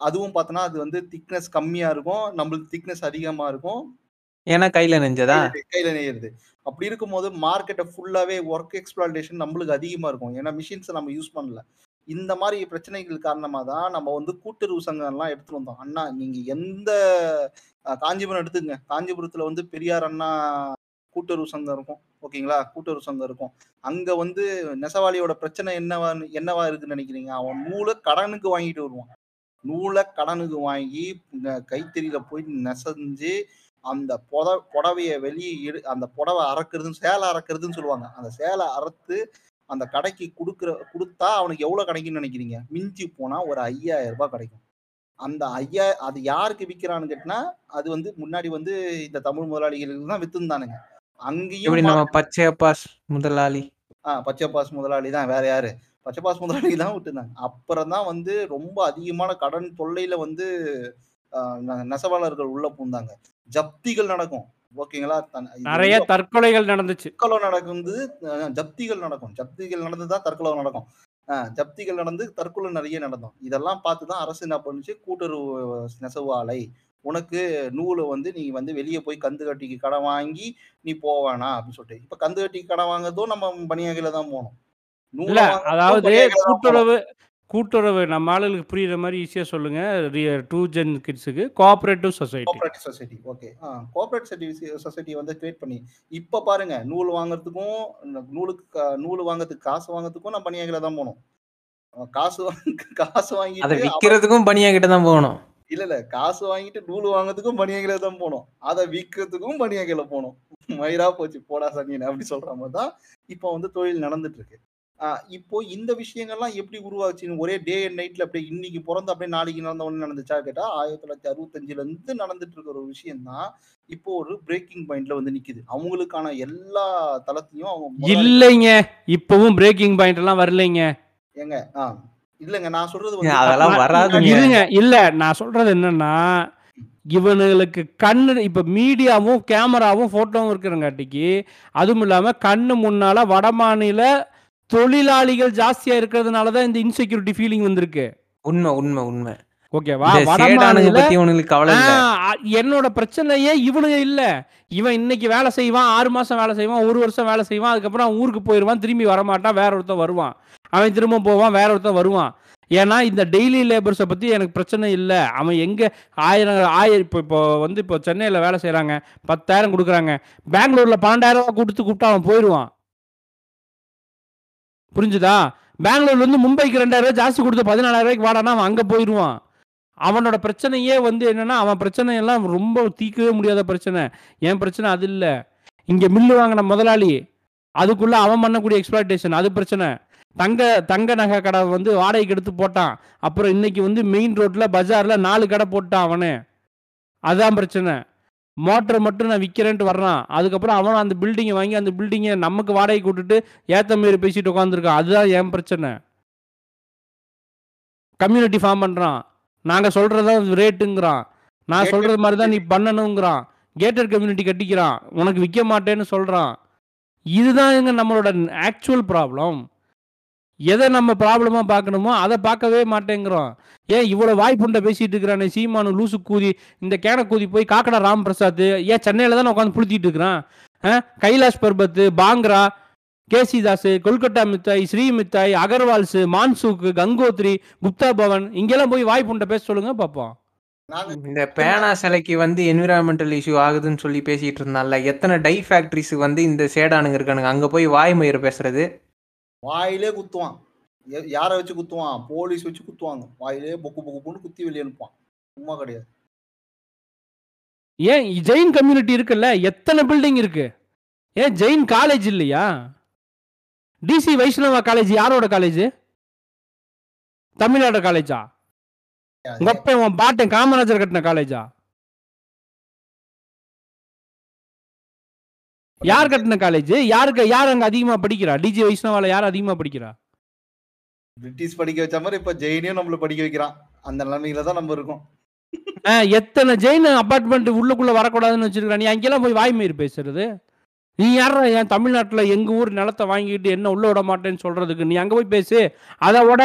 அதுவும் பார்த்தோன்னா அது வந்து திக்னஸ் கம்மியா இருக்கும். நம்மளுக்கு திக்னஸ் அதிகமா இருக்கும். ஏன்னா கையில நெஞ்சதா? கையில நெய்யறது. அப்படி இருக்கும்போது மார்க்கெட்டை ஃபுல்லாவே ஒர்க் எக்ஸ்பிளான்டேஷன் நம்மளுக்கு அதிகமா இருக்கும். ஏன்னா மிஷின்ஸ் நம்ம யூஸ் பண்ணல. இந்த மாதிரி பிரச்சனைகள் காரணமா தான் நம்ம வந்து கூட்டுறவு சங்கம் எல்லாம் எடுத்துட்டு வந்தோம். அண்ணா நீங்க எந்த காஞ்சிபுரம் எடுத்துங்க காஞ்சிபுரத்துல வந்து பெரியார் அண்ணா கூட்டுறவு சங்கம் இருக்கும். ஓகேங்களா? கூட்டுறவு சங்கம் இருக்கும். அங்க வந்து நெசவாளியோட பிரச்சனை என்னவா என்னவா இருக்குன்னு நினைக்கிறீங்க? அவன் நூலை கடனுக்கு வாங்கிட்டு வருவான். நூலை கடனுக்கு வாங்கி இந்த கைத்தறியில போய் நெசஞ்சு அந்த புட புடவைய வெளியே எடு அந்த புடவை அறக்குறதுன்னு சேலை அறக்குறதுன்னு சொல்லுவாங்க. அந்த சேலை அறுத்து அந்த கடைக்கு கொடுக்குற கொடுத்தா அவனுக்கு எவ்வளவு கிடைக்கும்னு நினைக்கிறீங்க? மிஞ்சி போனா ஒரு ஐயாயிரம் ரூபாய் கிடைக்கும். அந்த ஐயா அது யாருக்கு விற்கிறான்னு கேட்டினா அது வந்து முன்னாடி வந்து இந்த தமிழ் முதலாளிகளுக்கு தான் வித்துருந்தானுங்க. அங்கேயும் நம்ம பச்சையப்பாஸ் முதலாளி? ஆஹ் பச்சைப்பாஸ் முதலாளி தான் வேற யாரு? பச்சைப்பாஸ் முதலாளி தான் விட்டுருந்தாங்க அப்புறம் தான் வந்து ரொம்ப அதிகமான கடன் தொல்லையில வந்து நெசவாளர்கள் உள்ள பூந்தாங்க ஜப்திகள் நடக்கும். ஓகேங்களா? நிறைய தற்கொலைகள் நடந்துச்சு. தற்கொலை நடக்குது ஜப்திகள் நடக்கும். ஜப்திகள் நடந்துதான் தற்கொலை நடக்கும். ஜப்திகள் நடந்து தற்கொலை நிறைய நடக்கும் இதெல்லாம் பார்த்து தான் அரசு என்ன பண்ணுச்சு? கூட்டுறவு நெசவு ஆலை உனக்கு நூலை வந்து நீ வந்து வெளியே போய் கந்து கட்டிக்கு கடன் வாங்கி நீ போவானா அப்படின்னு சொல்லிட்டு. இப்ப கந்து கட்டிக்கு கடன் வாங்குறதும் நம்ம பனியாகையில தான் போகணும் அதாவது. கூட்டுறவு கூட்டுறவு நம்ம ஆளுகளுக்கு புரியுற மாதிரி ஈஸியா சொல்லுங்க. டூ ஜென் கிட்ஸுக்கு cooperative society cooperative society okay ஆ கோஆபரேட்டிவ் சொசைட்டி வந்து கிரியேட் பண்ணி இப்ப பாருங்க நூல் வாங்குறதுக்கும் நூலுக்கு நூல் வாங்குறதுக்கு காசு வாங்குறதுக்கும் நான் பனியாகையில தான் போகணும். அவன் காசு வாங்க காசு அதை வாங்கிட்டு அவன் விக்கிறதுக்கும் பனியா கிட்ட தான் போகணும். இல்ல இல்ல காசு வாங்கிட்டு நூல் வாங்குறதுக்கும் பனியாகையில தான் போகணும். அதை விற்கிறதுக்கும் பனியாகையில போகணும். மயிரா போச்சு போடா சனியன் அப்படி சொல்ற மாதிரி தான் இப்போ வந்து தொழில் நடந்துட்டு இருக்கு. இப்போ இந்த விஷயங்கள்லாம் எப்படி உருவாச்சுன்னு ஒரே டே அண்ட் நைட்ல அப்படியே இன்னைக்கு பிறந்து அப்படியே நாளைக்கு நடந்த ஒண்ணு நடந்துச்சா கேட்டா ஆயிரத்தி தொள்ளாயிரத்தி அறுபத்தஞ்சுல இருந்து நடந்துட்டு இருக்கிற ஒரு விஷயம் தான் இப்போ ஒரு பிரேக்கிங் பாயிண்ட்ல வந்து நிக்குது. அவங்களுக்கான எல்லா தளத்தையும் அவங்க இல்லைங்க. இப்பவும் பிரேக்கிங் பாயிண்ட் எல்லாம் வரலைங்க. ஏங்க ஆ இல்லங்க நான் சொல்றது வந்து அதெல்லாம் வராதுங்க. இருங்க இல்ல நான் சொல்றது என்னன்னா இவனுங்களுக்கு கண்ணு இப்ப மீடியாவும் கேமராவும் போட்டோவும் இருக்கிறங்காட்டிக்கு அதுவும் இல்லாம கண்ணு முன்னால வடமாநில தொழிலாளிகள் ஜாஸ்தியா இருக்கிறதுனால தான் இந்த இன்செக்யூரிட்டி ஃபீலிங் வந்திருக்கு. உண்மை உண்மை உண்மை. ஓகேவா என்னோட பிரச்சனையே இவனுங்க இல்ல. இவன் இன்னைக்கு வேலை செய்வான் ஆறு மாசம் வேலை செய்வான் ஒரு வருஷம் வேலை செய்வான் அதுக்கப்புறம் ஊருக்கு போயிடுவான் திரும்பி வரமாட்டான் வேற ஒருத்தன் வருவான். அவன் திரும்ப போவான் வேற ஒருத்தன் வருவான். ஏன்னா இந்த டெய்லி லேபர்ஸை பத்தி எனக்கு பிரச்சனை இல்லை. அவன் எங்க ஆயிரம் ஆயிரம் இப்போ இப்போ வந்து இப்போ சென்னையில் வேலை செய்கிறாங்க பத்தாயிரம் கொடுக்குறாங்க. பெங்களூர்ல பன்னெண்டாயிரம் ரூபா கொடுத்து கூப்பிட்டா அவன் போயிடுவான் புரிஞ்சுதா? பெங்களூர்லேருந்து மும்பைக்கு ரெண்டாயிரம் ரூபாய் ஜாஸ்தி கொடுத்து பதினாலாயிரம் ரூபாய்க்கு வாடானா அவன் அங்கே போயிடுவான் அவனோட பிரச்சனையே வந்து என்னென்னா அவன் பிரச்சனையெல்லாம் ரொம்ப தீர்க்கவே முடியாத பிரச்சனை. என் பிரச்சனை அது இல்லை. இங்கே மில்லு வாங்கின முதலாளி அதுக்குள்ளே அவன் பண்ணக்கூடிய எக்ஸ்பிளாய்டேஷன் அது பிரச்சனை. தங்க தங்க நகை கடை வந்து வாடகைக்கு எடுத்து போட்டான். அப்புறம் இன்னைக்கு வந்து மெயின் ரோட்டில் பஜாரில் நாலு கடை போட்டான் அவனே. அதுதான் பிரச்சனை. மோட்டர் மட்டும் நான் விற்கிறேன்ட்டு வர்றான். அதுக்கப்புறம் அவன் அந்த பில்டிங்கை வாங்கி அந்த பில்டிங்கை நமக்கு வாடகைக்கு விட்டுட்டு ஏத்த மாரி பேசிட்டு உட்காந்துருக்கான் அதுதான் என் பிரச்சனை. கம்யூனிட்டி ஃபார்ம் பண்ணுறான் நாங்கள் சொல்கிறதா ரேட்டுங்கிறான் நான் சொல்கிறது மாதிரி தான் நீ பண்ணணுங்கிறான். Gated community கட்டிக்கிறான். உனக்கு விற்க மாட்டேன்னு சொல்கிறான் இதுதான் எங்க நம்மளோட ஆக்சுவல் ப்ராப்ளம் எதை நம்ம ப்ராப்ளமாக பார்க்கணுமோ அதை பார்க்கவே மாட்டேங்கிறோம். ஏன் இவ்வளோ வாய்ப்புண்ட பேசிட்டு இருக்கிறானே சீமானு லூசு கூதி இந்த கேன கூதி போய் காக்கடா ராம் பிரசாத் ஏன் சென்னையில் தானே உட்காந்து புளுத்திட்டு இருக்கிறான்? கைலாஷ் பர்பத் பாங்க்ரா கேசிதாஸ் கொல்கட்டா மித்தாய் ஸ்ரீ மித்தாய் அகர்வால்ஸ் மான்சூக் கங்கோத்ரி குப்தா பவன் இங்கெல்லாம் போய் வாய்ப்புண்ட பேச சொல்லுங்க பார்ப்போம். இந்த பேனா சிலைக்கு வந்து என்விரான்மெண்டல் இஷ்யூ ஆகுதுன்னு சொல்லி பேசிட்டு இருந்தான்ல எத்தனை டை ஃபேக்டரிஸ் வந்து இந்த சேடானுங்க இருக்கானுங்க அங்க போய் வாய் மயிர் பேசுறது? வாயிலே குத்துவான். யாரை வச்சு குத்துவான்? போலீஸ் வச்சு குத்துவாங்க. வாயிலே பொக்கு பொக்கு பொண்ணு குத்தி வெளியே அனுப்புவான். சும்மா கிடையாது. ஏன் ஜெயின் கம்யூனிட்டி இருக்குல்ல? எத்தனை பில்டிங் இருக்கு? ஏன் ஜெயின் காலேஜ் இல்லையா? டிசி வைஷ்ணவா காலேஜ் யாரோட காலேஜ் தமிழ்நாடு காலேஜா உங்க உன் பாட்டன் காமராஜர் கட்டின காலேஜா யார் கட்டின காலேஜ் யாருக்கு யார் அங்க அதிகமா படிக்கிறா? டிஜி வைஷ்ணவால யார் அதிகமா படிக்கிறா? பிரிட்டிஷ் படிக்க வச்ச மாதிரி இப்ப ஜெயினையும் நம்மள படிக்க வைக்கிறான். அந்த நிலைமையில தான் நம்ம இருக்கோம். எத்தனை ஜெயின் அபார்ட்மெண்ட் உள்ளுக்குள்ள வரக்கூடாதுன்னு வச்சிருக்கா நீ அங்கெல்லாம் போய் வாய்மீறி பேசுறது. நீ யாரா என் தமிழ்நாட்டுல எங்க ஊர் நிலத்தை வாங்கிட்டு என்ன உள்ள விட மாட்டேன்னு சொல்றதுக்கு? நீ அங்க போய் பேசு. அதை விட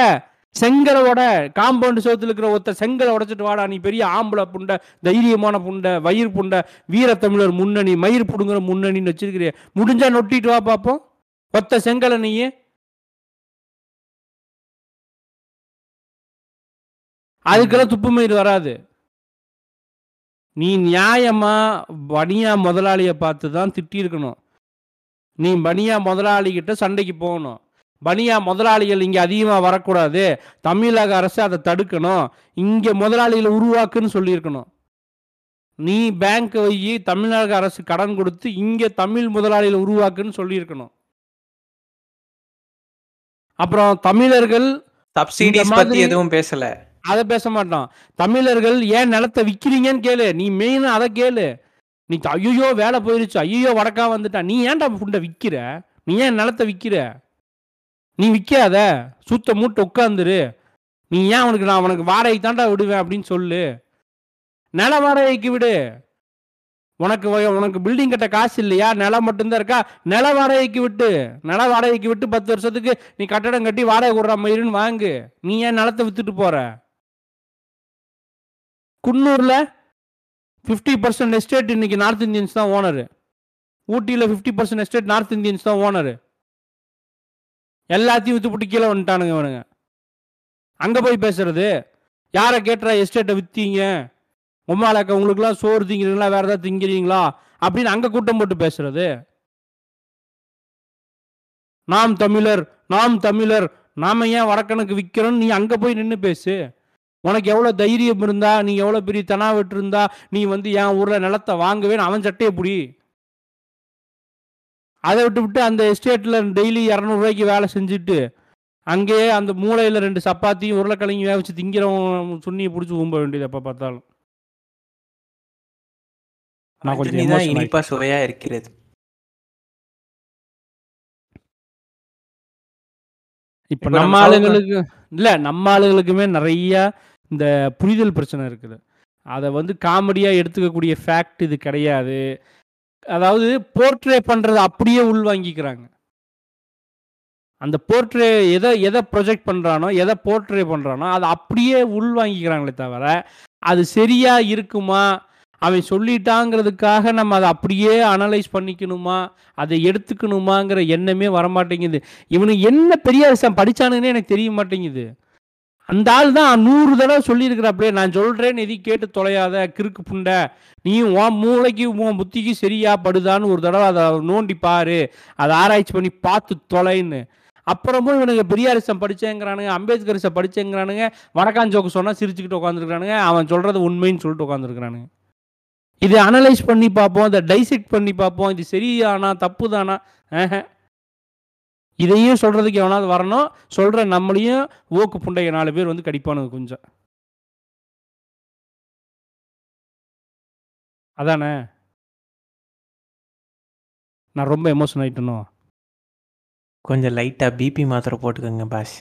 செங்கலோட காம்பவுண்ட் சோத்துல இருக்கிற ஒருத்த செங்கலை உடைச்சிட்டு வாடா நீ பெரிய ஆம்பளை புண்டை தைரியமான புண்டை வயிறு புண்டை வீரத்தமிழர் முன்னணி மயிர் புடுங்குற முன்னணின்னு வச்சிருக்கிறிய. முடிஞ்சா நொட்டிட்டு வா பார்ப்போம் ஒத்த செங்கலை நீயே. அதுக்கெல்லாம் துப்பு மயிர் வராது. நீ நியாயமா பனியா முதலாளியை பார்த்து தான் திட்டியிருக்கணும். நீ பனியா முதலாளிகிட்ட சண்டைக்கு போகணும். பனியா முதலாளிகள் இங்க அதிகமா வரக்கூடாது. தமிழக அரசு அதை தடுக்கணும். இங்க முதலாளிகளை உருவாக்குன்னு சொல்லியிருக்கணும். நீ பேங்க் வை தமிழக அரசு கடன் கொடுத்து இங்க தமிழ் முதலாளிகளை உருவாக்குன்னு சொல்லியிருக்கணும். அப்புறம் தமிழர்கள் சப்சிடிஸ் பத்தி எதுவும் பேசல. அதை பேச மாட்டோம். தமிழர்கள் ஏன் நிலத்தை விற்கிறீங்கன்னு கேளு. நீ மெயின் அதை கேளு. நீ ஐயோ வேலை போயிருச்சு. ஐயோ வடக்கா வந்துட்டான் நீ ஏன்டா புண்டை விற்கிற நீ ஏன் நிலத்தை விற்கிற நீ விற்காத சுத்த மூட்டை உட்காந்துரு நீ ஏன் அவனுக்கு நான் உனக்கு வாடகை தாண்டா விடுவேன் அப்படின்னு சொல்லு. நில வாடகைக்கு விடு. உனக்கு உனக்கு பில்டிங் கட்ட காசு இல்லையா? நிலம் மட்டும்தான் இருக்கா? நில வாடகைக்கு விட்டு. நில வாடகைக்கு விட்டு பத்து வருஷத்துக்கு நீ கட்டடம் கட்டி வாடகை விடுற மயிருன்னு வாங்கு. நீ ஏன் நிலத்தை வித்துட்டு போற? குன்னூர்ல ஃபிஃப்டி பர்சன்ட் எஸ்டேட் இன்னைக்கு நார்த் இந்தியன்ஸ் தான் ஓனரு ஊட்டியில் fifty percent estate North Indians தான் ஓனரு எல்லாத்தையும் விற்று புட்டு கீழே வந்துட்டானுங்க இவனுங்க. அங்கே போய் பேசுறது? யாரை கேட்டுறா எஸ்டேட்டை விற்றீங்க உமாலாக்க உங்களுக்குலாம் சோறு திங்கிறீங்களா? வேறு ஏதாவது திங்கிறீங்களா? அப்படின்னு அங்கே கூட்டம் போட்டு பேசுறது. நாம் தமிழர் நாம் தமிழர் நாம் ஏன் வடக்கனுக்கு விற்கிறோன்னு நீ அங்கே போய் நின்று பேசு. உனக்கு எவ்வளோ தைரியம் இருந்தா நீ எவ்வளோ பெரிய தெனாவட்டு இருந்தா நீ வந்து என் ஊரில் நிலத்தை வாங்குவேன்னு அவன் சட்டையை பிடி. அதை விட்டு விட்டு அந்த எஸ்டேட்டில் டெய்லி இரநூறுவாய்க்கு வேலை செஞ்சுட்டு அங்கேயே அந்த மூலையில் ரெண்டு சப்பாத்தியும் உருளைக்கிழங்கு வேக வச்சு திங்கிறவன் சுண்ணியை பிடிச்சி ஊம்ப வேண்டியது எப்போ பார்த்தாலும். நான் கொஞ்சம். இனிப்பா சுவையா இருக்கிறது. இப்போ நம்ம ஆளுங்களுக்கு இல்லை நம்ம ஆளுகளுக்குமே நிறைய இந்த புரிதல் பிரச்சனை இருக்குது. அதை வந்து காமெடியாக எடுத்துக்கக்கூடிய ஃபேக்ட் இது கிடையாது. அதாவது போர்ட்ரே பண்ணுறதை அப்படியே உள்வாங்கிக்கிறாங்க. அந்த போர்ட்ரே எதை எதை ப்ரொஜெக்ட் பண்ணுறானோ எதை போர்ட்ரே பண்ணுறானோ அதை அப்படியே உள்வாங்கிக்கிறாங்களே தவிர அது சரியாக இருக்குமா? அவன் சொல்லிட்டாங்கிறதுக்காக நம்ம அதை அப்படியே அனலைஸ் பண்ணிக்கணுமா? அதை எடுத்துக்கணுமாங்கிற எண்ணமே வரமாட்டேங்குது. இவனுக்கு என்ன பெரிய விஷயம் படிச்சானுன்னே எனக்கு தெரிய மாட்டேங்குது. அந்த ஆள் தான் நூறு தடவை சொல்லியிருக்கிறாப்பே நான் சொல்கிறேன் எதி கேட்டு தொலையாத கிறுக்கு புண்டை நீ உன் மூளைக்கு உன் புத்திக்கு சரியா படுதான்னு ஒரு தடவை அதை நோண்டி பாரு அதை ஆராய்ச்சி பண்ணி பார்த்து தொலைன்னு. அப்புறமும் இவனுங்க பெரியாரிசம் படிச்சேங்கிறானுங்க அம்பேத்கரிசம் படிச்சேங்கிறானுங்க வடக்காஞ்சோக்கு சொன்னால் சிரிச்சுக்கிட்டு உட்காந்துருக்கானுங்க அவன் சொல்கிறது உண்மைன்னு சொல்லிட்டு உட்காந்துருக்கானுங்க இது அனலைஸ் பண்ணி பார்ப்போம் இதை டைசெக்ட் பண்ணி பார்ப்போம் இது சரியானா தப்பு தானா இதையும் சொல்கிறதுக்கு எவனாவது வரணும்? சொல்கிற நம்மளையும் ஓக்கு புண்டைய நாலு பேர் வந்து கடிப்பானுங்க கொஞ்சம். அதானே? நான் ரொம்ப எமோஷன் ஆயிட்டனோ? கொஞ்சம் லைட்டாக பிபி மாத்திரை போட்டுக்கோங்க பாஸ்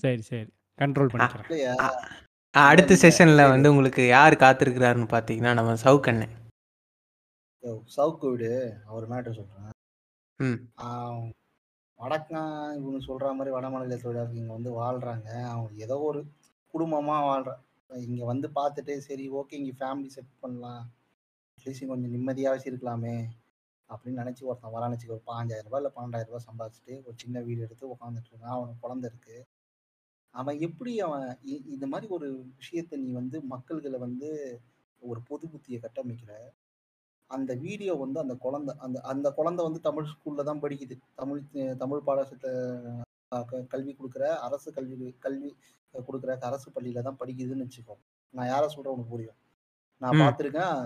சரி சரி. கண்ட்ரோல் பண்ணிக்கிறேன். அடுத்த செஷனில் வந்து உங்களுக்கு யார் காத்திருக்கிறாருன்னு பார்த்தீங்கன்னா நம்ம சவுக்கண்ணன் சவுக்கு விடு. அவர் மேட்டர் சொல்றேன். ம். வடக்கம் இவங்க சொல்ற மாதிரி வடமாநில தொழிலாளர்கள் இங்க வந்து வாழ்றாங்க. அவங்க ஏதோ ஒரு குடும்பமா வாழ்ற இங்க வந்து பார்த்துட்டு சரி ஓகே இங்க ஃபேமிலி செட் பண்ணலாம். அட்லீஸ்ட் கொஞ்சம் நிம்மதியாக இருக்கலாமே அப்படின்னு நினைச்சு ஒருத்தன் வரானுச்சுக்கு ஒரு பாஞ்சாயிரம் ரூபாய் இல்லை பன்னெண்டாயிரம் ரூபாய் சம்பாதிச்சுட்டு ஒரு சின்ன வீடு எடுத்து உட்காந்துட்டு இருக்கான் அவனுக்கு குழந்தை இருக்கு. அவன் எப்படி அவன் இ- இந்த மாதிரி ஒரு விஷயத்த நீ வந்து மக்கள்களை வந்து ஒரு பொது புத்தியை கட்டமைக்கிற? அந்த வீடியோ வந்து அந்த குழந்தை அந்த அந்த குழந்தை வந்து தமிழ் ஸ்கூல்ல தான் படிக்குது. தமிழ் தமிழ் பாடத்தை கல்வி கொடுக்குற அரசு கல்வி கல்வி கொடுக்குற அரசு பள்ளியில தான் படிக்குதுன்னு வச்சுக்கோ. நான் யாரை சொல்றேன் உனக்கு புரியும்? நான். பார்த்துருக்கேன்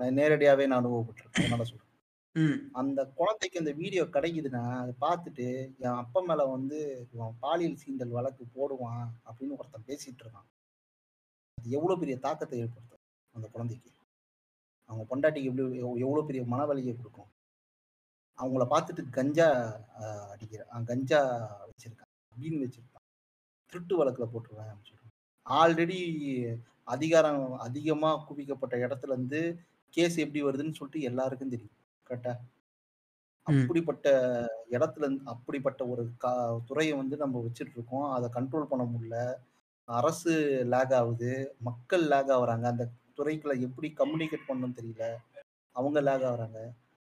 நான் நேரடியாவே நான் அனுபவப்பட்டிருக்கேன். அதனால சொல்றேன். அந்த குழந்தைக்கு அந்த வீடியோ கிடைக்குதுன்னா அதை பார்த்துட்டு என் அப்பா மேல வந்து பாலியல் சீண்டல் வழக்கு போடுவான் அப்படின்னு ஒருத்தன் பேசிட்டு இருக்கான். அது எவ்வளவு பெரிய தாக்கத்தை ஏற்படுத்தும் அந்த குழந்தைக்கு? அவங்க பொண்டாட்டிக்கு எப்படி எவ்- எவ்வளவு பெரிய மனவலியை கொடுக்கும்? அவங்கள பார்த்துட்டு கஞ்சா அடிக்கிற கஞ்சா வச்சிருக்கான் அப்படின்னு வச்சிருக்கான் திருட்டு வழக்குல போட்டுருவேன் அப்படின்னு ஆல்ரெடி அதிகாரம் அதிகமா குவிக்கப்பட்ட இடத்துல இருந்து கேஸ் எப்படி வருதுன்னு சொல்லிட்டு எல்லாருக்கும் தெரியும். கரெக்டா. அப்படிப்பட்ட இடத்துல இருந்து அப்படிப்பட்ட ஒரு கா துறையை வந்து நம்ம வச்சுட்டு இருக்கோம் அதை கண்ட்ரோல் பண்ண முடியல. அரசு லேக் ஆகுது. மக்கள் லேக் ஆகுறாங்க. அந்த துறைக்குள்ள எப்படி கம்யூனிகேட் பண்ணணும்னு தெரியல. அவங்க லேக் ஆகுறாங்க.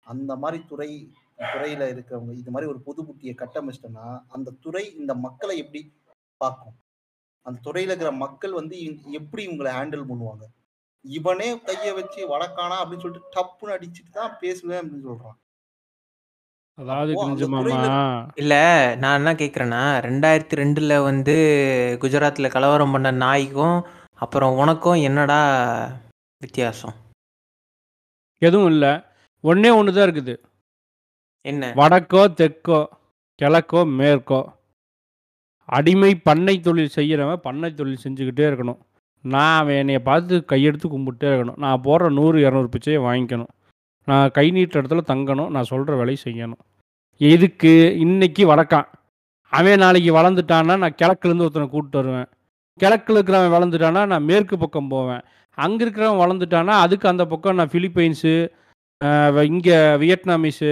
அந்த மாதிரி துறை துறையில இருக்கிறவங்க இது மாதிரி ஒரு பொது புத்தியை கட்டமைச்சிட்டோம்னா அந்த துறை இந்த மக்களை எப்படி பார்க்கும்? அந்த துறையில இருக்கிற மக்கள் வந்து இவங்க- எப்படி இவங்களை ஹேண்டில் பண்ணுவாங்க? இவனே கையை வச்சு வடக்கானா அப்படின்னு சொல்லிட்டு டப்புன்னு அடிச்சுட்டு தான் பேசுவேன் அப்படின்னு சொல்றான். இல்லை நான் என்ன கேட்குறேன்னா ரெண்டாயிரத்தி ரெண்டில் வந்து குஜராத்தில் கலவரம் பண்ண நாய்க்கும் அப்புறம் உனக்கும் என்னடா வித்தியாசம்? எதுவும் இல்லை. ஒண்ணே ஒன்று தான் இருக்குது. என்ன? வடக்கோ தெற்கோ கிழக்கோ மேற்கோ. அடிமை பண்ணை தொழில் செய்கிறவன் பண்ணை தொழில் செஞ்சுக்கிட்டே இருக்கணும். நான் அவன் என்னைய பார்த்து கையெடுத்து கும்பிட்டே இருக்கணும். நான் போடுற நூறு இரநூறு பிச்சையை வாங்கிக்கணும். நான் கை நீட்டுற இடத்துல தங்கணும். நான் சொல்கிற வேலையை செய்யணும். எதுக்கு? இன்னைக்கு வடக்கான். அவன் நாளைக்கு வளர்ந்துட்டான்னா நான் கிழக்குலேருந்து ஒருத்தனை கூப்பிட்டு வருவேன். கிழக்கில் இருக்கிறவன் வளர்ந்துட்டானா நான் மேற்கு பக்கம் போவேன். அங்கே இருக்கிறவன் வளர்ந்துட்டானா அதுக்கு அந்த பக்கம் நான் ஃபிலிப்பைன்ஸு இங்கே வியட்நாமீஸு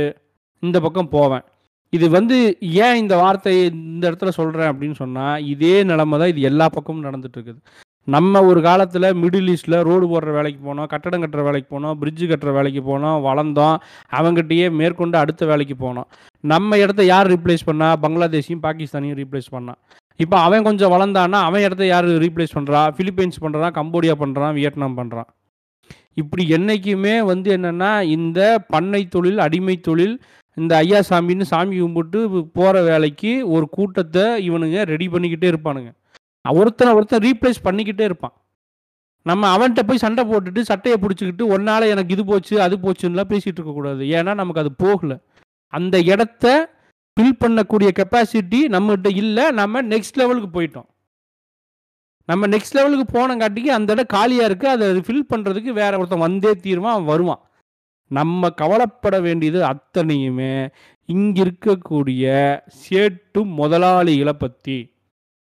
இந்த பக்கம் போவேன். இது வந்து ஏன் இந்த வார்த்தையை இந்த இடத்துல சொல்கிறேன் அப்படின்னு சொன்னால் இதே நிலமை தான் இது எல்லா பக்கமும் நடந்துட்டு இருக்குது நம்ம ஒரு காலத்தில் மிடில் ஈஸ்டில் ரோடு போடுற வேலைக்கு போனோம் கட்டடம் கட்டுற வேலைக்கு போனோம் பிரிட்ஜு கட்டுற வேலைக்கு போனோம் வளர்ந்தோம் அவங்ககிட்டயே மேற்கொண்டு அடுத்த வேலைக்கு போனோம். நம்ம இடத்த யார் ரீப்ளேஸ் பண்ணால் பங்களாதேஷையும் பாகிஸ்தானையும் ரீப்ளேஸ் பண்ணால் இப்போ அவன் கொஞ்சம் வளர்ந்தான்னா அவன் இடத்த யார் ரீப்ளேஸ் பண்ணுறா ஃபிலிப்பைன்ஸ் பண்ணுறான் கம்போடியா பண்ணுறான் வியட்நாம் பண்ணுறான் இப்படி என்றைக்குமே வந்து என்னென்னா இந்த பண்ணை தொழில் அடிமை தொழில் இந்த ஐயா சாமின்னு சாமி கும்பிட்டு போகிற வேலைக்கு ஒரு கூட்டத்தை இவனுங்க ரெடி பண்ணிக்கிட்டே இருப்பானுங்க. ஒருத்தனை ஒருத்தன் ரீப்ளேஸ் பண்ணிக்கிட்டே இருப்பான். நம்ம அவன்கிட்ட போய் சண்டை போட்டுட்டு சட்டையை பிடிச்சிக்கிட்டு ஒன்னால எனக்கு இது போச்சு அது போச்சுன்னுலாம் பேசிகிட்டு இருக்கக்கூடாது. ஏன்னா நமக்கு அது போகலை. அந்த இடத்த ஃபில் பண்ணக்கூடிய கெப்பாசிட்டி நம்மகிட்ட இல்லை நம்ம நெக்ஸ்ட் லெவலுக்கு போயிட்டோம். நம்ம நெக்ஸ்ட் லெவலுக்கு போனங்காட்டிக்கு அந்த இடம் காலியாக இருக்குது அதை ஃபில் பண்ணுறதுக்கு வேற ஒருத்தன் வந்தே தீருவான் அவன் வருவான். நம்ம கவலைப்பட வேண்டியது அத்தனையுமே இங்க இருக்கக்கூடிய சேட்டு முதலாளிகளை பற்றி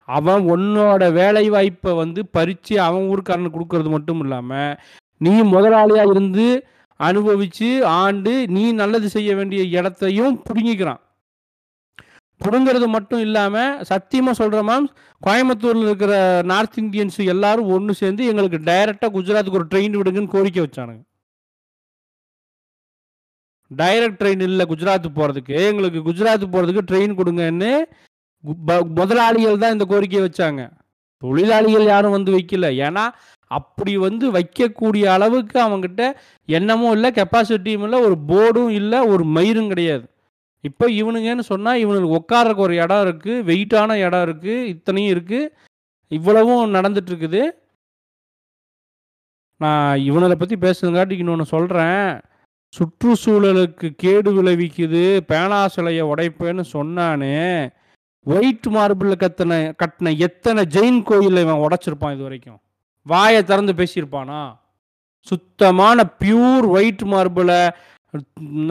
அவன் உன்னோட வேலை வாய்ப்பை வந்து பறித்து அவன் ஊருக்காரனுக்கு கொடுக்கறது மட்டும் இல்லாமல் நீ முதலாளியாக இருந்து அனுபவித்து ஆண்டு நீ நல்லது செய்ய வேண்டிய இடத்தையும் பிடுங்கிக்கிறான். புடுங்கிறது மட்டும் இல்லாமல் சத்தியமாக சொல்கிற மேம் கோயம்புத்தூரில் இருக்கிற நார்த் இந்தியன்ஸ் எல்லாரும் ஒன்று சேர்ந்து எங்களுக்கு டைரெக்டாக குஜராத்துக்கு ஒரு ட்ரெயின் விடுங்கன்னு கோரிக்கை வச்சானுங்க. டைரக்ட் ட்ரெயின் இல்லை குஜராத் போகிறதுக்கு எங்களுக்கு குஜராத் போகிறதுக்கு ட்ரெயின் கொடுங்கன்னு ப- முதலாளிகள் தான் இந்த கோரிக்கையை வச்சாங்க. தொழிலாளிகள் யாரும் வந்து வைக்கல. ஏன்னா அப்படி வந்து வைக்கக்கூடிய அளவுக்கு அவங்ககிட்ட எண்ணமும் இல்லை கெப்பாசிட்டியும் இல்லை ஒரு போர்டும் இல்லை ஒரு மயிரும் கிடையாது. இப்போ இவனுங்கன்னு சொன்னால் இவனுக்கு உட்கார்றக்கு ஒரு இடம் இருக்குது வெயிட்டான இடம் இருக்குது இத்தனையும் இருக்குது இவ்வளவும் நடந்துட்டுருக்குது. நான் இவனதை பற்றி பேசுறதுங்காட்டி இன்னொன்று சொல்கிறேன் சுற்றுச்சூழலுக்கு கேடு விளைவிக்குது பேனா சிலையை உடைப்பேன்னு சொன்னானே. ஒயிட் மார்பிளில் கத்தின கட்டின எத்தனை ஜெயின் கோயிலில் இவன் உடைச்சிருப்பான் இது வரைக்கும்? வாயை திறந்து பேசியிருப்பானா? சுத்தமான பியூர் ஒயிட் மார்பிளை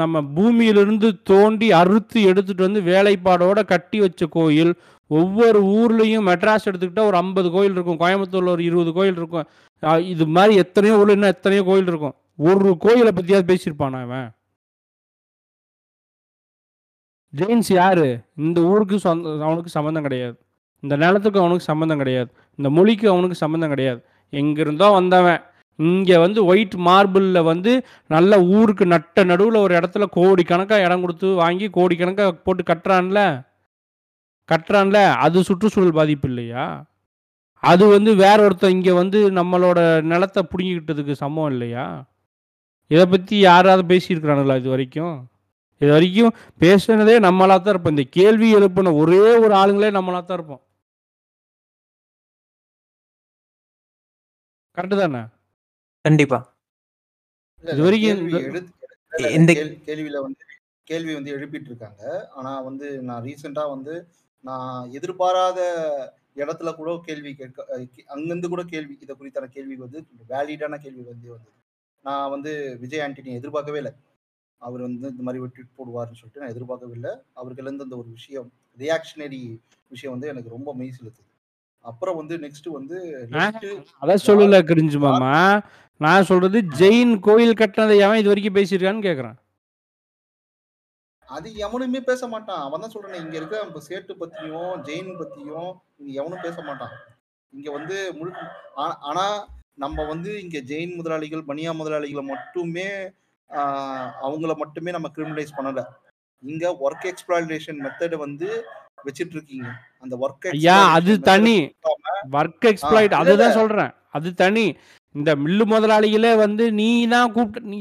நம்ம பூமியிலிருந்து தோண்டி அறுத்து எடுத்துட்டு வந்து வேலைப்பாடோட கட்டி வச்ச கோயில் ஒவ்வொரு ஊர்லேயும் மெட்ராஸ் எடுத்துக்கிட்டால் ஒரு ஐம்பது கோயில் இருக்கும் கோயம்புத்தூரில் ஒரு இருபது கோயில் இருக்கும். இது மாதிரி எத்தனையோ ஊரில் இன்னும் எத்தனையோ கோயில் இருக்கும். ஒரு கோயிலை பற்றியாவது பேசியிருப்பானா அவன் ஜெயின்ஸ் யாரு? இந்த ஊருக்கு சொந்த அவனுக்கு சம்மந்தம் கிடையாது. இந்த நிலத்துக்கு அவனுக்கு சம்மந்தம் கிடையாது. இந்த மொழிக்கு அவனுக்கு சம்மந்தம் கிடையாது. எங்கிருந்தோ வந்தவன். இங்கே வந்து ஒயிட் மார்பிளில் வந்து நல்ல ஊருக்கு நட்ட நடுவில் ஒரு இடத்துல கோடி கணக்காக இடம் கொடுத்து வாங்கி கோடி கணக்காக போட்டு கட்டுறான்ல. கட்டுறான்ல. அது சுற்றுச்சூழல் பாதிப்பு இல்லையா? அது வந்து வேற ஒருத்தர் இங்கே வந்து நம்மளோட நிலத்தை பிடுங்கிக்கிட்டதுக்கு சமம் இல்லையா? இதை பற்றி யாராவது பேசியிருக்கிறானுங்களா இது வரைக்கும்? இது வரைக்கும் பேசுனதே நம்மளாக தான் இருப்போம். இந்த கேள்வி எழுப்பின ஒரே ஒரு ஆளுங்களே நம்மளாக தான் இருப்போம். கரெக்டு தானே? கண்டிப்பா. இது வரைக்கும் இந்த- கேள்வியில வந்து கேள்வி வந்து எழுப்பிட்டு இருக்காங்க ஆனா வந்து நான் ரீசெண்டா வந்து நான் எதிர்பாராத இடத்துல கூட கேள்வி கேட்க அங்கிருந்து கூட கேள்வி இதை குறித்தான கேள்வி வந்து வேலிடான கேள்வி வந்து வந்தது. நான் வந்து விஜய் ஆண்டனி எதிர்பார்க்கவே இல்லை. அவர் வந்து இந்த மாதிரி ட்வீட் போடுவார்னு சொல்லிட்டு நான் எதிர்பார்க்கவே இல்லை. அவர்கள் இருந்து அந்த ஒரு விஷயம் ரியாக்ஷனரி விஷயம் வந்து எனக்கு ரொம்ப மெய் செலுத்துது. அப்புறம் வந்து நெக்ஸ்ட் வந்து அதான் சொல்லல கிரிஞ்சு மாமா. நான் சொல்றது ஜெயின் கோயில் கட்டினதை எவன் இது வரைக்கும் பேசியிருக்கான்னு கேட்குறேன் அது எவனுமே பேச மாட்டான். அவன் தான் சொல்றேன் இங்க இருக்க சேட்டு பத்தியும் ஜெயின் பத்தியும் இங்க எவனும் பேச மாட்டான். இங்க வந்து ஆ- ஆனா நம்ம வந்து இங்க ஜெயின் முதலாளிகள் பனியா முதலாளிகளை மட்டுமே ஆஹ், அவங்கள மட்டுமே நம்ம கிரிமினலைஸ் பண்ணல. இங்க ஒர்க் எக்ஸ்பிளாய்டேஷன் மெத்தட் வந்து வச்சிட்டு இருக்கீங்க அந்த ஒர்க் ஐயா அது தனி. ஒர்க் எக்ஸ்ப்ளாய்ட் அதுதான். சொல்றேன். அது தனி. இந்த மில்லு முதலாளிகளே வந்து நீ தான் கூப்பிட்டு நீ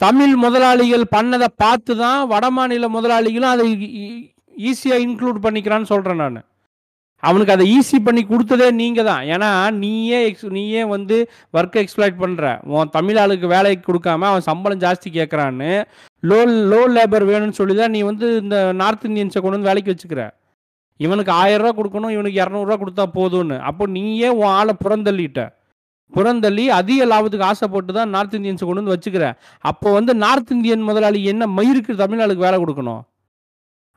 தமிழ் முதலாளிகள் பண்ணதை பார்த்து தான் வட மாநில முதலாளிகளும் அதை ஈஸியாக இன்க்ளூட் பண்ணிக்கிறான்னு சொல்கிறேன் நான். அவனுக்கு அதை ஈஸி பண்ணி கொடுத்ததே நீங்கள் தான் ஏன்னா நீயே எக்ஸ் நீயே வந்து ஒர்க் எக்ஸ்ப்ளாய்ட் பண்ணுற உன் தமிழ் ஆளுக்கு வேலைக்கு கொடுக்காம அவன் சம்பளம் ஜாஸ்தி கேட்குறான்னு லோ லோ லேபர் வேணும்னு சொல்லி தான் நீ வந்து இந்த நார்த் இந்தியன்ஸை கொண்டு வந்து வேலைக்கு வச்சுக்கிற. இவனுக்கு ஆயிரம் ரூபா கொடுக்கணும் இவனுக்கு இரநூறுவா கொடுத்தா போதும்னு. அப்போ நீயே உன் ஆளை புறந்தள்ளிட்ட. புறந்தள்ளி அதிக லாபத்துக்கு ஆசைப்பட்டு தான் நார்த் இந்தியன்ஸை கொண்டு வந்து வச்சுக்கிற. அப்போ வந்து நார்த் இந்தியன் முதலாளி என்ன மயிருக்கு தமிழ் ஆளுக்கு வேலை கொடுக்கணும்?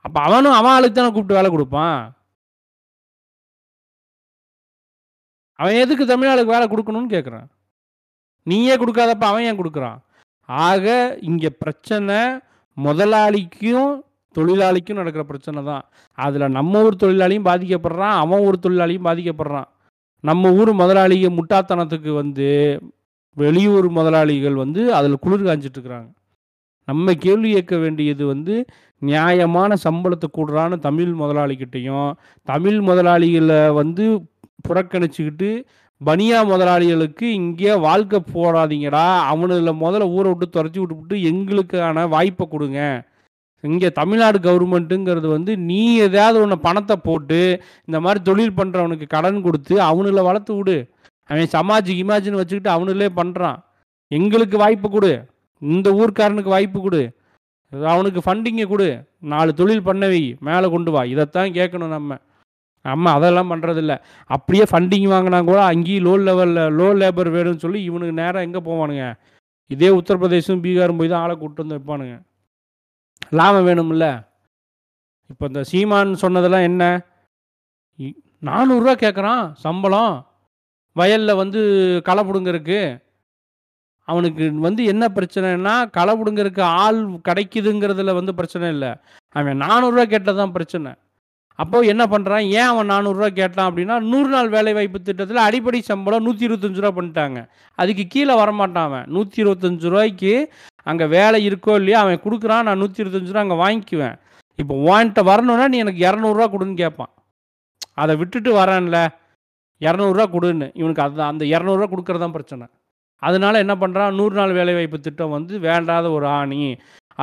அப்போ அவனும் அவன் ஆளுக்கு தானே கூப்பிட்டு வேலை கொடுப்பான்? அவன் எதுக்கு தமிழ் ஆளுக்கு வேலை கொடுக்கணும்னு கேட்குறான் நீயே கொடுக்காதப்ப அவன் ஏன் கொடுக்குறான்? ஆக இங்கே பிரச்சனை முதலாளிக்கும் தொழிலாளிக்கும் நடக்கிற பிரச்சனை தான். அதில் நம்ம ஊர் தொழிலாளியும் பாதிக்கப்படுறான் அவன் ஊர் தொழிலாளியும் பாதிக்கப்படுறான். நம்ம ஊர் முதலாளிக முட்டாத்தனத்துக்கு வந்து வெளியூர் முதலாளிகள் வந்து அதில் குளிர் காஞ்சிட்டுருக்குறாங்க நம்ம கேள்வி கேட்க வேண்டியது வந்து நியாயமான சம்பளத்தை கூடுறான தமிழ் முதலாளிகிட்டையும் தமிழ் முதலாளிகளை வந்து புறக்கணிச்சுக்கிட்டு பனியா முதலாளிகளுக்கு இங்கே வாழ்க்கை போடாதீங்கடா அவனில் முதல்ல ஊரை விட்டு துரத்தி விட்டுவிட்டு எங்களுக்கான வாய்ப்பை கொடுங்க. இங்கே தமிழ்நாடு கவர்மெண்ட்டுங்கிறது வந்து நீ ஏதாவது ஒன்று பணத்தை போட்டு இந்த மாதிரி தொழில் பண்ணுறவனுக்கு கடன் கொடுத்து அவனில் வளர்த்து விடு. அவன் சமாஜ் இமாஜின்னு வச்சுக்கிட்டு அவனிலே பண்ணுறான் எங்களுக்கு வாய்ப்பு கொடு. இந்த ஊர்க்காரனுக்கு வாய்ப்பு கொடு. அவனுக்கு ஃபண்டிங்கை கொடு. நாலு தொழில் பண்ணவை மேலே கொண்டு வா. இதைத்தான் கேட்கணும் நம்ம. நம்ம அதெல்லாம் பண்ணுறதில்ல அப்படியே ஃபண்டிங் வாங்கினா கூட அங்கேயும் லோ லெவலில் லோ லேபர் வேணும்னு சொல்லி இவனுக்கு நேராக எங்கே போவானுங்க? இதே உத்தரப்பிரதேசம் பீகாரும் போய் தான் ஆளை கூப்பிட்டு வந்து வைப்பானுங்க. லாபம் வேணும்ல? இப்போ இந்த சீமான் சொன்னதெல்லாம் என்ன? நானூறுரூவா கேட்குறான் சம்பளம். வயலில் வந்து களை பிடுங்கிறதுக்கு அவனுக்கு வந்து என்ன பிரச்சனைனா களை பிடுங்கிறதுக்கு ஆள் கிடைக்குதுங்கிறதுல வந்து பிரச்சனை இல்லை. அவன் நானூறுரூவா கேட்டது தான் பிரச்சனை. அப்போ என்ன பண்ணுறான் ஏன் அவன் நானூறுரூவா கேட்டான் அப்படின்னா நூறு நாள் வேலைவாய்ப்பு திட்டத்தில் அடிப்படை சம்பளம் நூற்றி இருபத்தஞ்சு ரூபா பண்ணிட்டாங்க. அதுக்கு கீழே வரமாட்டான் அவன். நூற்றி இருபத்தஞ்சு ரூபாய்க்கு அங்கே வேலை இருக்கோ இல்லையோ அவன் கொடுக்குறான் நான் நூற்றி இருபத்தஞ்சு ரூபா அங்கே வாங்கிக்குவேன். இப்போ வான்ட்ட வரணும்னா நீ எனக்கு இரநூறுவா கொடுன்னு கேட்பான். அதை விட்டுட்டு வரேன்ல இரநூறுவா கொடுன்னு. இவனுக்கு அதுதான் அந்த இரநூறுவா கொடுக்குறது தான் பிரச்சனை. அதனால என்ன பண்ணுறான் நூறு நாள் வேலைவாய்ப்பு திட்டம் வந்து வேண்டாத ஒரு ஆணி.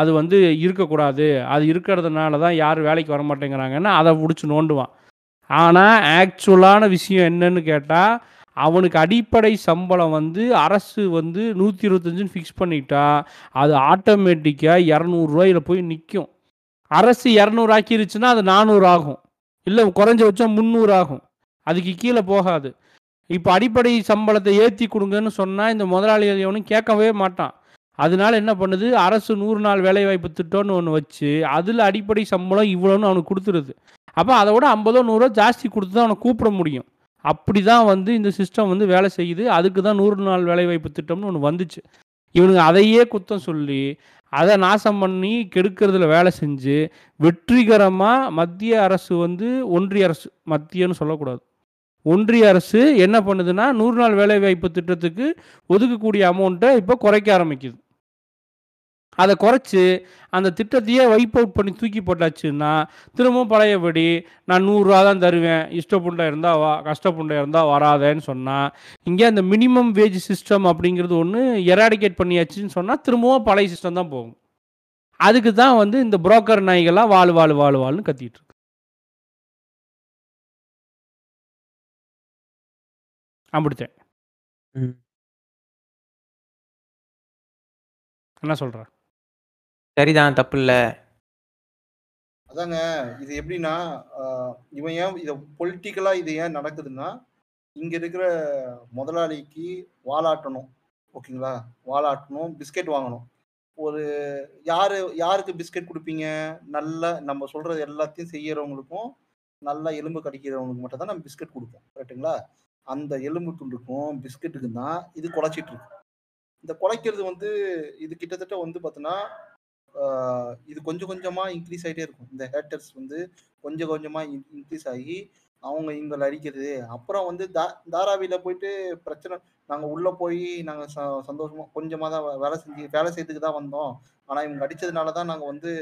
அது வந்து இருக்கக்கூடாது. அது இருக்கிறதுனால தான் யாரும் வேலைக்கு வர மாட்டேங்கிறாங்கன்னா அதை பிடிச்சி நோண்டுவான். ஆனால் ஆக்சுவலான விஷயம் என்னன்னு கேட்டால் அவனுக்கு அடிப்படை சம்பளம் வந்து அரசு வந்து நூற்றி இருபத்தஞ்சுன்னு ஃபிக்ஸ் பண்ணிட்டா அது ஆட்டோமேட்டிக்காக இரநூறுவாயில் போய் நிற்கும் அரசு இரநூறு ஆக்கிருச்சுன்னா அது நானூறு ஆகும். இல்லை குறைஞ்சபட்சம் முந்நூறு ஆகும். அதுக்கு கீழே போகாது. இப்போ அடிப்படை சம்பளத்தை ஏற்றி கொடுங்கன்னு சொன்னால் இந்த முதலாளிகள் எவனும் கேட்கவே மாட்டான். அதனால என்ன பண்ணுது? அரசு நூறு நாள் வேலைவாய்ப்பு திட்டம்னு ஒன்று வச்சு அதில் அடிப்படை சம்பளம் இவ்வளோன்னு அவனுக்கு கொடுத்துருது. அப்போ அதை விட ஐம்பதோ நூறோ ஜாஸ்தி கொடுத்து தான் அவனை கூப்பிட முடியும். அப்படி தான் வந்து இந்த சிஸ்டம் வந்து வேலை செய்யுது. அதுக்கு தான் நூறு நாள் வேலைவாய்ப்பு திட்டம்னு ஒன்று வந்துச்சு. இவனுங்க அதையே குத்தம் சொல்லி அதை நாசம் பண்ணி கெடுக்கிறதுல வேலை செஞ்சு வெற்றிகரமாக மத்திய அரசு வந்து ஒன்றிய அரசு மத்தியன்னு சொல்லக்கூடாது. ஒன்றிய அரசு என்ன பண்ணுதுன்னா நூறு நாள் வேலைவாய்ப்பு திட்டத்துக்கு ஒதுக்கக்கூடிய அமௌண்ட்டை இப்போ குறைக்க ஆரம்பிக்குது. அதை குறைச்சி அந்த திட்டத்தையே வைப் அவுட் பண்ணி தூக்கி போட்டாச்சுன்னா திரும்பவும் பழையபடி நான் நூறுரூவா தான் தருவேன். இஷ்டப்புண்டை இருந்தால் வா கஷ்டப்புண்டை இருந்தால் வராதேன்னு சொன்னால் இங்கே அந்த மினிமம் வேஜ் சிஸ்டம் அப்படிங்கிறது ஒன்று எராடிகேட் பண்ணியாச்சுன்னு சொன்னால் திரும்பவும் பழைய சிஸ்டம் தான் போகும். அதுக்கு தான் வந்து இந்த புரோக்கர் நாய்கள்லாம் வாழ் வாழ் வாழ் வாழ்னு கத்திட்டு அப்படித்தேன். என்ன சொல்ற? சரிதான் தப்பு இல்ல அதாங்க இது எப்படின்னா இவன் ஏன் இதை பொலிட்டிக்கலா இது ஏன் நடக்குதுன்னா இங்க இருக்கிற முதலாளிக்கு வாலாட்டணும் ஓகேங்களா? வாலாட்டணும் பிஸ்கெட் வாங்கணும். ஒரு யாரு யாருக்கு பிஸ்கெட் கொடுப்பீங்க? நல்ல நம்ம சொல்றது எல்லாத்தையும் செய்யறவங்களுக்கும் நல்லா எலும்பு கடிக்கிறவங்களுக்கு மட்டும் தான் நம்ம பிஸ்கெட் கொடுப்போம் கரெக்ட்டுங்களா அந்த எலும்பு துண்டுக்கும் பிஸ்கெட்டுக்கும் தான் இது குலைச்சிட்டு இருக்கு. இந்த குலைக்கிறது வந்து இது கிட்டத்தட்ட வந்து பார்த்தீங்கன்னா இது கொஞ்சம் கொஞ்சமா இன்க்ரீஸ் ஆகிட்டே இருக்கும். இந்த ஹேட்டர்ஸ் வந்து கொஞ்சம் கொஞ்சமா இன்க்ரீஸ் ஆகி அவங்க இவங்களை அடிக்கிறது. அப்புறம் வந்து தா தாராவியில போயிட்டு பிரச்சனை நாங்க உள்ள போய் நாங்க ச- சந்தோஷமா கொஞ்சமா தான் வேலை செஞ்சு வேலை செய்யறதுக்கு தான் வந்தோம். ஆனா இவங்க அடித்ததுனால தான் நாங்க வந்து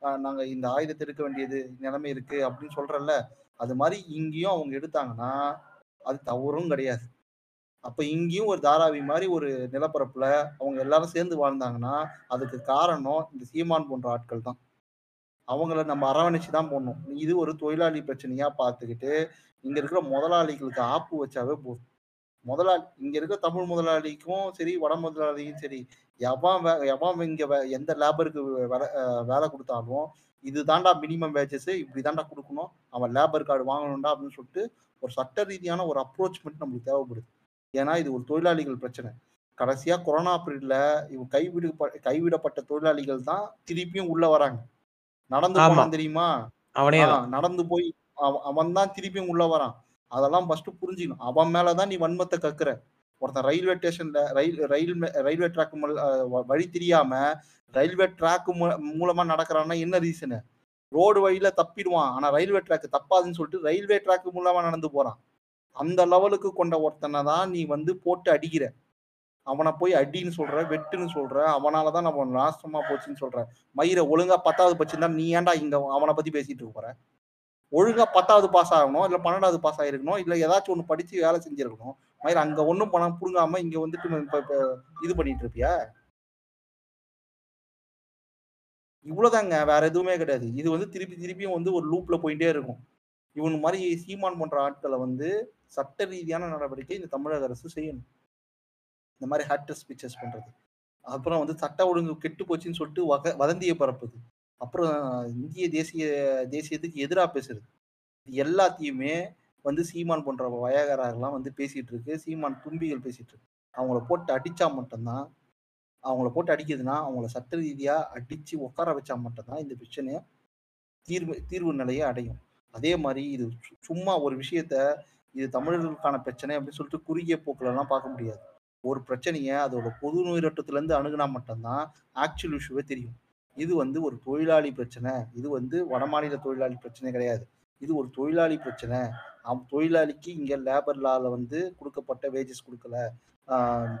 நாங்கள் நாங்க இந்த ஆயுதத்தை எடுக்க வேண்டியது நிலைமை இருக்கு அப்படின்னு சொல்கிறல்ல அது மாதிரி இங்கேயும் அவங்க எடுத்தாங்கன்னா அது தவறும் கிடையாது. அப்ப இங்கேயும் ஒரு தாராவி மாதிரி ஒரு நிலப்பரப்புல அவங்க எல்லாரும் சேர்ந்து வாழ்ந்தாங்கன்னா அதுக்கு காரணம் இந்த சீமான் போன்ற ஆட்கள் தான். அவங்கள நம்ம அரவணைச்சு தான் போடணும். இது ஒரு தொழிலாளி பிரச்சனையா பார்த்துக்கிட்டு இங்க இருக்கிற முதலாளிகளுக்கு ஆப்பு வச்சாவே போதும். முதலாளி இங்க இருக்கிற தமிழ் முதலாளிக்கும் சரி வட முதலாளியும் சரி எவன் வே- எவன் இங்க எந்த லேபருக்கு வேலை வேலை கொடுத்தாலும் இது தாண்டா மினிமம் வேஜஸ் இப்படி தாண்டா கொடுக்கணும். அவன் லேபர் கார்டு வாங்கணும்டா அப்படின்னு சொல்லிட்டு ஒரு சட்ட ரீதியான ஒரு அப்ரோச்மெண்ட் நம்மளுக்கு தேவைப்படுது. ஏன்னா இது ஒரு தொழிலாளிகள் பிரச்சனை. கடைசியா கொரோனா பீரியட்ல இவங்க கைவிடு கைவிடப்பட்ட தொழிலாளிகள் தான் திருப்பியும் உள்ள வராங்க. நடந்து. போனான் தெரியுமா? நடந்து போய் அவன் தான் திருப்பியும் உள்ள வரான். அதெல்லாம் ஃபர்ஸ்ட் புரிஞ்சுக்கணும். அவன் மேலதான் நீ வன்மத்தை கக்குற. ஒருத்தன் ரயில்வே ஸ்டேஷன்ல ரயில் ரயில் ரயில்வே ட்ராக் வழி தெரியாம ரயில்வே ட்ராக் மூலமா நடக்கிறான்னா என்ன ரீசனு ரோடு வழியில தப்பிடுவான். ஆனா ரயில்வே ட்ராக் தப்பாதுன்னு சொல்லிட்டு ரயில்வே ட்ராக் மூலமா நடந்து போறான். அந்த லெவலுக்கு கொண்ட ஒருத்தனை தான் நீ வந்து போட்டு அடிக்கிற. அவனை போய் அடின்னு சொல்ற வெட்டுன்னு சொல்ற அவனாலதான் நம்ம நாசமா போச்சுன்னு சொல்ற. மயிரை ஒழுங்கா பத்தாவது பச்சிருந்தா நீ ஏன்டா இங்க அவனை பத்தி பேசிட்டு போற? ஒழுங்கா பத்தாவது பாஸ் ஆகணும் இல்ல பன்னெண்டாவது பாஸ் ஆயிருக்கணும் இல்ல ஏதாச்சும் ஒண்ணு படிச்சு வேலை செஞ்சிருக்கணும். மயிர் அங்க ஒண்ணும் பணம் புடுங்காம இங்க வந்துட்டு இது பண்ணிட்டு இருப்பியா? இவ்வளவுதாங்க வேற எதுவுமே கிடையாது. இது வந்து திருப்பி திருப்பியும் வந்து ஒரு லூப்ல போயிட்டே இருக்கும். இவனு மாதிரி சீமான் போன்ற ஆட்களை வந்து சட்ட ரீதியான நடவடிக்கை இந்த தமிழக அரசு செய்யணும். இந்த மாதிரி ஹேட்டர் ஸ்பீச்சஸ் பண்றது. அப்புறம் வந்து சட்ட ஒழுங்கு கெட்டு போச்சுன்னு சொல்லிட்டு வக வதந்தியை பரப்புது அப்புறம் இந்திய தேசிய தேசியத்துக்கு எதிராக பேசுறது. இது எல்லாத்தையுமே வந்து சீமான் போன்ற வயகராகலாம் வந்து பேசிட்டு இருக்கு. சீமான் தும்பிகள் பேசிட்டு இருக்கு. அவங்கள போட்டு அடிச்சா மட்டும்தான் அவங்கள போட்டு அடிக்குதுன்னா அவங்கள சட்ட ரீதியாக அடிச்சு உட்கார வச்சா மட்டும்தான் இந்த பிரச்சனையை தீர்வு தீர்வு நிலையை அடையும். அதே மாதிரி இது சு- சும்மா ஒரு விஷயத்த இது தமிழர்களுக்கான பிரச்சனை அப்படின்னு சொல்லிட்டு குறுகிய போக்குலலாம் பார்க்க முடியாது. ஒரு பிரச்சனையை அதோட பொது நோயிரோட்டத்துலேருந்து அணுகுனா மட்டும்தான் ஆக்சுவல் இஷ்யூவே தெரியும். இது வந்து ஒரு தொழிலாளி பிரச்சனை. இது வந்து வடமாநில தொழிலாளி பிரச்சனை கிடையாது. இது ஒரு தொழிலாளி பிரச்சனை. அவ் தொழிலாளிக்கு இங்கே லேபர் லால வந்து கொடுக்கப்பட்ட வேஜஸ் கொடுக்கல.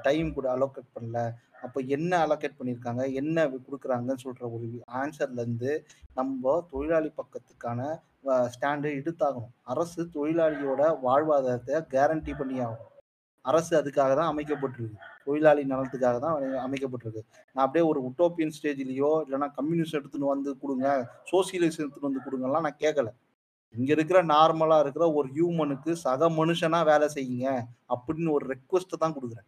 டைம் கூட அலோகேட் பண்ணல. அப்போ என்ன அலோகேட் பண்ணியிருக்காங்க என்ன கொடுக்குறாங்கன்னு சொல்கிற ஒரு ஆன்சர்லேருந்து நம்ம தொழிலாளி பக்கத்துக்கான ஸ்டாண்டு எடுத்தாகணும். அரசு தொழிலாளியோட வாழ்வாதாரத்தை கேரண்டி பண்ணி ஆகணும். அரசு அதுக்காக தான் அமைக்கப்பட்டிருக்கு. தொழிலாளி நலத்துக்காக தான் அமைக்கப்பட்டிருக்கு. நான் அப்படியே ஒரு உட்டோப்பியன் ஸ்டேஜ்லயோ இல்லைன்னா கம்யூனிஸ்ட் எடுத்துன்னு வந்து கொடுங்க சோசியலிஸ்ட் எடுத்துன்னு வந்து கொடுங்கலாம் நான் கேட்கல இங்க இருக்கிற நார்மலா இருக்கிற ஒரு ஹியூமனுக்கு சக மனுஷனா வேலை செய்யுங்க அப்படின்னு ஒரு ரெக்வஸ்ட் தான் கொடுக்குறேன்.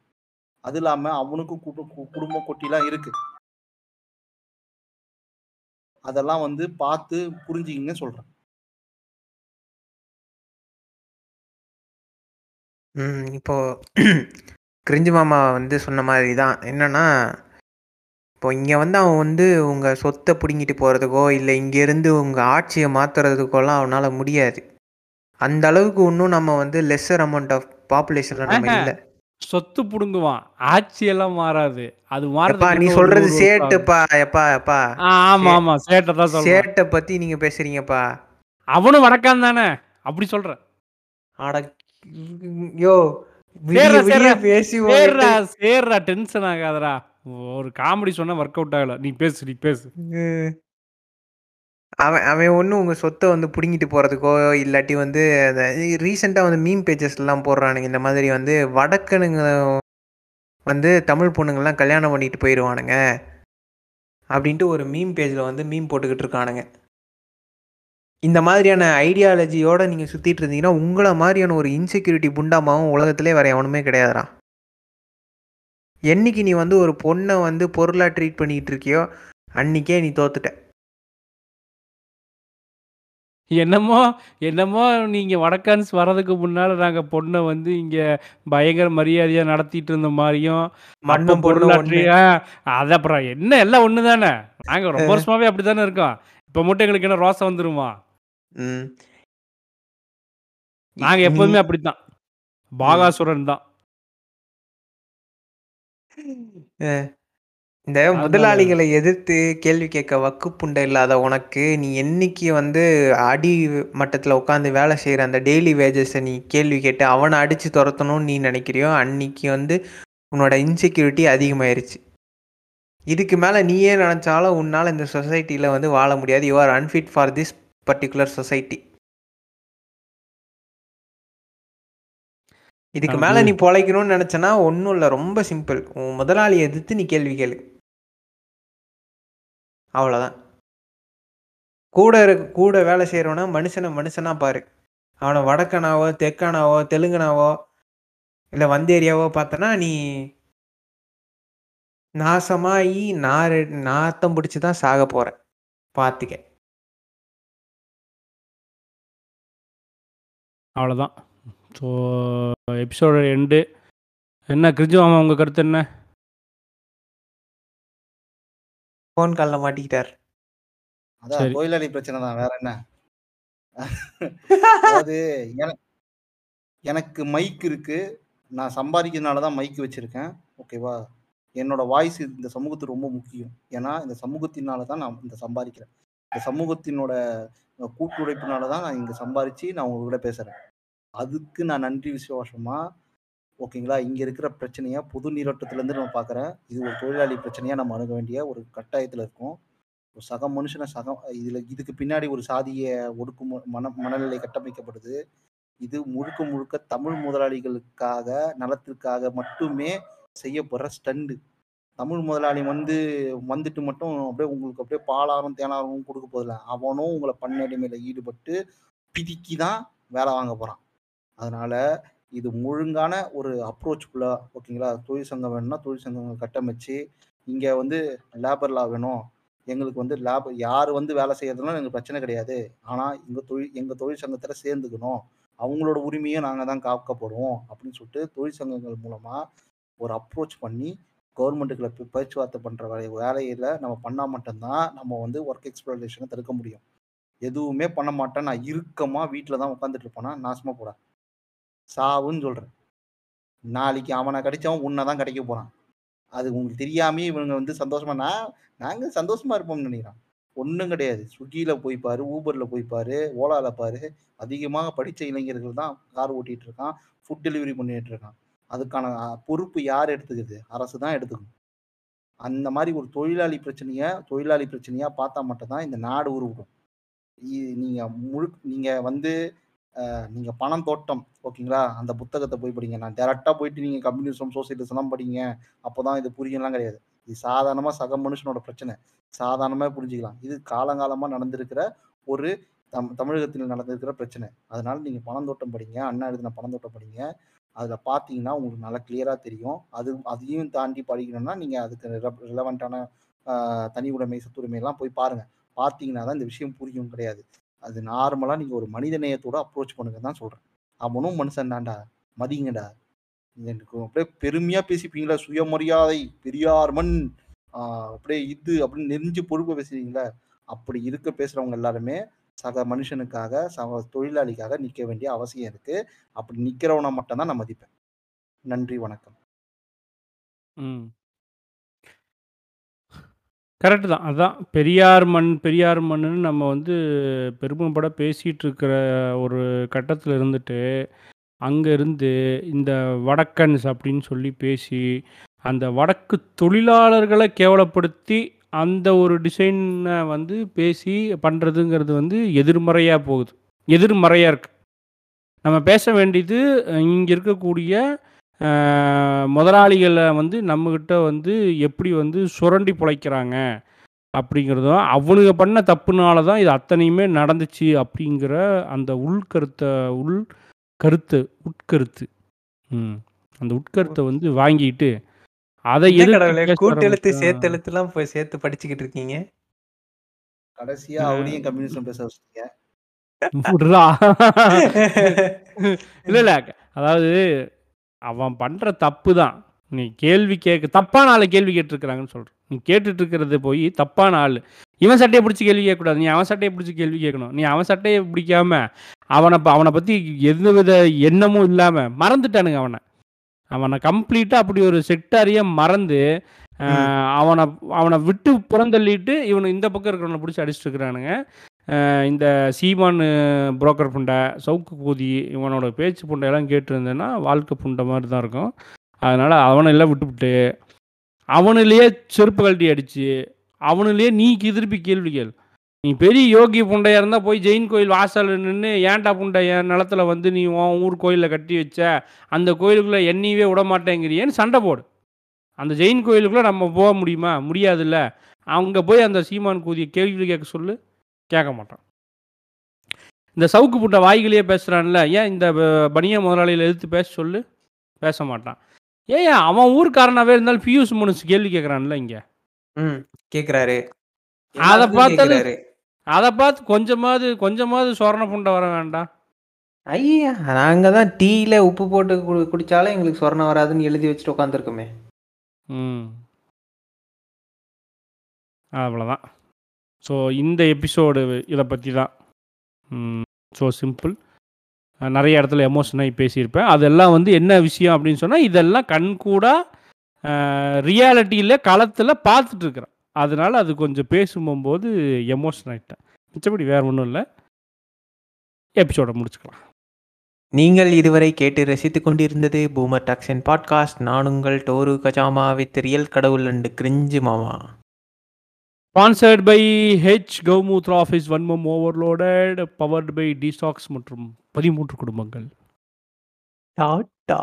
அது இல்லாம அவனுக்கும் கு- குடும்ப கொட்டிலாம் இருக்கு. அதெல்லாம் வந்து பார்த்து புரிஞ்சுக்கிங்க சொல்றேன். ம் இப்போ கிரிஞ்சு மாமா வந்து சொன்ன மாதிரி தான். என்னன்னா இப்போ இங்கே வந்து அவன் வந்து உங்கள் சொத்தை பிடுங்கிட்டு போகிறதுக்கோ இல்லை இங்கேருந்து உங்கள் ஆட்சியை மாற்றுறதுக்கோலாம் அவனால் முடியாது. அந்த அளவுக்கு இன்னும் நம்ம வந்து லெஸ்ஸர் அமௌண்ட் ஆஃப் பாப்புலேஷனில் நம்ம. இல்லை. சொத்து புடுங்குவான். ஆட்சியெல்லாம் மாறாது. அது மாறதுக்கு நீ சொல்றது. சேட்டுப்பா எப்பா எப்பா. ஆமா ஆமா சேட்டை தான் சேட்டை பத்தி நீங்க பேசுறீங்கப்பா. அவனும் வடக்கான் தானே? அப்படி சொல்றேன் அட யோ சேர்றா, டென்ஷன் ஆகாதடா. ஒரு காமெடி சொன்னா ஒர்க் அவுட் ஆகல. நீ பேசு நீ பேசு. அவன் அவன் ஒன்றும் உங்கள் சொத்தை வந்து பிடுங்கிட்டு போகிறதுக்கோ இல்லாட்டி வந்து அந்த ரீசெண்டாக வந்து மீம் பேஜஸ்லாம் போடுறானுங்க. இந்த மாதிரி வந்து வடக்கனுங்க வந்து தமிழ் பொண்ணுங்கள்லாம் கல்யாணம் பண்ணிட்டு போயிடுவானுங்க அப்படின்ட்டு ஒரு மீம் பேஜில் வந்து மீம் போட்டுக்கிட்டு இருக்கானுங்க. இந்த மாதிரியான ஐடியாலஜியோட நீங்கள் சுற்றிட்டு இருந்தீங்கன்னா உங்களை மாதிரியான ஒரு இன்செக்யூரிட்டி புண்டாமாவும் உலகத்திலே வேற எவனுமே கிடையாதுடா. என்னைக்கு நீ வந்து ஒரு பொண்ணை வந்து பொருளாக ட்ரீட் பண்ணிட்டு இருக்கியோ அன்னைக்கே நீ தோத்துட்ட. என்னமோ என்னமோ நீங்க வடக்கான்ஸ் வர்றதுக்கு முன்னால நாங்க பொண்ணை வந்து இங்க பயங்கர மரியாதையா நடத்திட்டு இருந்த மாதிரியும் மண்ணும் அப்ப பொண்ணும் பொருளாற்றி- ஆ, அது அப்புறம் என்ன எல்லாம் ஒண்ணு தானே நாங்க ரொம்ப வருஷமாவே அப்படித்தானே இருக்கோம். இப்ப மட்டும் எங்களுக்கு என்ன ரோசம் வந்துருமா? ம். நாங்க நீ- எப்போதுமே அப்படித்தான். பாகாசுரன் தான். அஹ், இந்த முதலாளிகளை எதிர்த்து கேள்வி கேட்க வக்குப்புண்டை இல்லாத உனக்கு நீ என்னைக்கு வந்து அடி மட்டத்தில் உட்காந்து வேலை செய்கிற அந்த டெய்லி வேஜஸை நீ கேள்வி கேட்டு அவனை அடித்து துரத்தணும்னு நீ நினைக்கிறியோ அன்னைக்கு வந்து உன்னோட இன்செக்யூரிட்டி அதிகமாயிருச்சு. இதுக்கு மேலே நீயே நினச்சாலும் உன்னால் இந்த சொசைட்டியில் வந்து வாழ முடியாது. You are unfit for this particular society இதுக்கு மேலே நீ பொழைக்கணும்னு நினச்சனா ஒன்றும் இல்லை ரொம்ப சிம்பிள் உன் முதலாளியை எதிர்த்து நீ கேள்வி கேளு. அவ்வளோதான் கூட இருக்க கூட வேலை செய்கிறவன மனுஷனை மனுஷனா பாரு. அவனை வடக்கனாவோ தெற்கானாவோ தெலுங்கனாவோ இல்லை வந்தேரியாவோ பார்த்தனா நீ நாசமாகி நார் நாத்தம் பிடிச்சி தான் சாக போற. பார்த்துக்க அவ்வளோதான் ஸோ எபிசோட எண்டு என்ன கிரிஜு மாமா உங்க கருத்து என்ன? ஃபோன் காலில் மாட்டிக்கிட்டார். அதான். தொழிலாளி பிரச்சனை தான் வேற என்ன? அதாவது என- எனக்கு மைக் இருக்கு. நான் சம்பாதிக்கிறதுனால தான் மைக் வச்சிருக்கேன். ஓகேவா என்னோட வாய்ஸ் இந்த சமூகத்துக்கு ரொம்ப முக்கியம். ஏன்னா இந்த சமூகத்தினால தான் நான் இந்த சம்பாதிக்கிறேன். இந்த சமூகத்தினோட கூட்டுழைப்புனால தான் நான் இங்கே சம்பாதிச்சு நான் உங்ககிட்ட பேசுகிறேன் அதுக்கு நான் நன்றி விசுவாசமாக ஓகேங்களா? இங்கே இருக்கிற பிரச்சனையாக பொது நீரோட்டத்துலேருந்து நான் நம்ம இது ஒரு தொழிலாளி பிரச்சனையாக நம்ம அணுக வேண்டிய ஒரு கட்டாயத்தில் இருக்கும். ஒரு சக மனுஷனை சக இதில் இதுக்கு பின்னாடி ஒரு சாதிய ஒடுக்கும் மன மனநிலை கட்டமைக்கப்படுது. இது முழுக்க முழுக்க தமிழ் முதலாளிகளுக்காக நலத்திற்காக மட்டுமே செய்யப்படுற ஸ்டண்டு. தமிழ் முதலாளி வந்து வந்துட்டு மட்டும் அப்படியே உங்களுக்கு அப்படியே பாலாரம் தேனாரம் கொடுக்க போதில்ல அவனும் உங்களை பண்ணடிமையில ஈடுபட்டு பிதிக்கி தான் வேலை வாங்க போறான். அதனால இது முழுங்கான ஒரு அப்ரோச்சுக்குள்ள ஓகேங்களா தொழிற்சங்கம் வேணும்னா தொழில் கட்டமைச்சு இங்க வந்து லேபர் லா வேணும். எங்களுக்கு வந்து லேப் யார் வந்து வேலை செய்யறதுனால எங்களுக்கு பிரச்சனை கிடையாது. ஆனா எங்க தொழில் எங்க தொழிற்சங்கத்துல சேர்ந்துக்கணும். அவங்களோட உரிமையும் நாங்கள் தான் காக்கப்படுவோம் அப்படின்னு சொல்லிட்டு தொழிற்சங்கங்கள் மூலமா ஒரு அப்ரோச் பண்ணி கவர்மெண்ட்டுகளை பேச்சுவார்த்தை பண்ணுற வேலை வேலையில் நம்ம பண்ணால் மட்டும்தான் நம்ம வந்து ஒர்க் எக்ஸ்ப்ளோரேஷனை தடுக்க முடியும். எதுவுமே பண்ண மாட்டேன். நான் இறுக்கமாக வீட்டில் தான் உட்காந்துட்டு இருப்பேனா? நாசமாக போட சாவுன்னு சொல்கிறேன் நாளைக்கு அவனை கிடைச்சவன் உன்னை தான் கிடைக்க போகிறான் அது உங்களுக்கு தெரியாமே இவங்க வந்து சந்தோஷமா நான் நாங்கள் சந்தோஷமா இருப்போம்னு நினைக்கிறான். ஒன்றும் கிடையாது. ஸ்விக்கியில் போய் பாரு ஊபரில் போய் பாரு ஓலாவில் பாரு. அதிகமாக படித்த இளைஞர்கள் தான் கார் ஓட்டிகிட்டு இருக்கான். ஃபுட் டெலிவரி பண்ணிகிட்டு இருக்கான். அதுக்கான பொறுப்பு யார் எடுத்துக்கிறது அரசு தான் எடுத்துக்கணும். அந்த மாதிரி ஒரு தொழிலாளி பிரச்சனையை தொழிலாளி பிரச்சனையாக பார்த்தா மட்டும்தான் இந்த நாடு உருவிடும் நீங்கள் முழு நீங்கள் வந்து நீங்கள் பணம் தோட்டம் ஓகேங்களா? அந்த புத்தகத்தை போய் படிங்க. நான் டேரெக்டாக போயிட்டு நீங்கள் கம்யூனிசம் சோசியலிசம்லாம் படிங்க. அப்போதான் இது புரியலாம் கிடையாது. இது சாதாரணமாக சக மனுஷனோட பிரச்சனை. சாதாரணமாக புரிஞ்சுக்கலாம். இது காலங்காலமாக நடந்திருக்கிற ஒரு தம் தமிழகத்தில் நடந்திருக்கிற பிரச்சனை. அதனால நீங்கள் பணம் தோட்டம் படிங்க அண்ணா எழுதின பணம் தோட்டம் படிங்க. அதில் பார்த்தீங்கன்னா உங்களுக்கு நல்லா கிளியராக தெரியும். அது அதையும் தாண்டி படிக்கணும்னா நீங்கள் அதுக்கு ரிலவெண்ட்டான தனி உடைமை சொத்துரிமையெல்லாம் போய் பாருங்கள் பார்த்தீங்கன்னா தான் இந்த விஷயம் புரியும் கிடையாது. அது நார்மலாக நீங்கள் ஒரு மனித நேயத்தோடு அப்ரோச் பண்ணுங்க தான் சொல்கிறேன் அவனும் மனுஷன் தான்டா. மதிங்கடா. எனக்கு அப்படியே பெருமையாக பேசிப்பீங்களா? சுயமரியாதை பெரியார் மண் அப்படியே இது அப்படின்னு நெறிஞ்சு பொறுப்பை பேசுறீங்களா? அப்படி இருக்க பேசுகிறவங்க எல்லாருமே சக மனுஷனுக்காக சக தொழிலாளிக்காக நிற்க வேண்டிய அவசியம் இருக்கு. அப்படி நிற்கிறவனை மட்டும்தான் நான் மதிப்பேன். நன்றி வணக்கம். ம். கரெக்டு தான். அதுதான் பெரியார் மண் பெரியார் மண்ணுன்னு நம்ம வந்து பெருமைப்பட பேசிகிட்டு இருக்கிற ஒரு கட்டத்தில் இருந்துட்டு அங்கே இருந்து இந்த வடக்கன்ஸ் அப்படின்னு சொல்லி பேசி அந்த வடக்கு தொழிலாளர்களை கேவலப்படுத்தி அந்த ஒரு டிசைனை வந்து பேசி பண்ணுறதுங்கிறது வந்து எதிர்மறையாக போகுது. எதிர்மறையாக இருக்குது நம்ம பேச வேண்டியது இங்கே இருக்கக்கூடிய முதலாளிகளை வந்து நம்மக்கிட்ட வந்து எப்படி வந்து சுரண்டி பிழைக்கிறாங்க அப்படிங்கிறதும் அவனுங்க பண்ண தப்புனால தான் இது அத்தனையுமே நடந்துச்சு அப்படிங்கிற அந்த உள்கருத்தை உள் கருத்து உட்கருத்து. அந்த உட்கருத்தை வந்து வாங்கிட்டு அதை பேச கூட்டெழுத்து ஆரம்பிச்சா- சேர்த்தெழுத்துலாம் போய் சேர்த்து படிச்சுக்கிட்டு இருக்கீங்க? கடைசியா அவனையும் கம்யூனிசம் பேச வச்சிட்டீங்க. இல்ல இல்ல. அதாவது அவன் பண்ற தப்பு தான். நீ கேள்வி கேட்க தப்பான ஆளை கேள்வி கேட்டிருக்கிறாங்கன்னு சொல்றேன் நீ கேட்டுட்டு இருக்கிறது போய் தப்பான ஆள். இவன் சட்டையை பிடிச்சி கேள்வி கேட்கக்கூடாது. நீ அவன் சட்டையை பிடிச்சி கேள்வி கேட்கணும். நீ அவன் சட்டையை பிடிக்காம அவனை ப- அவனை பத்தி எந்தவித எண்ணமும் இல்லாம மறந்துட்டானுங்க அவனை. அவனை கம்ப்ளீட்டாக அப்படி ஒரு செட்டாரியை மறந்து அவனை அவனை விட்டு புறந்தள்ளிட்டு இவனை இந்த பக்கம் இருக்கிறவனை பிடிச்சி அடிச்சிட்டு இருக்கிறானுங்க. இந்த சீமான் புரோக்கர் புண்டை சவுக்கு கூதி இவனோட பேச்சு புண்டையெல்லாம் கேட்டிருந்தேன்னா வாழ்க்கை புண்டை மாதிரி தான் இருக்கும். அதனால் அவனை எல்லாம் விட்டுவிட்டு அவனிலேயே செருப்பு கழட்டி அடித்து அவனிலேயே நீ திருப்பி கேள்வி கேள். நீ பெரிய யோகி புண்டையாக இருந்தால் போய் ஜெயின் கோயில் வாசல் நின்று ஏன்டா புண்டை என் நிலத்துல வந்து நீ உன் ஊர் கோயிலில் கட்டி வச்ச? அந்த கோயிலுக்குள்ளே எண்ணியவே விட மாட்டேங்கிறியேன்னு சண்டை போடு. அந்த ஜெயின் கோயிலுக்குள்ளே நம்ம போக முடியுமா? முடியாதுல்ல. அங்கே போய் அந்த சீமான் கூதிய கேள்வி கேட்க சொல்லு. கேட்க மாட்டான். இந்த சவுக்கு புட்டை வாய்களையே பேசுகிறான்ல ஏன் இந்த பனியா முதலாளியில் எதிர்த்து பேச சொல்லு? பேச மாட்டான். ஏன் அவன் ஊர்க்காரனாவே இருந்தாலும் பியூஸ் மனுஷ் கேள்வி கேட்குறான்ல இங்கே. ம் கேக்குறாரு அதை கேக்குறாரு. அதை பார்த்து கொஞ்சமாவது கொஞ்சமாவது சொரண புண்டை வர வேண்டாம். ஐயா நாங்க தான் டீல உப்பு போட்டு குடி குடிச்சாலும் எங்களுக்கு சொரணம் வராதுன்னு எழுதி வச்சுட்டு உட்காந்துருக்கோமே ம். அவ்வளோதான் ஸோ இந்த எபிசோடு இதை பற்றி தான். ஸோ சிம்பிள் நிறைய இடத்துல எமோஷனாகி பேசியிருப்பேன். அதெல்லாம் வந்து என்ன விஷயம் அப்படின்னு சொன்னால் இதெல்லாம் கண்கூடாக ரியாலிட்டியில் களத்தில் பார்த்துட்ருக்குறேன் அதனால அது கொஞ்சம் பேசும்போது எமோஷன் ஆகிட்டேன் மிச்சபடி வேறு ஒன்றும் இல்லை. எபிசோடை முடிச்சுக்கலாம். நீங்கள் இதுவரை கேட்டு ரசித்துக் கொண்டிருந்தது பூமர் டாக்ஸின் பாட்காஸ்ட் நான் உங்கள் டோரு கஜாமா வித் ரியல் கடவுள் அண்டு கிரிஞ்சு மாமா. Sponsored by H Gaumutra office Vanmam overloaded powered by டிஸ்டாக்ஸ் மற்றும் பதிமூன்று குடும்பங்கள். டாட்டா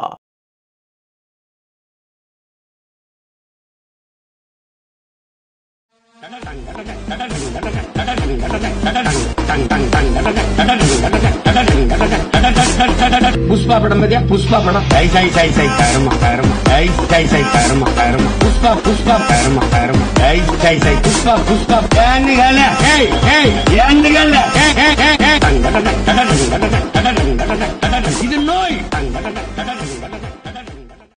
புஷ்பா படம் பத்தியா புஷ்பா படம் சை சை சை சை கருமா கருமா சை சை சை கருமா கருமா புஷ்பா புஷ்பா கருமா கருமா சை சை சை புஷ்பா புஷ்பா ஏந்துகல்ல ஏய் ஏய் ஏந்துகல்ல இது நோய்